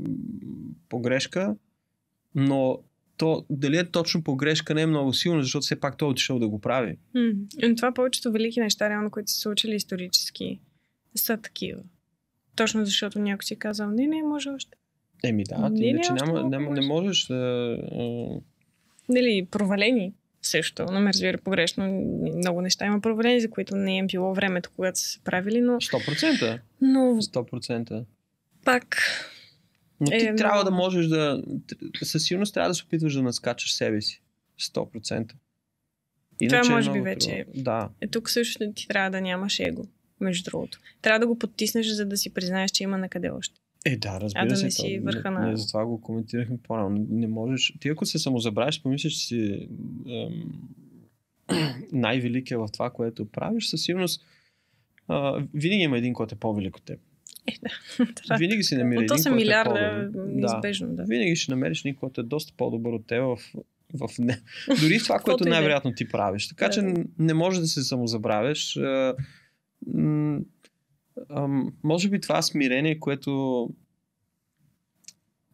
погрешка, но то дали е точно погрешка не е много силно, защото все пак той е отишъл да го прави. Mm. Това повечето велики неща, реално, които са случили исторически, са такива. Точно защото някой си казал, не, не, може още. Еми да, ти не, иначе не, няма, няма, не можеш да... Нали, провалени също, но ме разбира погрешно. Много неща има провалени, за които не е било времето, когато са се правили, но... 100%. Но... 100%. Пак... Но ти е, трябва много... да можеш да... Със сигурност трябва да се опитваш да наскачаш себе си. 100%. Това Иначе е може би вече трудно. Да. Е, тук също ти трябва да нямаш его, между другото. Трябва да го потиснеш, за да си признаеш, че има накъде още. Е, да, разбира А да се. не то- си върха не, на- не, затова го коментирахме по-рано. Не, можеш. Ти ако се самозабравиш, помислиш, че си ем, най-великия в това, което правиш, със сигурност а, винаги има един, който е по-велик от теб. Е, да. Това- Винаги си намира Но то един, са е милиарда, по-добър. неизбежно, да. Винаги ще намериш един, който е доста по-добър от теб в, в не, дори в това, което да е. най-вероятно ти правиш. Така Да, че да. не може да се самозабравяш. А, м, ам, може би това смирение, което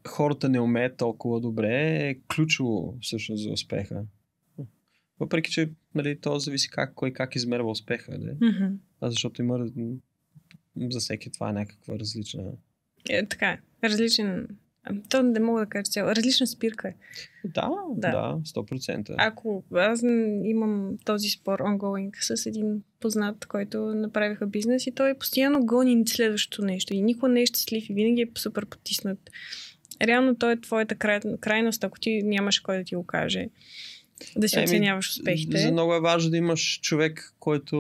хората не умеят толкова добре, е ключово всъщност за успеха. Въпреки, че нали, то зависи как, кой как измерва успеха. Да? Мгм. А защото има за всеки това е някаква различна. Е, така е. Различен... а, То не мога да кажа цяло. Различна спирка е. Да, Да. да, 100%. Ако аз имам този спор ongoing с един познат, който направиха бизнес и той постоянно гони следващото нещо и никога не е щастлив и винаги е супер потиснат. Реално той е твоята край, крайност, ако ти нямаш кой да ти го каже. Да си Еми, оценяваш успехите. За много е важно да имаш човек, който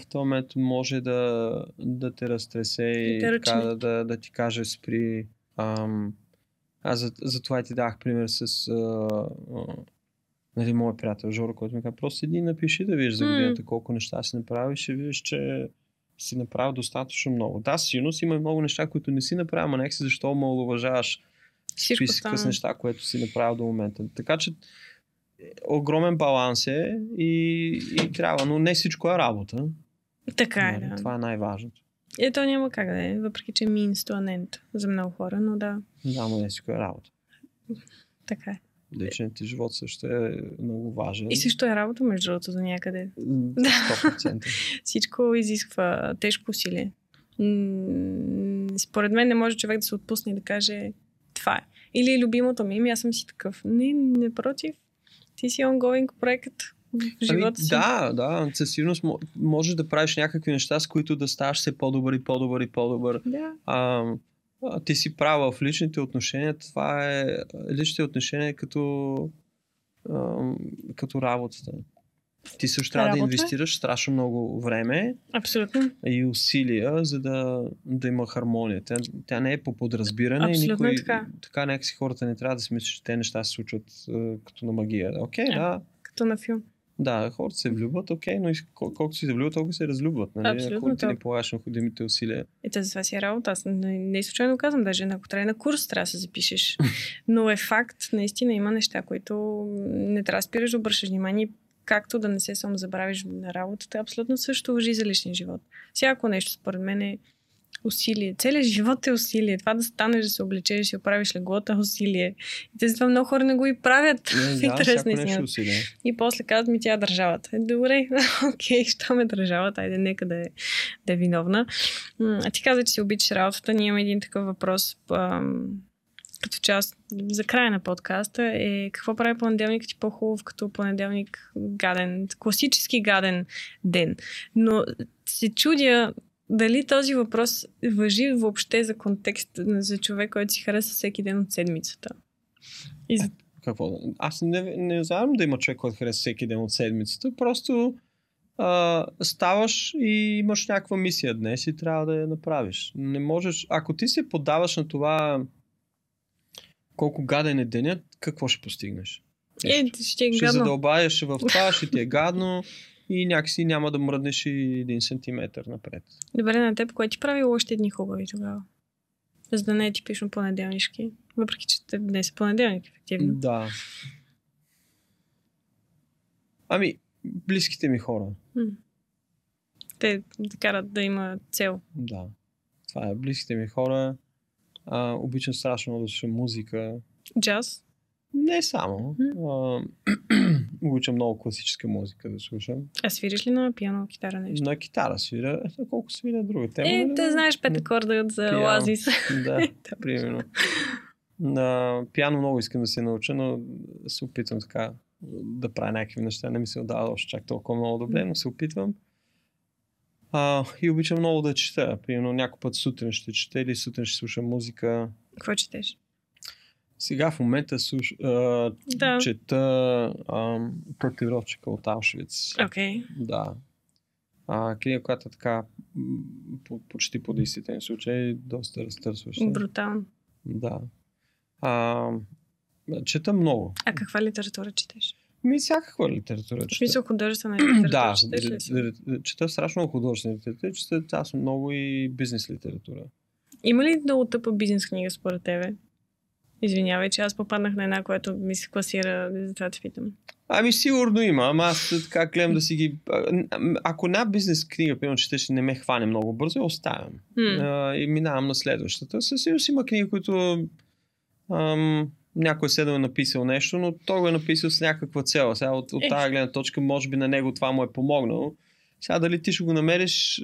в този момент може да, да те разтресе и така, ръчне. да, да, да ти каже спри. Ам, аз за, за това ти дах пример с а, а, нали, моят приятел Жоро, който ми каза, просто седи и напиши да видиш за годината колко неща си направил и ще видиш, че си направил достатъчно много. Да, сигурно си има и много неща, които не си направил, ама нека си защо омалуважаваш Всичко списъка с неща, което си направил до момента. Така че е, огромен баланс е и, и трябва, но не всичко е работа. Така е, Нали, да. Това е най-важното. Ето няма как да е, въпреки че е an end за много хора, но да, Да, но не всичко е работа. така е. Личният ти живот също е много важен. И също е работа, между другото, до някъде. М, 100%. Всичко изисква тежко усилие. Според мен не може човек да се отпусне и да каже това е. Или любимото ми, ами аз съм си такъв. Не, напротив. Ти си ongoing проект в живота Ами, си. да, да, със сигурност мо- можеш да правиш някакви неща, с които да ставаш все по-добър и по-добър и по-добър. да. А, ти си права в личните отношения. Това е личните отношения като, а, като работата. Ти също трябва да инвестираш страшно много време Абсолютно. и усилия, за да, да има хармония. Тя, тя не е по подразбиране. Абсолютно и е никой, така. така някакси хората не трябва да си мислят, че те неща се случват а, като на магия. Окей, Е. да. Като на филм. Да, хората се влюбват, окей, но и кол- колкото се влюбват, толкова се разлюбват. Нали? Абсолютно, Ако ти не полагаш необходимите усилия. Ето за това си е работа. Аз не, не случайно казвам, даже ако трябва на курс, трябва да се запишеш. Но е факт, наистина има неща, които не трябва да спираш да обръщаш внимание, както да не се само забравиш на работата. Абсолютно също въжи за личния живот. Всяко нещо, според мен, е усилие. Целият живот е усилие. Това да станеш, да се облечеш, да си оправиш леглото е усилие. И те затова много хора не го и правят Не, в да, интерес всяко на е. И после казват ми, тя е държавата. Е, добре, окей, що ме държавата, айде, нека да е, да е виновна. А ти каза, че си обичаш работата. Ние имаме един такъв въпрос ам, като част за края на подкаста е какво прави понеделник ти по-хубав като понеделник гаден, класически гаден ден. Но се чудя дали този въпрос въжи въобще за контекст за човек, който си харесва всеки ден от седмицата. И за Какво? Аз не, не знам да има човек, който харесва всеки ден от седмицата. Просто а, ставаш и имаш някаква мисия днес и трябва да я направиш. Не можеш. Ако ти се подаваш на това колко гаден е денят, какво ще постигнеш? Е, ще е ще гадно. задълбаеш в това, ще ти е гадно и някакси няма да мръднеш и един сантиметър напред. Добре, на теб, кое ти прави още дни хубави тогава? За да не е типично понеделнишки. Въпреки, че днес е понеделник, ефективно. Да. Ами, близките ми хора. М. Те да карат да има цел. Да. Това е близките ми хора. А, обичам страшно да слушам музика. Джаз. Не само. А, обичам много класическа музика да слушам. А свириш ли на пиано, китара нещо? На китара свиря. Ето колко свиря друга тема. Е, нали? те знаеш пет акорда за пиано. Да, примерно. На пиано много искам да се науча, но се опитвам така да правя някакви неща. Не ми се отдава още чак толкова много добре, но се опитвам. А, и обичам много да чета. Примерно някой път сутрин ще чета или сутрин ще слушам музика. Какво четеш? Сега в момента слуш, а, Да. чета а, от Аушвиц. Окей. Да. А, книга, която е така по, почти по действителен случай, доста разтърсваща. Брутално. Да. А, чета много. А каква литература четеш? Ми всякаква литература В смисъл художествена литература Да, четеш ли чета страшно художествена литература, чета аз много и бизнес литература. Има ли много тъпа бизнес книга според тебе? Извинявай, че аз попаднах на една, която ми се класира, затова те питам. Ами сигурно има, ама аз така гледам да си ги... Ако една бизнес книга, примерно, четеш и не ме хване много бързо, я оставям. А, и минавам на следващата. Със сигурност има книги, които ам, някой е седал и написал нещо, но той го е написал с някаква цел. Сега от, от Ех. тази гледна точка, може би на него това му е помогнало. Сега дали ти ще го намериш,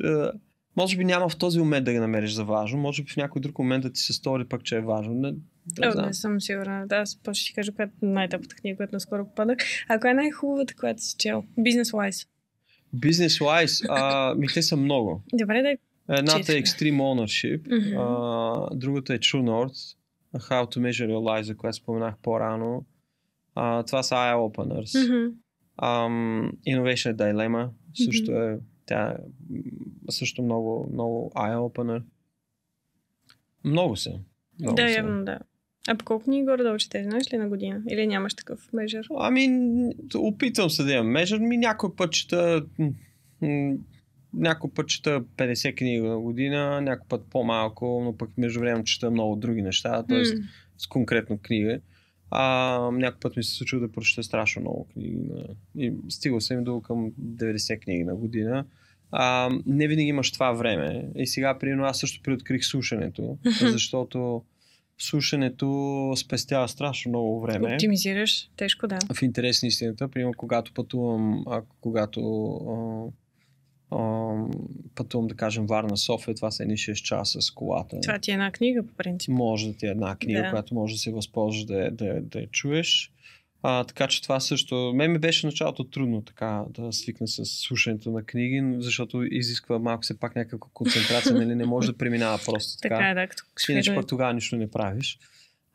може би няма в този момент да го намериш за важно, може би в някой друг момент да ти се стори пък, че е важно. Не, знам. не съм сигурна. Да, аз после ще кажа, която е най-тъпата книга, която наскоро попадах. А коя е най-хубавата, която си чел? Business Wise. Business wise, а, ми те са много. Добре, да. Едната е. Extreme Ownership, Мгм. а, другата е True North, How to Measure Your Life, за която споменах по-рано. А, това са Eye Openers. Мгм. Ам, Innovation Dilemma също е тя е също много, много Eye Opener. Много са. Много Да, явно да. А по колко книги горе да четеш, знаеш ли на година? Или нямаш такъв межер? Ами, опитвам се да имам межър. Ми някой път чета някой път чета 50 книги на година, някой път по-малко, но пък между време чета много други неща, т.е. М. с конкретно книга. А, някой път ми се случва да прочета страшно много книги. На... И стигал съм до към 90 книги на година. А, не винаги имаш това време. И сега, примерно, аз също приоткрих слушането, защото слушането спестява страшно много време. Оптимизираш. Тежко, да. В интерес на истината, примерно, когато пътувам, а, когато а, а, пътувам, да кажем, Варна, София, това са едни 6 часа с колата. Това ти е една книга, по принцип. Може да ти е една книга, Да. която може да се възползваш да, да, да я чуеш. А, така че това също. Мен ми беше началото трудно така да свикна с слушането на книги, защото изисква малко все пак някаква концентрация, нали не може да преминава просто така. Така е, да, като Иначе пък тогава нищо не правиш.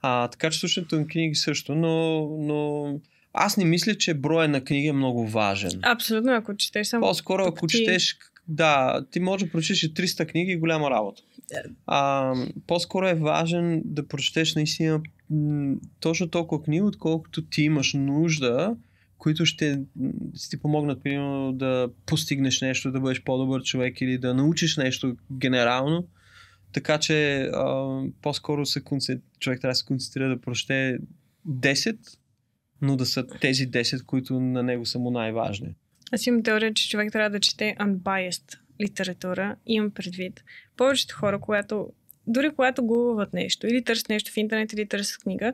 А, така че слушането на книги също, но, но аз не мисля, че броя на книги е много важен. Абсолютно, ако четеш само... По-скоро, ако ти- четеш, да, ти може да прочетеш и 300 книги и голяма работа. А, по-скоро е важен да прочетеш наистина точно толкова книги, отколкото ти имаш нужда, които ще ти помогнат, примерно, да постигнеш нещо, да бъдеш по-добър човек или да научиш нещо генерално. Така че а, по-скоро се концентр... човек трябва да се концентрира да прочете 10, но да са тези 10, които на него са му най-важни. Аз имам теория, че човек трябва да чете unbiased литература. Имам предвид. Повечето хора, когато, дори когато гугълват нещо, или търсят нещо в интернет, или търсят книга,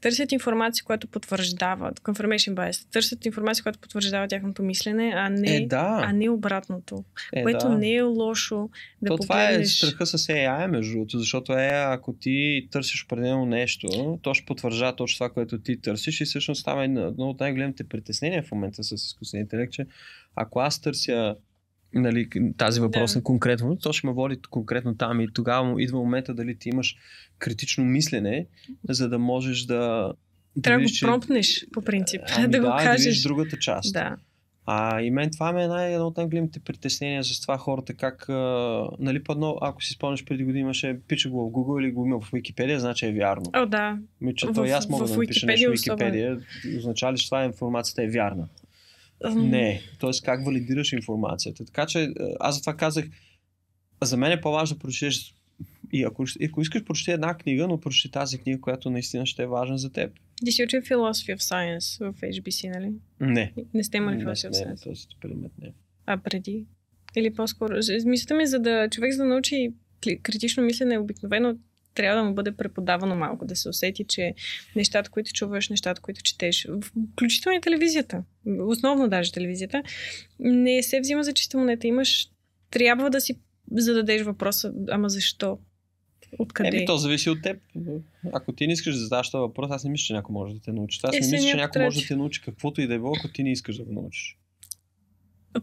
търсят информация, която потвърждава, confirmation bias, търсят информация, която потвърждава тяхното мислене, а не, Е, да. а не обратното. Е, което да. не е лошо да То това е погледнеш. страха с AI, между другото, защото е, ако ти търсиш определено нещо, то ще потвърждава точно това, което ти търсиш и всъщност става едно от най-големите притеснения в момента с изкуствения интелект, че ако аз търся нали, тази въпрос Да. на конкретно, то ще ме води конкретно там и тогава идва момента дали ти имаш критично мислене, за да можеш да... Трябва да видиш, го промпнеш, по принцип. Ами да го да, да кажеш. видиш другата част. Да. А и мен това ми е най- едно от най-големите притеснения за това хората, как, а, нали, по-едно, ако си спомняш преди години имаше, пише го в Google или го има в Wikipedia, значи е вярно. О, да. Ми, че в- то и аз мога в да напиша нещо в Wikipedia, означава ли, че това информацията е вярна? Не. Тоест как валидираш информацията. Така че а, аз затова казах, за мен е по-важно да прочетеш и ако, и ако искаш прочети една книга, но прочети тази книга, която наистина ще е важна за теб. Ти си учил Philosophy of Science в HBC, нали? Не. Не сте имали Philosophy of не, не, Science. този предмет не. А преди? Или по-скоро? Мисълта ми, за да човек за да научи критично мислене, обикновено трябва да му бъде преподавано малко, да се усети, че нещата, които чуваш, нещата, които четеш, включително и телевизията, основно даже телевизията, не се взима за чиста монета. Имаш, трябва да си зададеш въпроса, ама защо? Откъде? Еми, то зависи от теб. Ако ти не искаш да задаш този въпрос, аз не мисля, че някой може да те научи. Аз Е, не сега мисля, че някой може да те научи каквото и да е било, ако ти не искаш да го научиш.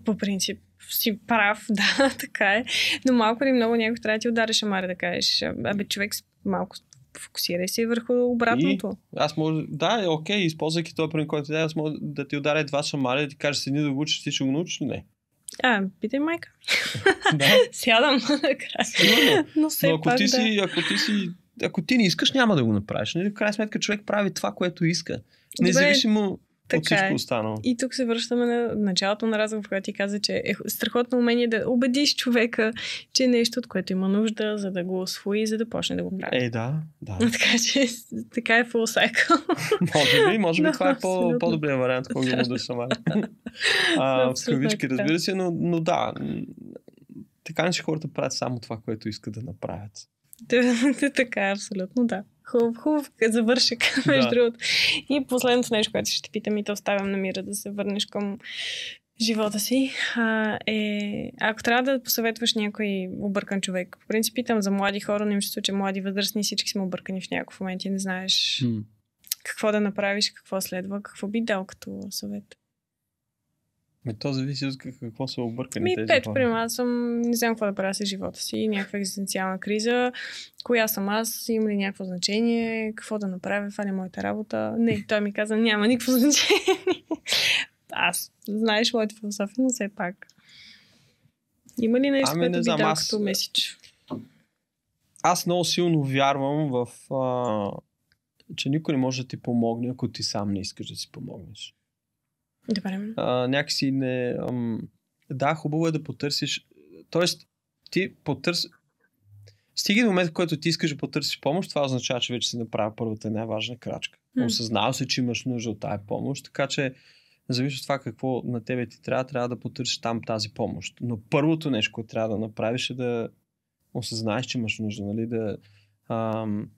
По принцип си прав, да, така е. Но малко или много някой трябва да ти удари шамари да кажеш, абе човек малко фокусирай се върху обратното. И аз може, да, е окей, използвайки този пример, който аз мога да ти ударя два шамари, да ти кажа, седни да го учиш, ти ще го научиш ли? Не. А, питай майка. Да. Сядам. Сигурно. Но все Но ако пак, ти, да. си, ако ти си ако ти не искаш, няма да го направиш. Нали? В крайна сметка човек прави това, което иска. Независимо от така всичко е. останало. И тук се връщаме на началото на разговор, в който ти каза, че е страхотно умение да убедиш човека, че е нещо, от което има нужда, за да го освои, за да почне да го прави. Е, да, да. Така че така е full cycle. може би, може би Да, това е по, по-добрият вариант, да му да шамар. а, в кавички, е разбира се, но, но да. Така не че хората правят само това, което искат да направят. Та- така, е, абсолютно, да. Хубав, хубав завършек, между Да. другото. И последното нещо, което ще питам и те оставям на мира да се върнеш към живота си, а, е, ако трябва да посъветваш някой объркан човек, по принцип питам за млади хора, но им се случва, че млади възрастни всички сме объркани в някакъв момент и не знаеш М. какво да направиш, какво следва, какво би дал като съвет. Ме, то зависи от как- какво са объркани Ми, тези пет, хора. примерно, аз съм, не знам какво да правя с живота си, някаква екзистенциална криза, коя съм аз, има ли някакво значение, какво да направя, това ли е моята работа. Не, той ми каза, няма никакво значение. Аз, знаеш моята философия, но все пак. Има ли нещо, Ами, което не би знам, дал аз- като меседж? Аз много силно вярвам в а, че никой не може да ти помогне, ако ти сам не искаш да си помогнеш. Добре. а, някакси не... Ам, да, хубаво е да потърсиш... Тоест, ти потърс... Стиги до момент, в който ти искаш да потърсиш помощ, това означава, че вече си направил първата най-важна крачка. М. Осъзнал се, че имаш нужда от тази помощ, така че зависи от това какво на тебе ти трябва, трябва да потърсиш там тази помощ. Но първото нещо, което трябва да направиш е да осъзнаеш, че имаш нужда, нали, да... Ам,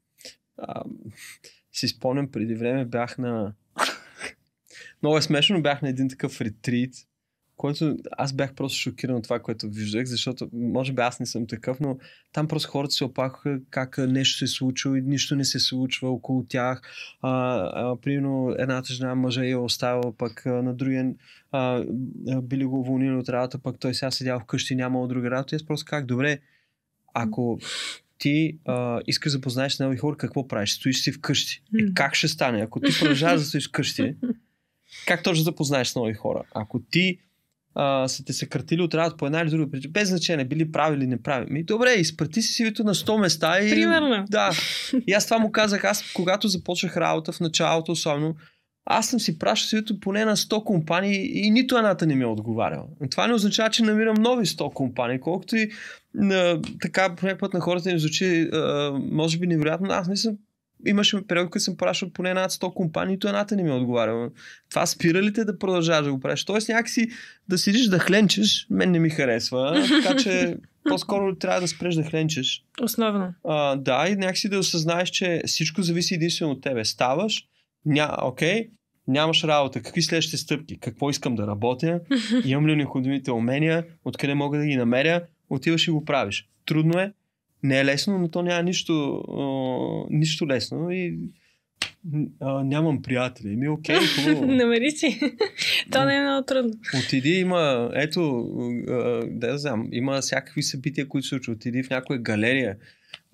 ам, си спомням, преди време бях на... Много е смешно, бях на един такъв ретрит, който аз бях просто шокиран от това, което виждах, защото може би аз не съм такъв, но там просто хората се опакаха как нещо се е случило и нищо не се случва около тях. А, а, примерно едната жена мъжа я е оставила, пък а, на другия а, а, били го уволнили от работа, пък той сега седял вкъщи, нямал друга работа. И аз просто как, добре, ако ти а, искаш да познаеш нови хора, какво правиш? Стоиш си вкъщи. И М. как ще стане? Ако ти продължаваш да стоиш вкъщи, как точно да познаеш нови хора? Ако ти а, са те съкратили от работа по една или друга причина, без значение, били прави или неправи. Ми, добре, изпрати си сивито на 100 места и... Примерно. Да. И аз това му казах, аз когато започнах работа в началото, особено, аз съм си пращал сивито поне на 100 компании и нито едната не ми е отговаряла. Това не означава, че намирам нови 100 компании, колкото и на, така по път на хората им звучи, а, може би невероятно, аз не съм имаше период, когато съм пращал поне над 100 компании, нито едната не ми отговаряла. Това спира ли те да продължаваш да го правиш? Тоест някакси да седиш да хленчеш, мен не ми харесва, така че по-скоро трябва да спреш да хленчеш. Основно. А, да, и някакси да осъзнаеш, че всичко зависи единствено от тебе. Ставаш, ня, окей, нямаш работа. Какви следващите стъпки? Какво искам да работя? Имам ли необходимите умения? Откъде мога да ги намеря? Отиваш и го правиш. Трудно е, не е лесно, но то няма нищо, а, нищо лесно и а, нямам приятели. Ми, окей, хубаво. Намери си. То не е много трудно. Отиди, има, ето, а, да знам, има всякакви събития, които се случват. Отиди в някоя галерия,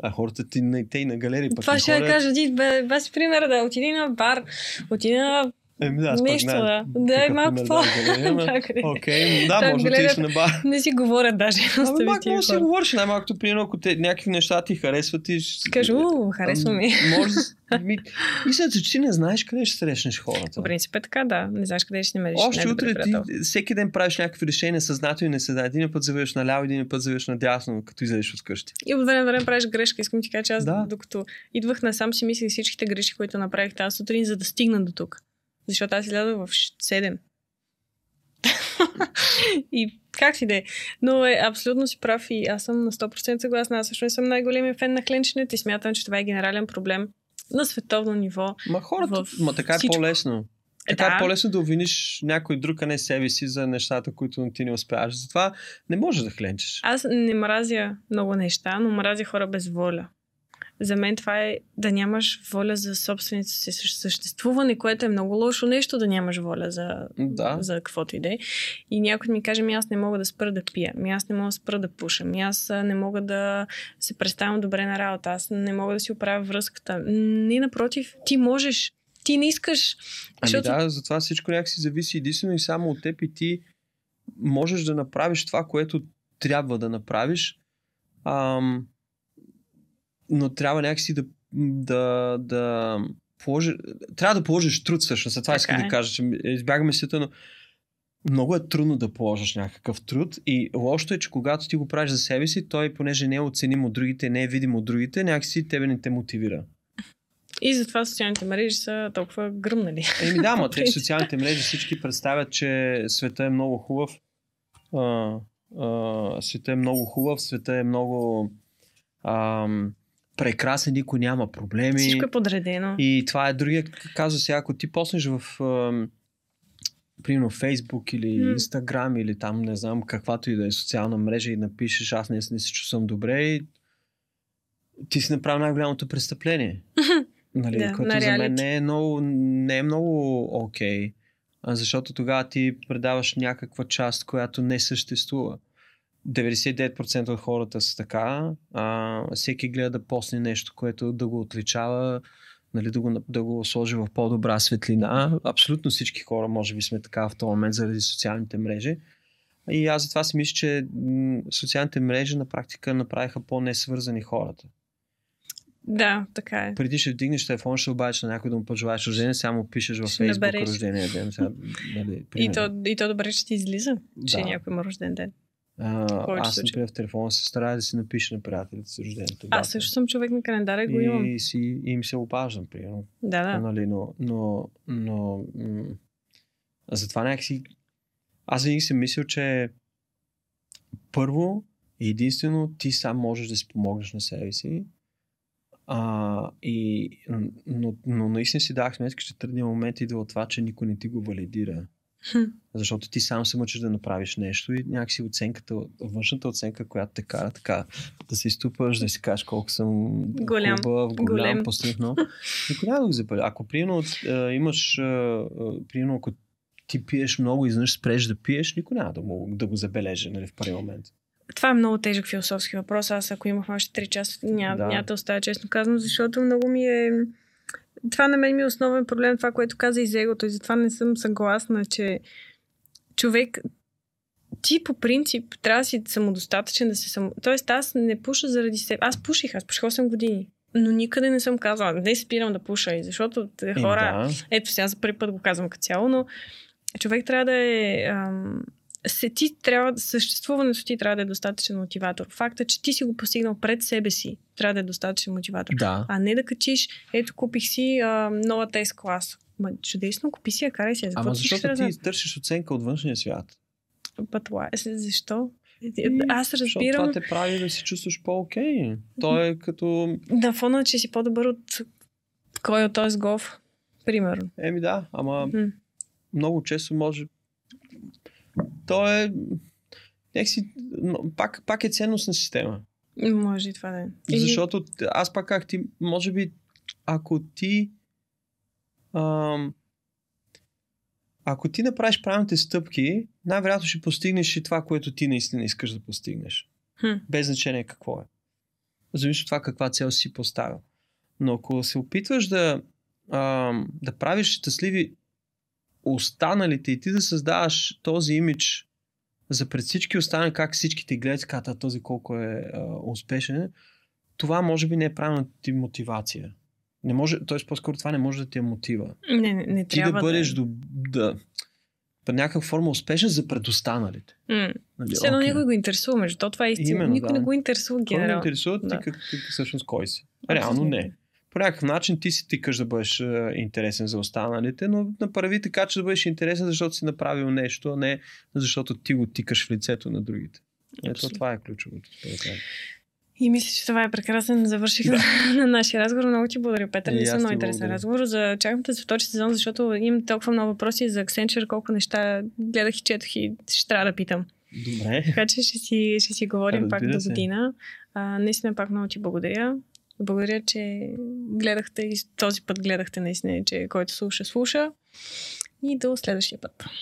а хората ти те и на галерии. пък Това ще ходят. кажа, ти бе- без пример да отиди на бар, отиди на Еми, да, нещо, да. Да, и малко пример по... къде? Окей, да, може да отидеш на бар. Не си говорят даже. Ами, мак, тия може си говориш, най-малкото, примерно, ако те, някакви неща ти харесват и... ще- Кажа, у, харесва ми. Може. Ми, истината, че ти не знаеш къде ще срещнеш хората. По принцип е така, да. Не знаеш къде ще намериш Още утре ти всеки ден правиш някакви решения, съзнателно и несъзнателно. Един път завиваш наляво, един път завиваш надясно, като излезеш от къщи. И от време на време правиш грешка. Искам ти кажа, че аз Да. докато идвах насам си мислих всичките грешки, които направих тази сутрин, за да стигна до тук. Защото аз излязох в 7. и как си да е. Но е, абсолютно си прав и аз съм на 100% съгласна. Аз също не съм най-големия фен на хленченето и смятам, че това е генерален проблем на световно ниво. Ма хората, В ма така е всичко. по-лесно. Е, Така да. е по-лесно да обвиниш някой друг, а не себе си за нещата, които ти не успяваш. Затова не можеш да хленчеш. Аз не мразя много неща, но мразя хора без воля. За мен това е да нямаш воля за собственото си съществуване, което е много лошо нещо да нямаш воля за, Да. за каквото и да е. И някой ми каже, ми аз не мога да спра да пия, ми аз не мога да спра да пуша, ми аз не мога да се представям добре на работа, аз не мога да си оправя връзката. Не, напротив, ти можеш, ти не искаш. Ами Защото да, затова всичко някакси зависи единствено и само от теб и ти можеш да направиш това, което трябва да направиш. Ам, но трябва някакси да, да, да положи, трябва да положиш труд всъщност. Това Така искам да е. кажа, че избягаме света, но много е трудно да положиш някакъв труд и лошото е, че когато ти го правиш за себе си, той, понеже не е оценим от другите, не е видим от другите, някакси тебе не те мотивира. и затова социалните мрежи са толкова гръмнали. Еми да, ма те в социалните мрежи всички представят, че света е много хубав. А, а, света е много хубав, света е много ам, прекрасен, никой няма проблеми. Всичко е подредено. И това е другия сега, ако ти поснеш в примерно Facebook или М. Instagram или там не знам каквато и да е социална мрежа и напишеш аз не, не се чувствам добре и ти си направил най-голямото престъпление. Нали, Да, което за мен не е много, не е много окей. А защото тогава ти предаваш някаква част, която не съществува. 99% от хората са така. А, всеки гледа да посне нещо, което да го отличава, нали, да, го, да го сложи в по-добра светлина. Абсолютно всички хора, може би, сме така в този момент заради социалните мрежи. И аз затова си мисля, че социалните мрежи на практика направиха по-несвързани хората. Да, така е. Преди ще вдигнеш телефон, ще обадиш на някой да му пожелаеш рождение, сега му пишеш в Ще Фейсбук набереш. ден. Сега, нали, И то, и то добре, че ти излиза, че Да. някой има рожден ден. А, аз, например, в телефона се старая да си напиша на приятелите си рождението. Аз също съм човек на календара и го имам. И, си, им се обаждам, примерно. Да, да. Нали, но, но, но м- затова някакси аз винаги съм мислил, че първо и единствено ти сам можеш да си помогнеш на себе си. А, и, но, но наистина си дах сметка, че трудният момент идва от това, че никой не ти го валидира. Защото ти сам се мъчиш да направиш нещо и някакси оценката, външната оценка, която те кара така да се изтупаш, да си кажеш колко съм Голям. хубав, голям, Голем. постигнал. Никой няма да го запали. Ако примерно а, имаш, а, а, примерно ако ти пиеш много и изведнъж спреш да пиеш, никой няма да, му, да го забележи нали, в първи момент. Това е много тежък философски въпрос. Аз ако имах още 3 часа, няма, Да. няма да оставя честно казано, защото много ми е... Това на мен ми е основен проблем, това, което каза и за егото. И затова не съм съгласна, че човек ти по принцип трябва да си самодостатъчен да се само... Тоест аз не пуша заради себе. Аз пуших, аз пуших 8 години. Но никъде не съм казала, не спирам да пуша. И защото хора... да. Ето сега за първи път го казвам като цяло, но човек трябва да е... Ам, се, ти трябва, съществуването ти трябва да е достатъчен мотиватор. Факта, че ти си го постигнал пред себе си, трябва да е достатъчен мотиватор. Да. А не да качиш, ето купих си а, нова тест клас. Ма, чудесно, купи си я, карай си я. Ама ти защото ти търсиш оценка от външния свят. Пътла. Защо? И Аз Защото разбирам това те прави да се чувстваш по-окей. То е като... на фона, че си по-добър от кой от този голф. Примерно. Еми да, ама М. много често може... То е... Някакси... Пак, пак е ценностна система. Може и това да е. Защото аз пак как ти... Може би, ако ти... Ам, ако ти направиш правилните стъпки, най-вероятно ще постигнеш и това, което ти наистина искаш да постигнеш. Хм. Без значение какво е. Зависи от това каква цел си поставил. Но ако се опитваш да, ам, да правиш щастливи останалите и ти да създаваш този имидж за пред всички останали, как всички те гледат, казват този колко е а, успешен, това може би не е правилната ти мотивация. Не може, т.е. по-скоро това не може да ти е мотива. Не, не, не Ти трябва да бъдеш да... да, по някаква форма успешен за предостаналите. М. Нали? Все едно окей. никой го интересува, между то това е истина. Именно, Никой да. не го интересува Кой ме генерално. интересува ти Да. как, как, всъщност кой си? Реално не. По някакъв начин ти си тикаш да бъдеш е, интересен за останалите, но направи така, че да бъдеш интересен, защото си направил нещо, а не защото ти го тикаш в лицето на другите. Ето това е ключовото. И мисля, че това е прекрасен завърших Да. на, на нашия разговор. Много ти благодаря, Петър. Наистина ти много интересен благодаря. разговор. За чакам за втори сезон, защото имам толкова много въпроси за Accenture, колко неща гледах и четох и ще трябва да питам. Добре. Така че ще си, ще си говорим пак Разбира до се. година. А, наистина пак много ти благодаря. Благодаря, че гледахте и този път гледахте наистина, че който слуша, слуша. И до следващия път.